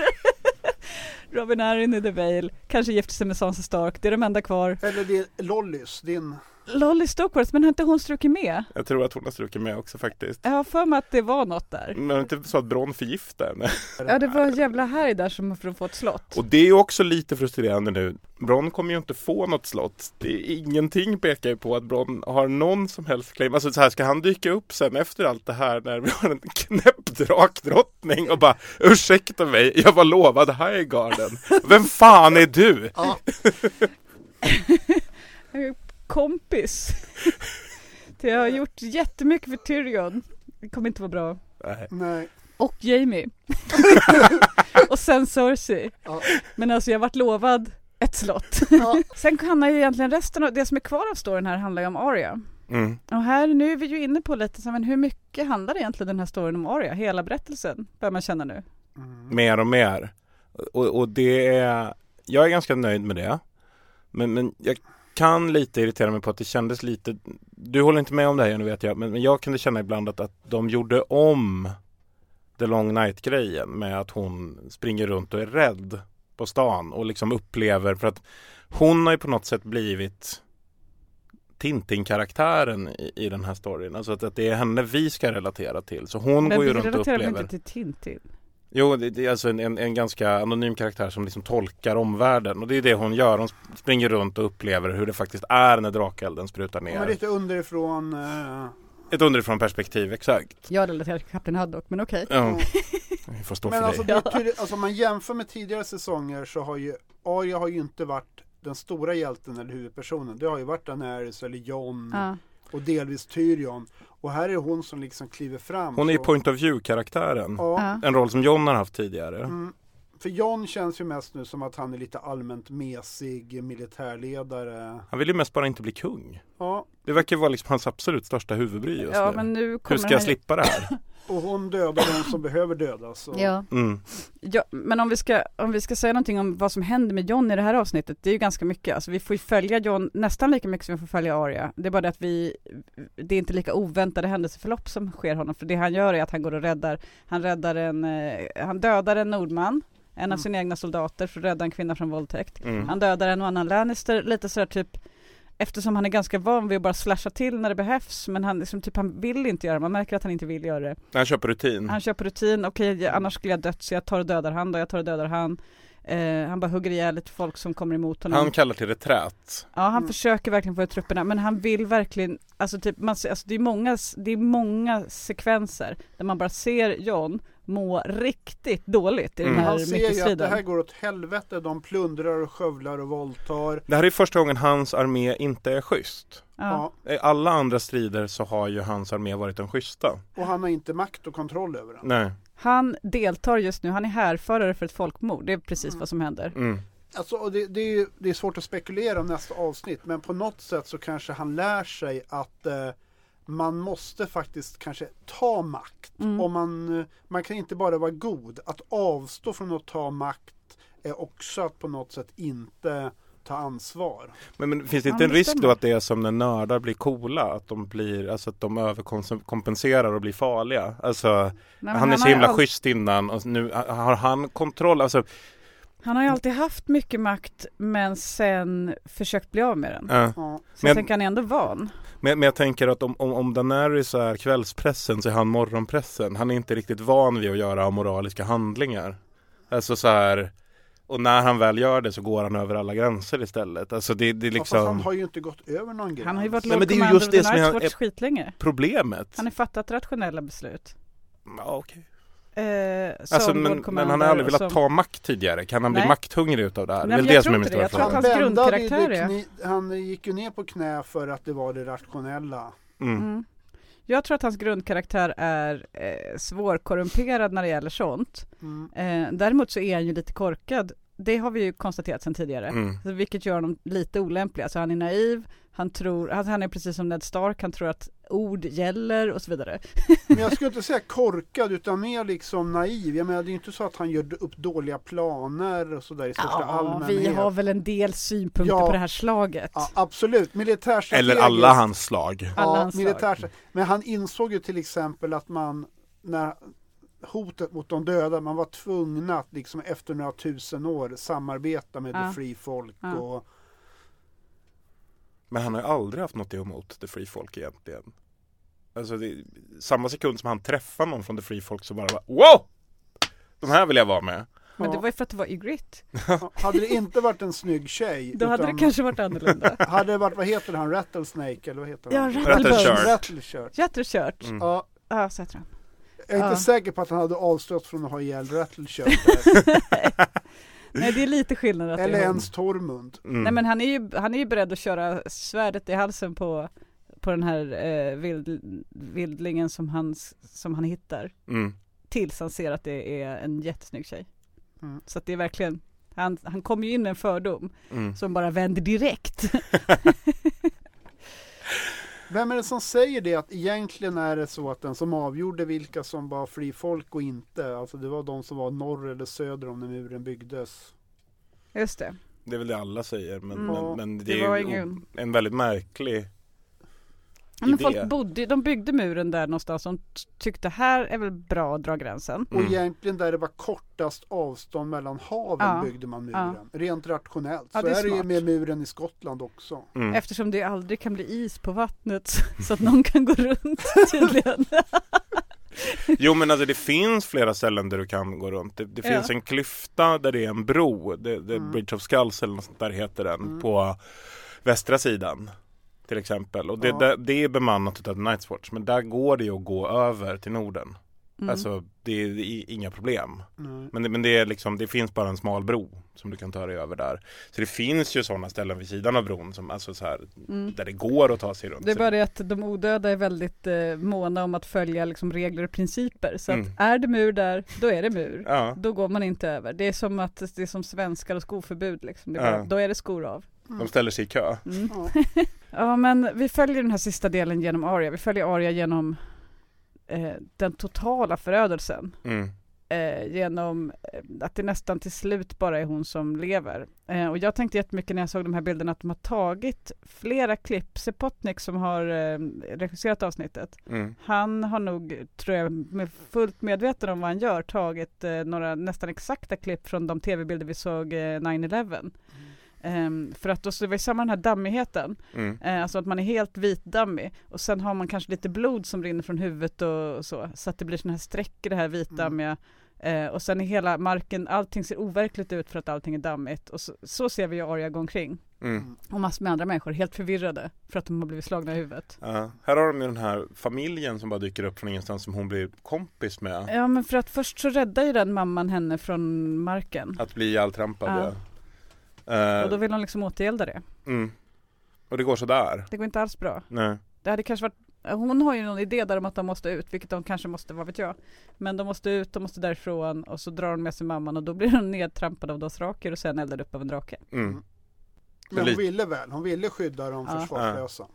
Speaker 1: Robin Arryn i The Vale, kanske gifter sig med Sansa Stark, det är de enda kvar.
Speaker 4: Eller det är Lollys, din...
Speaker 1: Lolly Stokeworth, men har inte hon strukit med?
Speaker 2: Jag tror att hon har strukit med också faktiskt.
Speaker 1: Jag har för mig att det var något där.
Speaker 2: Men det inte så att Bronn förgiftar henne.
Speaker 1: Ja, det var en jävla härj där som för att få ett slott.
Speaker 2: Och det är också lite frustrerande nu. Bronn kommer ju inte få något slott. Det är ingenting pekar ju på att Bronn har någon som helst claim. Alltså så här, ska han dyka upp sen efter allt det här när vi har en knäpp drakdrottning och bara ursäkta mig, jag var lovad Highgarden. Vem fan är du?
Speaker 1: Kompis. Det har gjort jättemycket för Tyrion. Det kommer inte vara bra.
Speaker 2: Nej.
Speaker 4: nej.
Speaker 1: Och Jamie. och sen Cersei.
Speaker 4: Ja.
Speaker 1: Men alltså jag varit lovad ett slott.
Speaker 4: Ja.
Speaker 1: sen handlar ju egentligen resten av, det som är kvar av storyn här handlar ju om Arya.
Speaker 2: Mm.
Speaker 1: Och här, nu är vi ju inne på lite så, men hur mycket handlar egentligen den här storyn om Arya? Hela berättelsen, börjar man känna nu.
Speaker 4: Mm.
Speaker 2: Mer och mer. Och, och det är, jag är ganska nöjd med det. Men, men jag kan lite irritera mig på att det kändes lite, du håller inte med om det här nu vet jag, men, men jag kunde känna ibland att, att de gjorde om The Long Night grejen med att hon springer runt och är rädd på stan och liksom upplever, för att hon har ju på något sätt blivit Tintin-karaktären i, i den här storyn. Alltså att, att det är henne vi ska relatera till. Så hon
Speaker 1: men
Speaker 2: går ju
Speaker 1: vi
Speaker 2: runt och
Speaker 1: relaterar väl
Speaker 2: upplever.
Speaker 1: inte till Tintin?
Speaker 2: Jo, det, det är alltså en, en, en ganska anonym karaktär som liksom tolkar omvärlden och det är det hon gör. Hon springer runt och upplever hur det faktiskt är när drakelden sprutar
Speaker 4: Men
Speaker 2: ner.
Speaker 4: lite underifrån... eh,
Speaker 2: Ett underifrån perspektiv, exakt.
Speaker 1: Jag relaterar till Kapten Haddock, men okej.
Speaker 2: Ja, vi får stå
Speaker 4: Men
Speaker 2: för
Speaker 4: alltså,
Speaker 2: dig.
Speaker 4: det tydligt, alltså om man jämför med tidigare säsonger så har ju Arya har ju inte varit den stora hjälten eller huvudpersonen. Det har ju varit Daenerys eller Jon
Speaker 1: Ja.
Speaker 4: Och delvis Tyrion. Och här är hon som liksom kliver fram.
Speaker 2: Hon är ju point of view-karaktären.
Speaker 4: Ja.
Speaker 2: En roll som John har haft tidigare.
Speaker 4: Mm. För John känns ju mest nu som att han är lite allmänt mesig militärledare.
Speaker 2: Han vill ju mest bara inte bli kung.
Speaker 4: Ja,
Speaker 2: Det verkar ju vara liksom hans absolut största huvudbry just
Speaker 1: Ja,
Speaker 2: nu.
Speaker 1: men nu
Speaker 2: Hur ska jag slippa det här?
Speaker 4: och hon dödar de som behöver dödas. Så.
Speaker 1: Ja.
Speaker 2: Mm.
Speaker 1: Ja, men om vi, ska, om vi ska säga någonting om vad som händer med John i det här avsnittet, det är ju ganska mycket. Alltså vi får ju följa John nästan lika mycket som vi får följa Arya. Det är bara det att vi, det är inte lika oväntade händelseförlopp som sker honom. För det han gör är att han går och räddar, han räddar en, eh, han dödar en nordman, en av
Speaker 4: Mm.
Speaker 1: sina egna soldater för att rädda en kvinna från våldtäkt.
Speaker 2: Mm.
Speaker 1: Han dödar en och annan Lannister, lite sådär typ Eftersom han är ganska van vid att bara slasha till när det behövs men han, liksom, typ, han vill inte göra det, man märker att han inte vill göra det.
Speaker 2: Han köper rutin.
Speaker 1: Han kör på rutin, okej jag- annars skulle jag dött så jag tar och dödar han då, jag tar och dödar han. Eh, han bara hugger ihjäl lite folk som kommer emot honom.
Speaker 2: Han kallar till reträtt.
Speaker 1: ja han
Speaker 4: Mm.
Speaker 1: försöker verkligen få ut trupperna men han vill verkligen, alltså typ man alltså det är många, det är många sekvenser där man bara ser John må riktigt dåligt i
Speaker 2: Mm.
Speaker 1: den här
Speaker 4: Han ser ju att det här går åt helvete. De plundrar och skövlar och våldtar.
Speaker 2: Det här är första gången hans armé inte är schysst.
Speaker 1: Ja.
Speaker 2: I alla andra strider så har ju hans armé varit den schyssta.
Speaker 4: Och han har inte makt och kontroll över den.
Speaker 2: Nej.
Speaker 1: Han deltar just nu, han är härförare för ett folkmord, det är precis vad som händer.
Speaker 2: Mm.
Speaker 4: Alltså, det, det, är ju, det är svårt att spekulera om nästa avsnitt men på något sätt så kanske han lär sig att eh, man måste faktiskt kanske ta makt.
Speaker 1: Mm.
Speaker 4: Om man, eh, man kan inte bara vara god. Att avstå från att ta makt är också att på något sätt inte ta ansvar.
Speaker 2: Men, men finns det
Speaker 1: Ja,
Speaker 2: inte en
Speaker 1: men det
Speaker 2: risk
Speaker 1: stämmer.
Speaker 2: då att det är som när nördar blir coola? Att de blir, alltså att de överkompenserar och blir farliga? Alltså,
Speaker 1: Nej, men
Speaker 2: han är så himla
Speaker 1: all-
Speaker 2: schysst innan och nu har han kontroll. Alltså,
Speaker 1: Han har ju alltid haft mycket makt men sen försökt bli av med den.
Speaker 2: ja.
Speaker 4: Ja.
Speaker 1: Så
Speaker 2: Men-
Speaker 1: jag tänker han är ändå van.
Speaker 2: Men, men jag tänker att om, om, om Daenerys är kvällspressen så är han morgonpressen. Han är inte riktigt van vid att göra moraliska handlingar. Alltså så här och när han väl gör det så går han över alla gränser istället. Alltså det, det är
Speaker 4: Ja, han
Speaker 2: liksom
Speaker 4: har ju inte gått över någon gräns.
Speaker 1: Han har ju varit
Speaker 2: Nej,
Speaker 1: Lord
Speaker 2: men det är ju
Speaker 1: Commander
Speaker 2: just
Speaker 1: of
Speaker 2: det
Speaker 1: the
Speaker 2: som är
Speaker 1: Night Watch skitlänge.
Speaker 2: problemet.
Speaker 1: Han har fattat rationella beslut.
Speaker 2: Ja, okej.
Speaker 1: Eh,
Speaker 2: Alltså, men, men han har aldrig velat
Speaker 1: som-
Speaker 2: ta makt tidigare. Kan han bli
Speaker 1: Nej.
Speaker 2: makthungrig utav det här?
Speaker 1: Nej,
Speaker 2: det är det som är min stora
Speaker 1: Jag tror att
Speaker 2: fråga.
Speaker 1: hans grundkaraktär är-
Speaker 4: Han gick ju ner på knä för att det var det rationella.
Speaker 2: Mm.
Speaker 1: Mm. Jag tror att hans grundkaraktär är eh, svårkorrumperad när det gäller sånt.
Speaker 4: Mm.
Speaker 1: Eh, däremot så är han ju lite korkad. Det har vi ju konstaterat sedan tidigare.
Speaker 2: Mm.
Speaker 1: Vilket gör honom lite olämplig. Alltså han är naiv, han tror, alltså han är precis som Ned Stark, han tror att ord gäller och så vidare.
Speaker 4: Men jag skulle inte säga korkad utan mer liksom naiv. Jag menar det är inte så att han gör upp dåliga planer och sådär i största
Speaker 1: Ja,
Speaker 4: allmänhet.
Speaker 1: vi har väl en del synpunkter
Speaker 4: Ja.
Speaker 1: på det här slaget.
Speaker 4: Ja, absolut, militärstrategiskt.
Speaker 2: Eller alla hans slag.
Speaker 1: Alla
Speaker 4: Ja,
Speaker 1: hans slag.
Speaker 4: men han insåg ju till exempel att man när hotet mot de döda, man var tvungna att liksom efter några tusen år samarbeta med
Speaker 1: Ja.
Speaker 4: the free folk
Speaker 1: Ja.
Speaker 4: och
Speaker 2: Men han har ju aldrig haft något emot The Free Folk egentligen. Alltså det, samma sekund som han träffar någon från The Free Folk så bara, bara Wow! De här vill jag vara med.
Speaker 1: Men det
Speaker 4: Ja.
Speaker 1: var ju för att det var Ygritte.
Speaker 4: hade det inte varit en snygg tjej
Speaker 1: Då hade det kanske varit annorlunda.
Speaker 4: hade det varit, vad heter han, Rattlesnake eller vad heter
Speaker 1: Ja,
Speaker 4: han?
Speaker 1: Rattlebones.
Speaker 2: Rattleshirt.
Speaker 4: Rattleshirt.
Speaker 1: Jättekört.
Speaker 2: Mm.
Speaker 4: Ja,
Speaker 1: Ja, så heter han.
Speaker 4: jag är inte
Speaker 1: Ja.
Speaker 4: säker på att han hade avstått från att ha ihjäl Rattleshirt
Speaker 1: Nej, det är lite skillnad att
Speaker 4: eller ens Tormund.
Speaker 2: Mm.
Speaker 1: Nej men han är, ju, han är ju beredd att köra svärdet i halsen på, på den här eh, vild, vildlingen som han, som han hittar.
Speaker 2: Mm.
Speaker 1: Tills han ser att det är en jättesnygg tjej.
Speaker 4: Mm.
Speaker 1: Så att det är verkligen, han, han kommer ju in med en fördom
Speaker 2: Mm.
Speaker 1: som bara vänder direkt.
Speaker 4: Vem är det som säger det att egentligen är det så att den som avgjorde vilka som var fri folk och inte, alltså det var de som var norr eller söder om när muren byggdes.
Speaker 1: Just det.
Speaker 2: Det är väl det alla säger men,
Speaker 1: Mm.
Speaker 2: men, men det,
Speaker 1: Det
Speaker 2: är
Speaker 1: ingen-
Speaker 2: en väldigt märklig
Speaker 1: Men
Speaker 2: idé.
Speaker 1: folk bodde, de byggde muren där någonstans och tyckte här är väl bra att dra gränsen.
Speaker 2: Mm.
Speaker 4: Och egentligen där det var kortast avstånd mellan haven
Speaker 1: Ja.
Speaker 4: byggde man muren. Rent rationellt.
Speaker 1: Ja,
Speaker 4: så
Speaker 1: det är
Speaker 4: är det ju med muren i Skottland också.
Speaker 2: Mm.
Speaker 1: Eftersom det aldrig kan bli is på vattnet så att någon kan gå runt tydligen.
Speaker 2: Jo men alltså det finns flera ställen där du kan gå runt. Det, det
Speaker 1: Ja.
Speaker 2: finns en klyfta där det är en bro. Det, det
Speaker 4: Mm.
Speaker 2: Bridge of Skulls eller något sånt där heter den.
Speaker 4: Mm.
Speaker 2: På västra sidan. Till exempel. Och det,
Speaker 4: Ja.
Speaker 2: det, det är bemannat utav Night's Watch. Men där går det ju att gå över till Norden.
Speaker 1: Mm.
Speaker 2: Alltså det är, det är inga problem.
Speaker 4: Nej.
Speaker 2: Men, det, men det, är liksom, det finns bara en smal bro som du kan ta dig över där. Så det finns ju sådana ställen vid sidan av bron som, alltså så här,
Speaker 1: Mm.
Speaker 2: där det går att ta sig runt.
Speaker 1: Det är bara det att de odöda är väldigt eh, måna om att följa liksom, regler och principer. Så
Speaker 2: Mm.
Speaker 1: att är det mur där, då är det mur.
Speaker 2: Ja.
Speaker 1: Då går man inte över. Det är som att det är som svenskar och skoförbud liksom. Det är
Speaker 2: Ja.
Speaker 1: bara, Då är det skor av.
Speaker 2: De ställer sig i kö.
Speaker 1: Mm.
Speaker 4: Ja.
Speaker 1: Ja men vi följer den här sista delen genom Arya. Vi följer Arya genom eh, den totala förödelsen.
Speaker 2: Mm.
Speaker 1: Eh, genom eh, att det nästan till slut bara är hon som lever. Eh, och jag tänkte jättemycket när jag såg de här bilderna att de har tagit flera klipp. Sepotnik som har eh, regisserat avsnittet.
Speaker 2: Mm.
Speaker 1: Han har nog, tror jag, med fullt medveten om vad han gör, tagit eh, några nästan exakta klipp från de tv-bilder vi såg eh, 9-11. Ehm, för att då så det var samma den här dammigheten,
Speaker 2: Mm.
Speaker 1: eh, alltså att man är helt vitdammig och sen har man kanske lite blod som rinner från huvudet och, och så, så att det blir sådana här streck i det här vitdammiga. Eh, och sen är hela marken, allting ser overkligt ut för att allting är dammigt och så, så ser vi ju Arya gå omkring.
Speaker 2: Mm.
Speaker 1: Och massor med andra människor helt förvirrade för att de har blivit slagna i huvudet.
Speaker 2: Ja. Här har de ju den här familjen som bara dyker upp från ingenstans som hon blir kompis med.
Speaker 1: Ja men för att först så räddar ju den mamman henne från marken.
Speaker 2: Att bli ihjältrampad.
Speaker 1: Ja.
Speaker 2: Ja. Eh,
Speaker 1: Och då vill hon liksom återgälda det.
Speaker 2: mm. Och det går sådär.
Speaker 1: Det går inte alls bra.
Speaker 2: Nej.
Speaker 1: Det hade kanske varit hon har ju någon idé där om att de måste ut, vilket de kanske måste, vad vet jag. Men de måste ut, de måste därifrån och så drar hon med sig mamman och då blir hon nedtrampad av dosraker och sen eldad upp av en drake.
Speaker 2: Mm.
Speaker 4: Men hon ville väl, hon ville skydda de
Speaker 1: Ja.
Speaker 4: försvarslösa.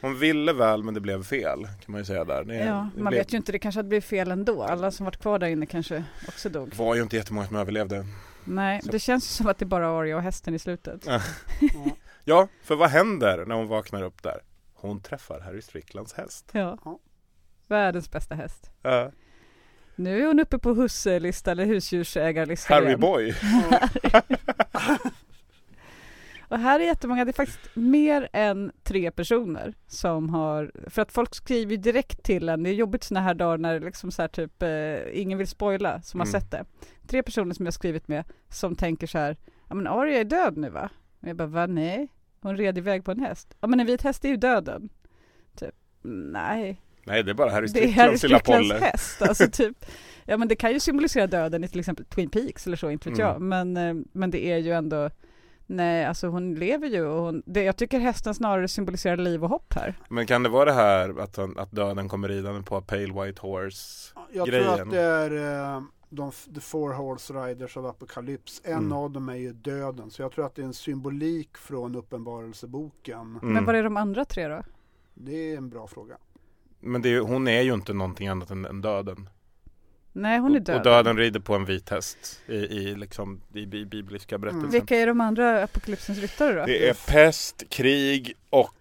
Speaker 2: Hon ville väl men det blev fel kan man ju säga där. Det,
Speaker 1: Ja,
Speaker 2: det
Speaker 1: man
Speaker 2: blev,
Speaker 1: vet ju inte, det kanske hade blivit fel ändå. Alla som varit kvar där inne kanske också dog.
Speaker 2: var ju inte jättemånga som överlevde.
Speaker 1: Nej,
Speaker 2: Så.
Speaker 1: det känns som att det är bara Arya och hästen i slutet.
Speaker 2: Ja. För vad händer när hon vaknar upp där? Hon träffar Harry Stricklands häst.
Speaker 1: Ja.
Speaker 4: Ja.
Speaker 1: Världens bästa häst.
Speaker 2: Ja.
Speaker 1: Nu är hon uppe på husselista eller husdjursägarlista
Speaker 2: Harry
Speaker 1: igen.
Speaker 2: Boy.
Speaker 1: Och här är jättemånga, det är faktiskt mer än tre personer som har, för att folk skriver ju direkt till en, det är jobbigt såna här dagar när det liksom så här typ, eh, ingen vill spoila som har
Speaker 2: Mm.
Speaker 1: sett det. Tre personer som jag har skrivit med som tänker så här, ja men Arya är död nu va? Och jag bara, va nej? Hon red iväg på en häst. Ja men en vit häst är ju döden. Typ, nej.
Speaker 2: Nej, det är bara Harry Stricklands lilla
Speaker 1: Stricklands häst. Alltså typ, ja men det kan ju symbolisera döden i till exempel Twin Peaks eller så, inte vet
Speaker 2: Mm.
Speaker 1: jag. Men, eh, men det är ju ändå, nej alltså hon lever ju och hon, det, jag tycker hästen snarare symboliserar liv och hopp här.
Speaker 2: Men kan det vara det här att, han, att döden kommer ridande på Pale White Horse?
Speaker 4: Jag
Speaker 2: Grejen.
Speaker 4: tror att det är eh, de, The Four Horse Riders of Apocalypse. En
Speaker 2: Mm.
Speaker 4: av dem är ju döden. Så jag tror att det är en symbolik från Uppenbarelseboken.
Speaker 2: Mm.
Speaker 1: Men var är de andra tre då?
Speaker 4: Det är en bra fråga.
Speaker 2: Men det är, hon är ju inte någonting annat än, än döden.
Speaker 1: Nej hon är död.
Speaker 2: Och döden rider på en vit häst i, i, liksom, i, i bibliska berättelsen.
Speaker 1: Vilka är de andra apokalypsens ryttare då?
Speaker 2: Det är pest, krig och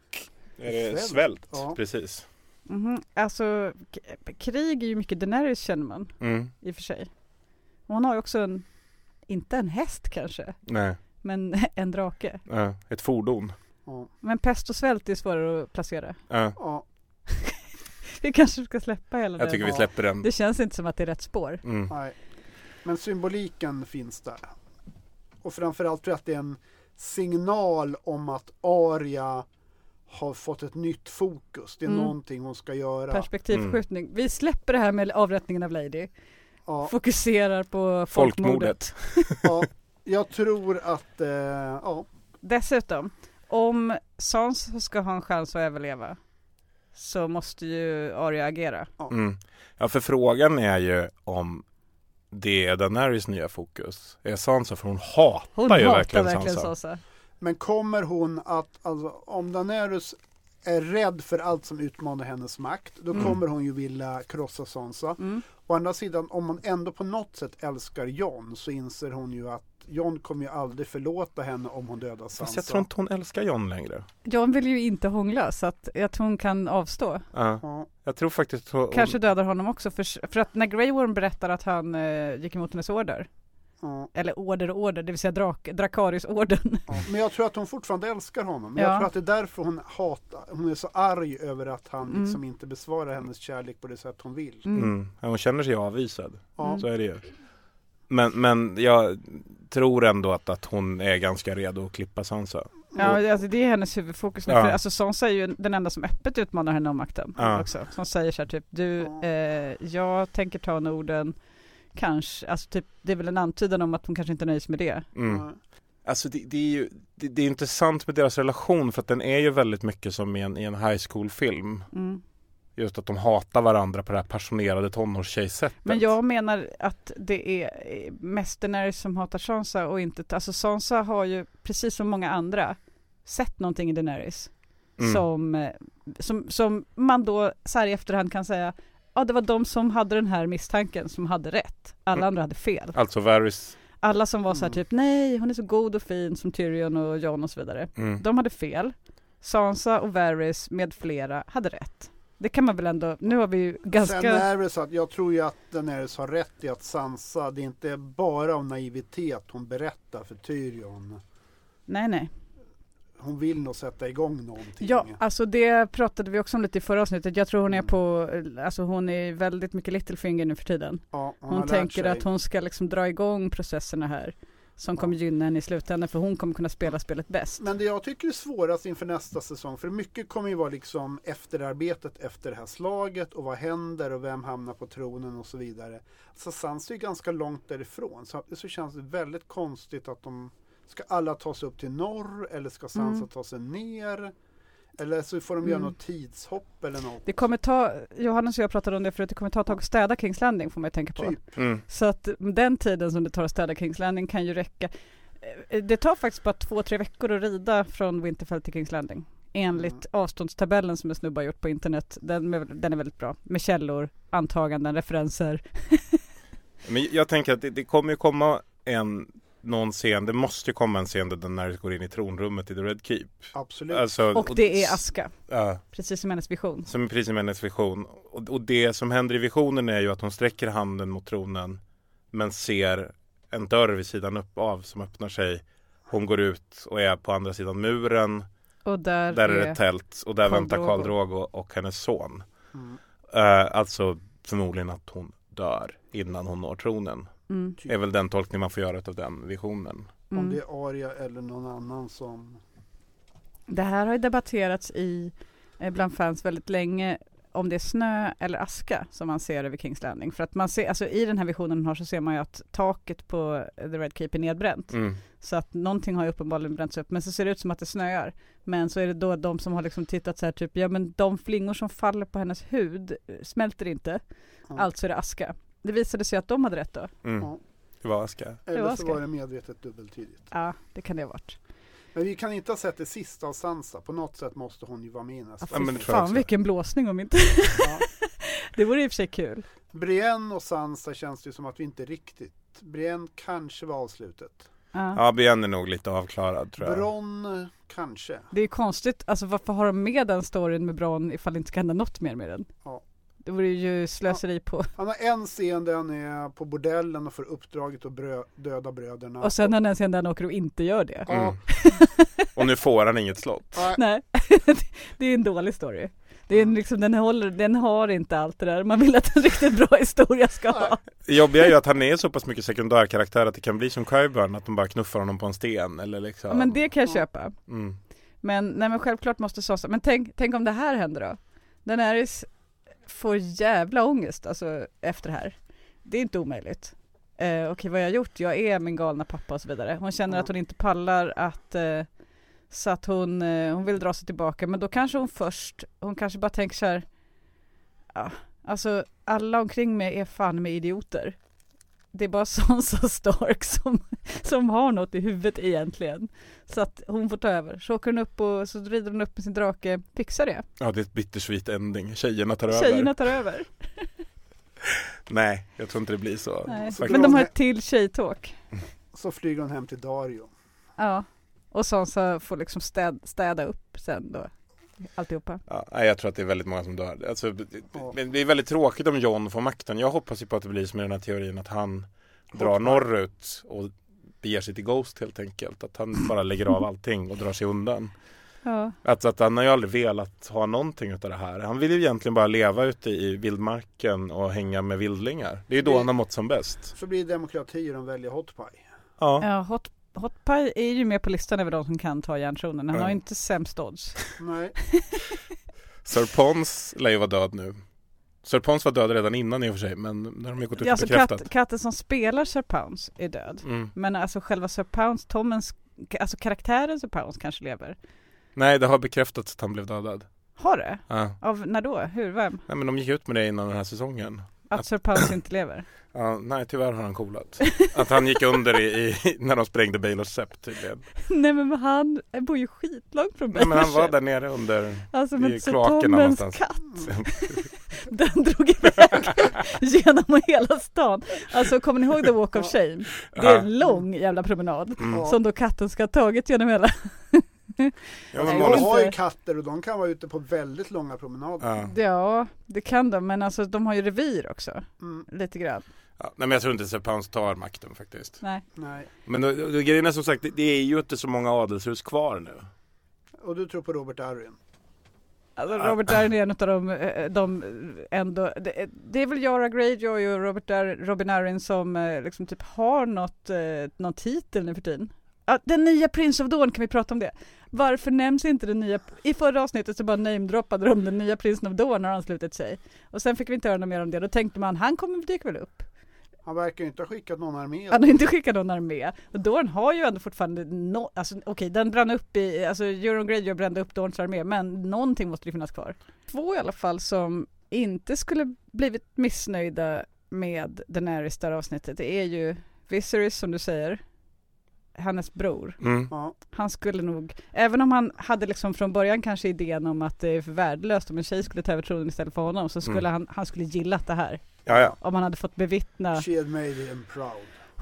Speaker 2: är det
Speaker 4: Svält.
Speaker 2: svält.
Speaker 4: Ja.
Speaker 2: Precis.
Speaker 1: Mhm. Alltså k- krig är ju mycket Daenerys känner man
Speaker 2: Mm.
Speaker 1: i och för sig. Hon har ju också en, inte en häst kanske,
Speaker 2: Nej.
Speaker 1: men en drake.
Speaker 2: Ja, ett fordon.
Speaker 4: Ja.
Speaker 1: Men pest och svält är svårare att placera.
Speaker 2: Ja,
Speaker 4: Ja.
Speaker 1: Vi kanske ska släppa hela
Speaker 2: jag
Speaker 1: det.
Speaker 2: tycker vi släpper den.
Speaker 1: Det känns inte som att det är rätt spår.
Speaker 2: Mm.
Speaker 4: Nej. Men symboliken finns där. Och framförallt tror jag att det är en signal om att Aria har fått ett nytt fokus. Det är
Speaker 1: Mm.
Speaker 4: någonting hon ska göra.
Speaker 1: Perspektivförskjutning. Vi släpper det här med avrättningen av Lady.
Speaker 4: Ja,
Speaker 1: Fokuserar på folkmordet.
Speaker 2: Folkmordet.
Speaker 4: ja, jag tror att, eh, ja,
Speaker 1: Dessutom, om Sansa ska ha en chans att överleva så måste ju Arya agera.
Speaker 2: Mm. Ja, för frågan är ju om det är Daenerys nya fokus. Är Sansa, för hon hatar
Speaker 1: Hon
Speaker 2: ju
Speaker 1: hatar
Speaker 2: verkligen,
Speaker 1: verkligen
Speaker 2: Sansa.
Speaker 1: Sansa.
Speaker 4: Men kommer hon att, alltså om Daenerys är rädd för allt som utmanar hennes makt, då
Speaker 2: Mm.
Speaker 4: kommer hon ju vilja krossa Sansa.
Speaker 1: Mm.
Speaker 4: Å andra sidan, om hon ändå på något sätt älskar Jon så inser hon ju att Jon kommer ju aldrig förlåta henne om hon dödar Sansa.
Speaker 2: Fast jag tror inte hon älskar Jon längre.
Speaker 1: John vill ju inte hångla så att jag tror hon kan avstå.
Speaker 2: Ja.
Speaker 4: Ja,
Speaker 2: Jag tror faktiskt hon...
Speaker 1: Kanske dödar honom också för, för att när Grey Worm berättar att han eh, gick emot hennes order,
Speaker 4: ja,
Speaker 1: eller order och order, det vill säga drak, Drakaris-orden.
Speaker 4: ja. Men jag tror att hon fortfarande älskar honom. Men
Speaker 1: Ja.
Speaker 4: jag tror att det är därför hon hatar, hon är så arg över att han
Speaker 1: Mm.
Speaker 4: liksom inte besvarar hennes kärlek på det sätt hon vill.
Speaker 1: Mm.
Speaker 2: Mm. Ja, hon känner sig avvisad.
Speaker 4: Ja.
Speaker 1: Mm.
Speaker 2: Så är det ju. Men, men jag tror ändå att, att hon är ganska redo att klippa Sansa.
Speaker 1: Ja, alltså det är hennes huvudfokus nu.
Speaker 2: Ja.
Speaker 1: För alltså Sansa är ju den enda som öppet utmanar henne om makten
Speaker 2: Ja.
Speaker 1: också. Som säger så här typ, du, eh, jag tänker ta Norden, kanske, alltså typ, det är väl en antydan om att hon kanske inte nöjer sig med det.
Speaker 2: Mm. Alltså det, det är ju det, det är intressant med deras relation för att den är ju väldigt mycket som i en, i en high school film.
Speaker 1: Mm.
Speaker 2: Just att de hatar varandra på det här passionerade tonårstjejsättet.
Speaker 1: Men jag menar att det är eh, mest Daenerys som hatar Sansa och inte, alltså Sansa har ju precis som många andra sett någonting i Daenerys
Speaker 2: Mm.
Speaker 1: som, eh, som, som man då så här i efterhand kan säga Ja det var de som hade den här misstanken som hade rätt. Alla
Speaker 2: Mm.
Speaker 1: andra hade fel.
Speaker 2: Alltså Varys,
Speaker 1: Alla som var så
Speaker 4: Mm.
Speaker 1: här typ nej hon är så god och fin som Tyrion och Jon och så vidare.
Speaker 2: mm.
Speaker 1: De hade fel. Sansa och Varys med flera hade rätt. Det kan man väl ändå, nu har vi ju ganska...
Speaker 4: Sen är det så att jag tror ju att Daenerys har rätt i att Sansa, det är inte bara av naivitet hon berättar för Tyrion.
Speaker 1: Nej nej.
Speaker 4: Hon vill nog sätta igång någonting.
Speaker 1: Ja, alltså det pratade vi också om lite i förra avsnittet. Jag tror hon är
Speaker 4: Mm.
Speaker 1: på, alltså hon är väldigt mycket Littlefinger nu för tiden.
Speaker 4: Ja, hon
Speaker 1: Hon, tänker att hon ska liksom dra igång processerna här. Som kommer gynna henne i slutändan för hon kommer kunna spela spelet bäst.
Speaker 4: Men det jag tycker är svårast inför nästa säsong, för mycket kommer ju vara liksom efterarbetet efter det här slaget och vad händer och vem hamnar på tronen och så vidare. Så Sansa är ju ganska långt därifrån, så, så känns det väldigt konstigt att de Ska alla ta sig upp till norr eller ska Sansa
Speaker 1: Mm.
Speaker 4: ta sig ner? Eller så får de göra
Speaker 1: Mm.
Speaker 4: något tidshopp eller något.
Speaker 1: Det kommer ta, Johannes och jag pratade om det förut, det kommer ta ett tag att städa Kings Landing får man ju tänka på.
Speaker 4: Typ.
Speaker 2: Mm.
Speaker 1: Så att den tiden som det tar att städa Kings Landing kan ju räcka. Eh, Det tar faktiskt bara två, tre veckor att rida från Winterfell till Kings Landing. Enligt
Speaker 4: Mm.
Speaker 1: avståndstabellen som en snubbe har gjort på internet. Den, är- den är väldigt bra. Med källor, antaganden, referenser.
Speaker 2: Men jag tänker att det, det kommer ju komma en någon scen, det måste ju komma en scen där Daenerys går in i tronrummet i The Red Keep.
Speaker 4: Absolut.
Speaker 2: Alltså,
Speaker 1: Och det är Aska,
Speaker 2: Ja,
Speaker 1: precis som hennes vision.
Speaker 2: som är precis som hennes vision. Och, och det som händer i visionen är ju att hon sträcker handen mot tronen men ser en dörr vid sidan upp av som öppnar sig. Hon går ut och är på andra sidan muren.
Speaker 1: Och där,
Speaker 2: Där är det ett tält och där
Speaker 1: Khal
Speaker 2: väntar. Karl Drogo och hennes son.
Speaker 4: Mm.
Speaker 2: Eh, alltså förmodligen att hon dör innan hon når tronen.
Speaker 1: Mm,
Speaker 2: är väl den tolkning man får göra av den visionen.
Speaker 4: Om
Speaker 1: mm.
Speaker 4: det är Arya eller någon annan som
Speaker 1: Det här har ju debatterats i, eh, bland fans väldigt länge om det är snö eller aska som man ser över Kings Landing. För att man ser, alltså i den här visionen har så ser man ju att taket på The Red Keep är nedbränt.
Speaker 2: Mm.
Speaker 1: Så att någonting har ju uppenbarligen bränts upp. Men så ser det ut som att det snöar. Men så är det då de som har liksom tittat så här typ, ja men de flingor som faller på hennes hud eh, smälter inte.
Speaker 4: Ja.
Speaker 1: Alltså är det aska. Det visade sig att de hade rätt då.
Speaker 2: Mm.
Speaker 4: Ja.
Speaker 2: Det var Aska.
Speaker 4: Eller
Speaker 1: var
Speaker 4: så var det medvetet dubbeltydigt.
Speaker 1: Ja, det kan det ha varit.
Speaker 4: Men vi kan inte ha sett det sista av Sansa. På något sätt måste hon ju vara med i nästa.
Speaker 1: Ja,
Speaker 2: men
Speaker 1: fan vilken blåsning om inte.
Speaker 4: Ja.
Speaker 1: det vore i och för sig kul.
Speaker 4: Brienne och Sansa känns det som att vi inte riktigt. Brienne kanske var avslutet.
Speaker 1: Ja.
Speaker 2: Ja, Brienne är nog lite avklarad tror jag.
Speaker 4: Bronn eh, kanske.
Speaker 1: Det är ju konstigt, alltså varför har de med den storyn med Bron ifall det inte ska hända något mer med den?
Speaker 4: Ja.
Speaker 1: Det vore ju slöseri på.
Speaker 4: Han har en scen där han är på bordellen och får uppdraget att brö- döda bröderna.
Speaker 1: Och sen har den scen där han åker och inte gör det.
Speaker 2: Mm. Och nu får han inget slott.
Speaker 4: Nej,
Speaker 1: det är en dålig story. Det är en liksom, den, håller, den har inte allt det där man vill att en riktigt bra historia ska ha.
Speaker 2: Jobbiga är ju att han är så pass mycket sekundärkaraktär att det kan bli som Qyburn, att de bara knuffar honom på en sten eller liksom.
Speaker 1: Men det kan jag köpa.
Speaker 2: mm.
Speaker 1: Men, nej, men självklart måste Sansa, men tänk, tänk om det här händer då? Daenerys får jävla ångest alltså efter det här. Det är inte omöjligt. Eh, Okej, vad har jag gjort? Jag är min galna pappa och så vidare. Hon känner att hon inte pallar att eh, så att hon, eh, hon vill dra sig tillbaka men då kanske hon först, hon kanske bara tänker så här ja, alltså alla omkring mig är fan med idioter. Det är bara Sansa Stark som, som har något i huvudet egentligen. Så att hon får ta över. Så åker hon upp och så rider hon upp med sin drake, fixar det.
Speaker 2: Ja, det är ett bittersweet ending. Tjejerna tar över.
Speaker 1: Tjejerna tar över.
Speaker 2: Nej, jag tror inte det blir så.
Speaker 1: Nej. Men de har ett till tjejtåk.
Speaker 4: så flyger hon hem till Dario.
Speaker 1: Ja. Och Sansa får liksom städ, städa upp sen då. Alltihopa.
Speaker 2: Ja, jag tror att det är väldigt många som dör. Alltså, det-
Speaker 4: Ja.
Speaker 2: men det är väldigt tråkigt om John får makten. Jag hoppas ju på att det blir som i den här teorin att han drar norrut och beger sig till Ghost helt enkelt. Att han bara lägger av allting och drar sig undan.
Speaker 1: Ja.
Speaker 2: Att, att han har ju aldrig velat ha någonting utav det här. Han vill ju egentligen bara leva ute i vildmarken och hänga med vildlingar. Det är ju då
Speaker 4: Det-
Speaker 2: han har mått som bäst.
Speaker 4: Så blir det demokrati och de väljer Hot Pie.
Speaker 2: Ja,
Speaker 1: Ja, hot, Hot Pie är ju med på listan över de som kan ta järntronen. Han
Speaker 2: Ja.
Speaker 1: har ju inte sämst odds.
Speaker 4: Nej.
Speaker 2: Sir Pons lär ju vara död nu. Sir Pons var död redan innan i och för sig men när de har gått ut
Speaker 1: Ja, alltså
Speaker 2: bekräftat.
Speaker 1: katt, katten som spelar Sir Pounce är död.
Speaker 2: Mm.
Speaker 1: Men alltså själva Sir Pounce, Tommens, alltså karaktären Pounce kanske lever.
Speaker 2: Nej, det har bekräftats att han blev dödad.
Speaker 1: Har det?
Speaker 2: Ja.
Speaker 1: Av när då? Hur? Vem?
Speaker 2: Nej men de gick ut med det innan den här säsongen.
Speaker 1: Att Sir Pounce inte lever?
Speaker 2: Ja, nej tyvärr har han coolat. Att han gick under i, i när de sprängde Baylors Sept tydligen.
Speaker 1: Nej men han bor ju skitlångt från
Speaker 2: Nej, men han var där nere under
Speaker 1: Alltså
Speaker 2: i
Speaker 1: men Sir
Speaker 2: kloakerna
Speaker 1: Tommens katt, den drog iväg genom hela stan. Alltså kommer ni ihåg The Walk of Shame? Det är en lång jävla promenad
Speaker 2: Mm.
Speaker 1: som då katten ska ha tagit genom hela
Speaker 2: Ja, men
Speaker 4: jag
Speaker 2: Måns-
Speaker 4: har ju katter och de kan vara ute på väldigt långa promenader.
Speaker 2: Ja.
Speaker 1: Ja, det kan de, men alltså de har ju revir också.
Speaker 4: Mm.
Speaker 1: Lite grann.
Speaker 2: Ja, nej men jag tror inte Sir Pounce tar makten faktiskt.
Speaker 1: Nej.
Speaker 4: Nej.
Speaker 2: Men då, då, grejen är som sagt, det, det är ju inte så många adelshus kvar nu.
Speaker 4: Och du tror på Robert Arryn?
Speaker 1: Alltså Robert Darren är en av de, eh, de ändå, det, det är väl Yara Greyjoy och Robert Dar, Robin Arryn som eh, liksom typ har något, eh, någon titel nu för tiden. Ja, den nya Prince of Dawn, kan vi prata om det? Varför nämns inte den nya, i förra avsnittet så bara namedroppade de den nya Prinsen of Dawn när han slutit sig. Och sen fick vi inte höra något mer om det, då tänkte man han kommer dyka väl upp.
Speaker 4: Han verkar ju inte ha skickat någon armé.
Speaker 1: Han har inte skickat någon armé. Och Dorn har ju ändå fortfarande, no, alltså okej den brann upp i, alltså Euron Greyjoy brände upp Dorns armé, men någonting måste ju finnas kvar. Två i alla fall som inte skulle blivit missnöjda med Daenerys där avsnittet, det är ju Viserys som du säger, hennes bror.
Speaker 2: Mm.
Speaker 1: Han skulle nog, även om han hade liksom från början kanske idén om att det är för värdelöst om en tjej skulle ta över tronen istället för honom, så skulle
Speaker 2: Mm.
Speaker 1: han, han skulle gillat det här.
Speaker 2: Ja, ja.
Speaker 1: Om han hade fått bevittna
Speaker 4: She had made him proud.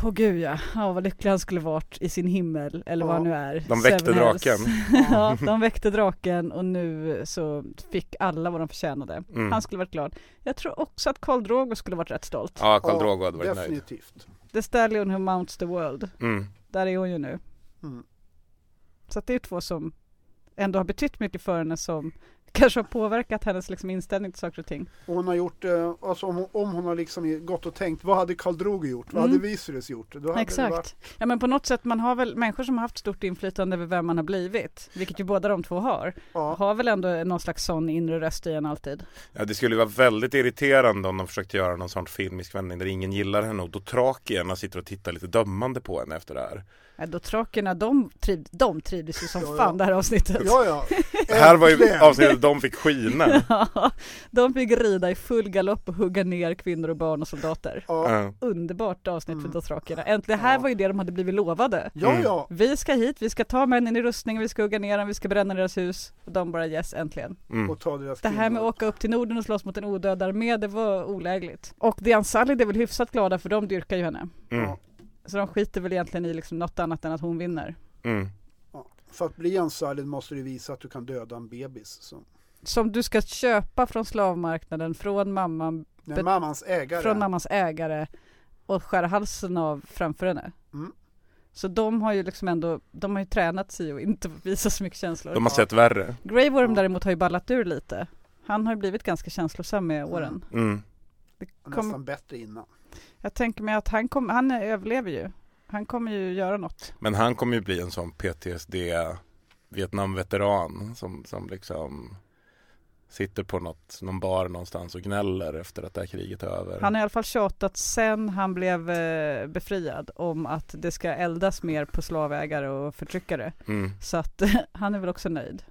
Speaker 1: Åh gud ja, ja vad lycklig han skulle varit i sin himmel eller vad
Speaker 4: Ja.
Speaker 1: han nu är.
Speaker 2: De väckte
Speaker 1: Seven
Speaker 2: draken.
Speaker 1: ja, de väckte draken och nu så fick alla vad de förtjänade.
Speaker 2: Mm.
Speaker 1: Han skulle varit glad. Jag tror också att Karl Drogo skulle varit rätt stolt.
Speaker 2: Ja, Karl Drogo hade varit nöjd.
Speaker 4: Definitivt.
Speaker 1: The Stallion who mounts the world.
Speaker 2: Mm.
Speaker 1: Där är hon ju nu.
Speaker 4: Mm.
Speaker 1: Så att det är två som ändå har betytt mycket för henne som kanske har påverkat hennes liksom inställning till saker och ting.
Speaker 4: Och hon har gjort, eh, alltså om, hon- om hon har liksom gått och tänkt, vad hade Karl Drogo gjort? Vad
Speaker 1: Mm.
Speaker 4: hade Viserys gjort? Då hade Det
Speaker 1: Exakt.
Speaker 4: varit,
Speaker 1: Ja men på något sätt, man har väl människor som har haft stort inflytande över vem man har blivit, vilket ju båda de två har,
Speaker 4: ja.
Speaker 1: har väl ändå någon slags sån inre röst i en alltid.
Speaker 2: Ja, det skulle ju vara väldigt irriterande om de försökte göra någon sån filmisk vändning där ingen gillar henne och då trakierna sitter och tittar lite dömande på henne efter det här.
Speaker 1: Ja, då trakerna, de, triv, de trivdes ju som
Speaker 4: Ja, ja.
Speaker 1: fan det här avsnittet.
Speaker 4: ja, ja.
Speaker 2: Det här var ju avsnittet de fick skina.
Speaker 1: Ja, de fick rida i full galopp och hugga ner kvinnor och barn och soldater.
Speaker 4: Ja.
Speaker 1: Underbart avsnitt för
Speaker 4: Mm.
Speaker 1: Dothraki. Äntligen, det här
Speaker 4: Ja.
Speaker 1: var ju det de hade blivit lovade.
Speaker 4: ja,
Speaker 2: Mm.
Speaker 4: ja.
Speaker 1: Vi ska hit, vi ska ta männen i rustning, vi ska hugga ner dem, vi ska bränna deras hus. Och de bara yes, äntligen.
Speaker 2: Mm.
Speaker 4: Och ta deras
Speaker 1: Det här med att åka upp till Norden och slåss mot en odöd armé, det var olägligt. Och The Unsullied är väl hyfsat glada för de dyrkar ju henne.
Speaker 2: Mm.
Speaker 1: Så de skiter väl egentligen i liksom något annat än att hon vinner.
Speaker 2: Mm.
Speaker 4: Ja. För att bli en måste du visa att du kan döda en bebis. Så.
Speaker 1: Som du ska köpa från slavmarknaden, från mamman,
Speaker 4: Nej, mammans ägare.
Speaker 1: från mammans ägare och skära halsen av framför henne.
Speaker 4: Mm.
Speaker 1: Så de har ju liksom ändå, de har ju tränat sig och inte visa så mycket känslor.
Speaker 2: De har sett värre.
Speaker 1: Grey Worm
Speaker 4: Ja.
Speaker 1: däremot har ju ballat ur lite. Han har ju blivit ganska känslosam med åren.
Speaker 2: Mm.
Speaker 1: Det kom,
Speaker 4: Nästan bättre innan.
Speaker 1: Jag tänker mig att han, kom, han överlever ju. Han kommer ju göra något.
Speaker 2: Men han kommer ju bli en sån PTSD Vietnamveteran som, som liksom sitter på något, någon bar någonstans och gnäller efter att det här kriget är över.
Speaker 1: Han har i alla fall tjatat sen han blev eh, befriad om att det ska eldas mer på slavägare och förtryckare.
Speaker 2: Mm.
Speaker 1: Så att han är väl också nöjd.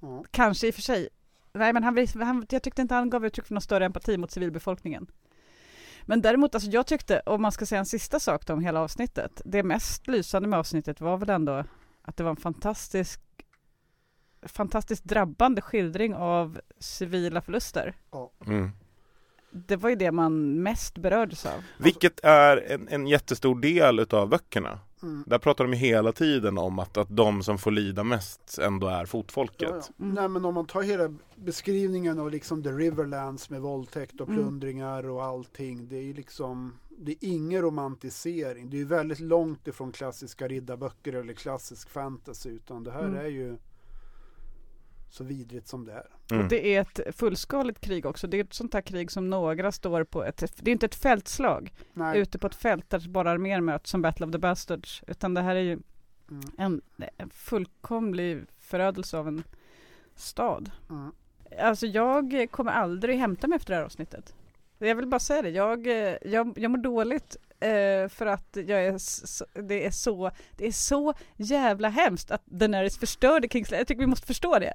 Speaker 4: Ja.
Speaker 1: Kanske i och för sig. Nej men han, han, jag tyckte inte han gav uttryck för någon större empati mot civilbefolkningen. Men däremot, alltså jag tyckte, om man ska säga en sista sak om hela avsnittet. Det mest lysande med avsnittet var väl ändå att det var en fantastisk fantastiskt drabbande skildring av civila förluster.
Speaker 2: Mm.
Speaker 1: Det var ju det man mest berördes av.
Speaker 2: Vilket är en, en jättestor del utav böckerna.
Speaker 4: Mm.
Speaker 2: Där pratar de ju hela tiden om att, att de som får lida mest ändå är fotfolket.
Speaker 4: Ja, ja.
Speaker 1: Mm.
Speaker 4: Nej men om man tar hela beskrivningen av liksom the Riverlands med våldtäkt och
Speaker 1: Mm.
Speaker 4: plundringar och allting. Det är ju liksom, det är ingen romantisering. Det är ju väldigt långt ifrån klassiska riddarböcker eller klassisk fantasy. Utan det här
Speaker 1: Mm.
Speaker 4: är ju så vidrigt som det är.
Speaker 2: Mm.
Speaker 1: Och det är ett fullskaligt krig också. Det är ett sånt här krig som några står på ett, det är inte ett fältslag
Speaker 4: Nej,
Speaker 1: ute på ett fält där bara arméer möts som Battle of the Bastards. Utan det här är ju
Speaker 4: Mm.
Speaker 1: En, en fullkomlig förödelse av en stad.
Speaker 4: Mm.
Speaker 1: Alltså jag kommer aldrig hämta mig efter det här avsnittet. Jag vill bara säga det, jag, eh, jag, jag mår dåligt eh, för att jag är så, det är så, det är så jävla hemskt att Daenerys förstörde Kings Landing. Jag tycker vi måste förstå det.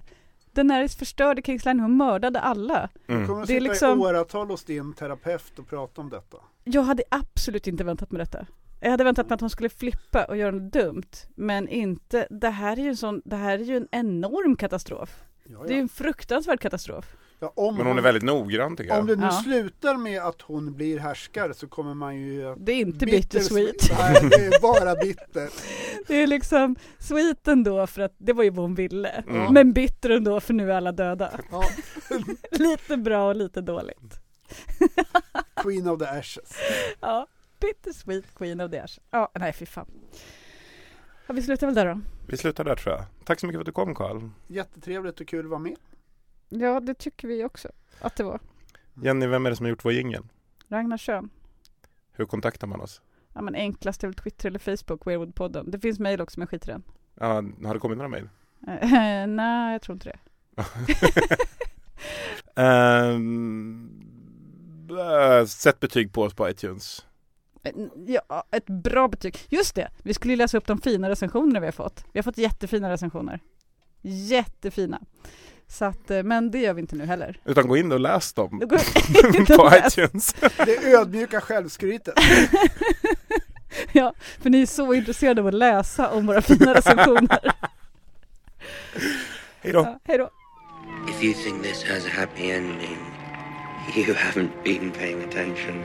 Speaker 1: Daenerys förstörde Kings Landing, hon mördade alla.
Speaker 4: Du
Speaker 2: Mm.
Speaker 4: kommer att
Speaker 1: Det är
Speaker 4: sitta
Speaker 1: liksom-
Speaker 4: i åratal hos din terapeut och prata om detta.
Speaker 1: Jag hade absolut inte väntat mig detta. Jag hade väntat mig att hon skulle flippa och göra något dumt. Men inte, det här är ju en sån, det här är ju en enorm katastrof.
Speaker 4: Ja,
Speaker 1: Det är ju
Speaker 4: ja.
Speaker 1: en fruktansvärd katastrof.
Speaker 4: Ja, om,
Speaker 2: Men hon är väldigt noggrann tycker jag.
Speaker 4: om det nu
Speaker 1: Ja.
Speaker 4: slutar med att hon blir härskare så kommer man ju att
Speaker 1: Det är inte
Speaker 4: Bittersweet. Nej, det är bara bitter.
Speaker 1: Det är liksom sweet ändå för att det var ju vad hon ville.
Speaker 2: Mm.
Speaker 1: Men bitter ändå för nu är alla döda.
Speaker 4: Ja,
Speaker 1: lite bra och lite dåligt.
Speaker 4: Queen of the Ashes.
Speaker 1: Ja, bittersweet queen of the ash. Ja, nej fy fan. Ja, vi slutar väl där då.
Speaker 2: Vi slutar där tror jag. Tack så mycket för att du kom Karl.
Speaker 4: Jättetrevligt och kul att vara med.
Speaker 1: Ja, det tycker vi också att det var.
Speaker 2: Jenny, vem är det som har gjort vår jingel?
Speaker 1: Ragnar Schön.
Speaker 2: Hur kontaktar man oss?
Speaker 1: Ja men enklast är väl Twitter eller Facebook, Weirwoodpodden. Det finns mejl också men skit i den.
Speaker 2: Ja, har det kommit några mejl?
Speaker 1: Eh, nej, jag tror inte det.
Speaker 2: Äh, sätt betyg på oss på iTunes.
Speaker 1: Eh, Ja, ett bra betyg. Just det, vi skulle ju läsa upp de fina recensionerna vi har fått. Vi har fått jättefina recensioner. Jättefina. Så att, eh, men det gör vi inte nu heller.
Speaker 2: Utan gå in och läs dem på iTunes.
Speaker 4: Det ödmjuka självskrytet.
Speaker 1: Ja, för ni är så intresserade av att läsa om våra fina recensioner.
Speaker 2: Hej då.
Speaker 1: Ja, hej då.
Speaker 3: If you think this has a happy ending, you haven't been paying attention.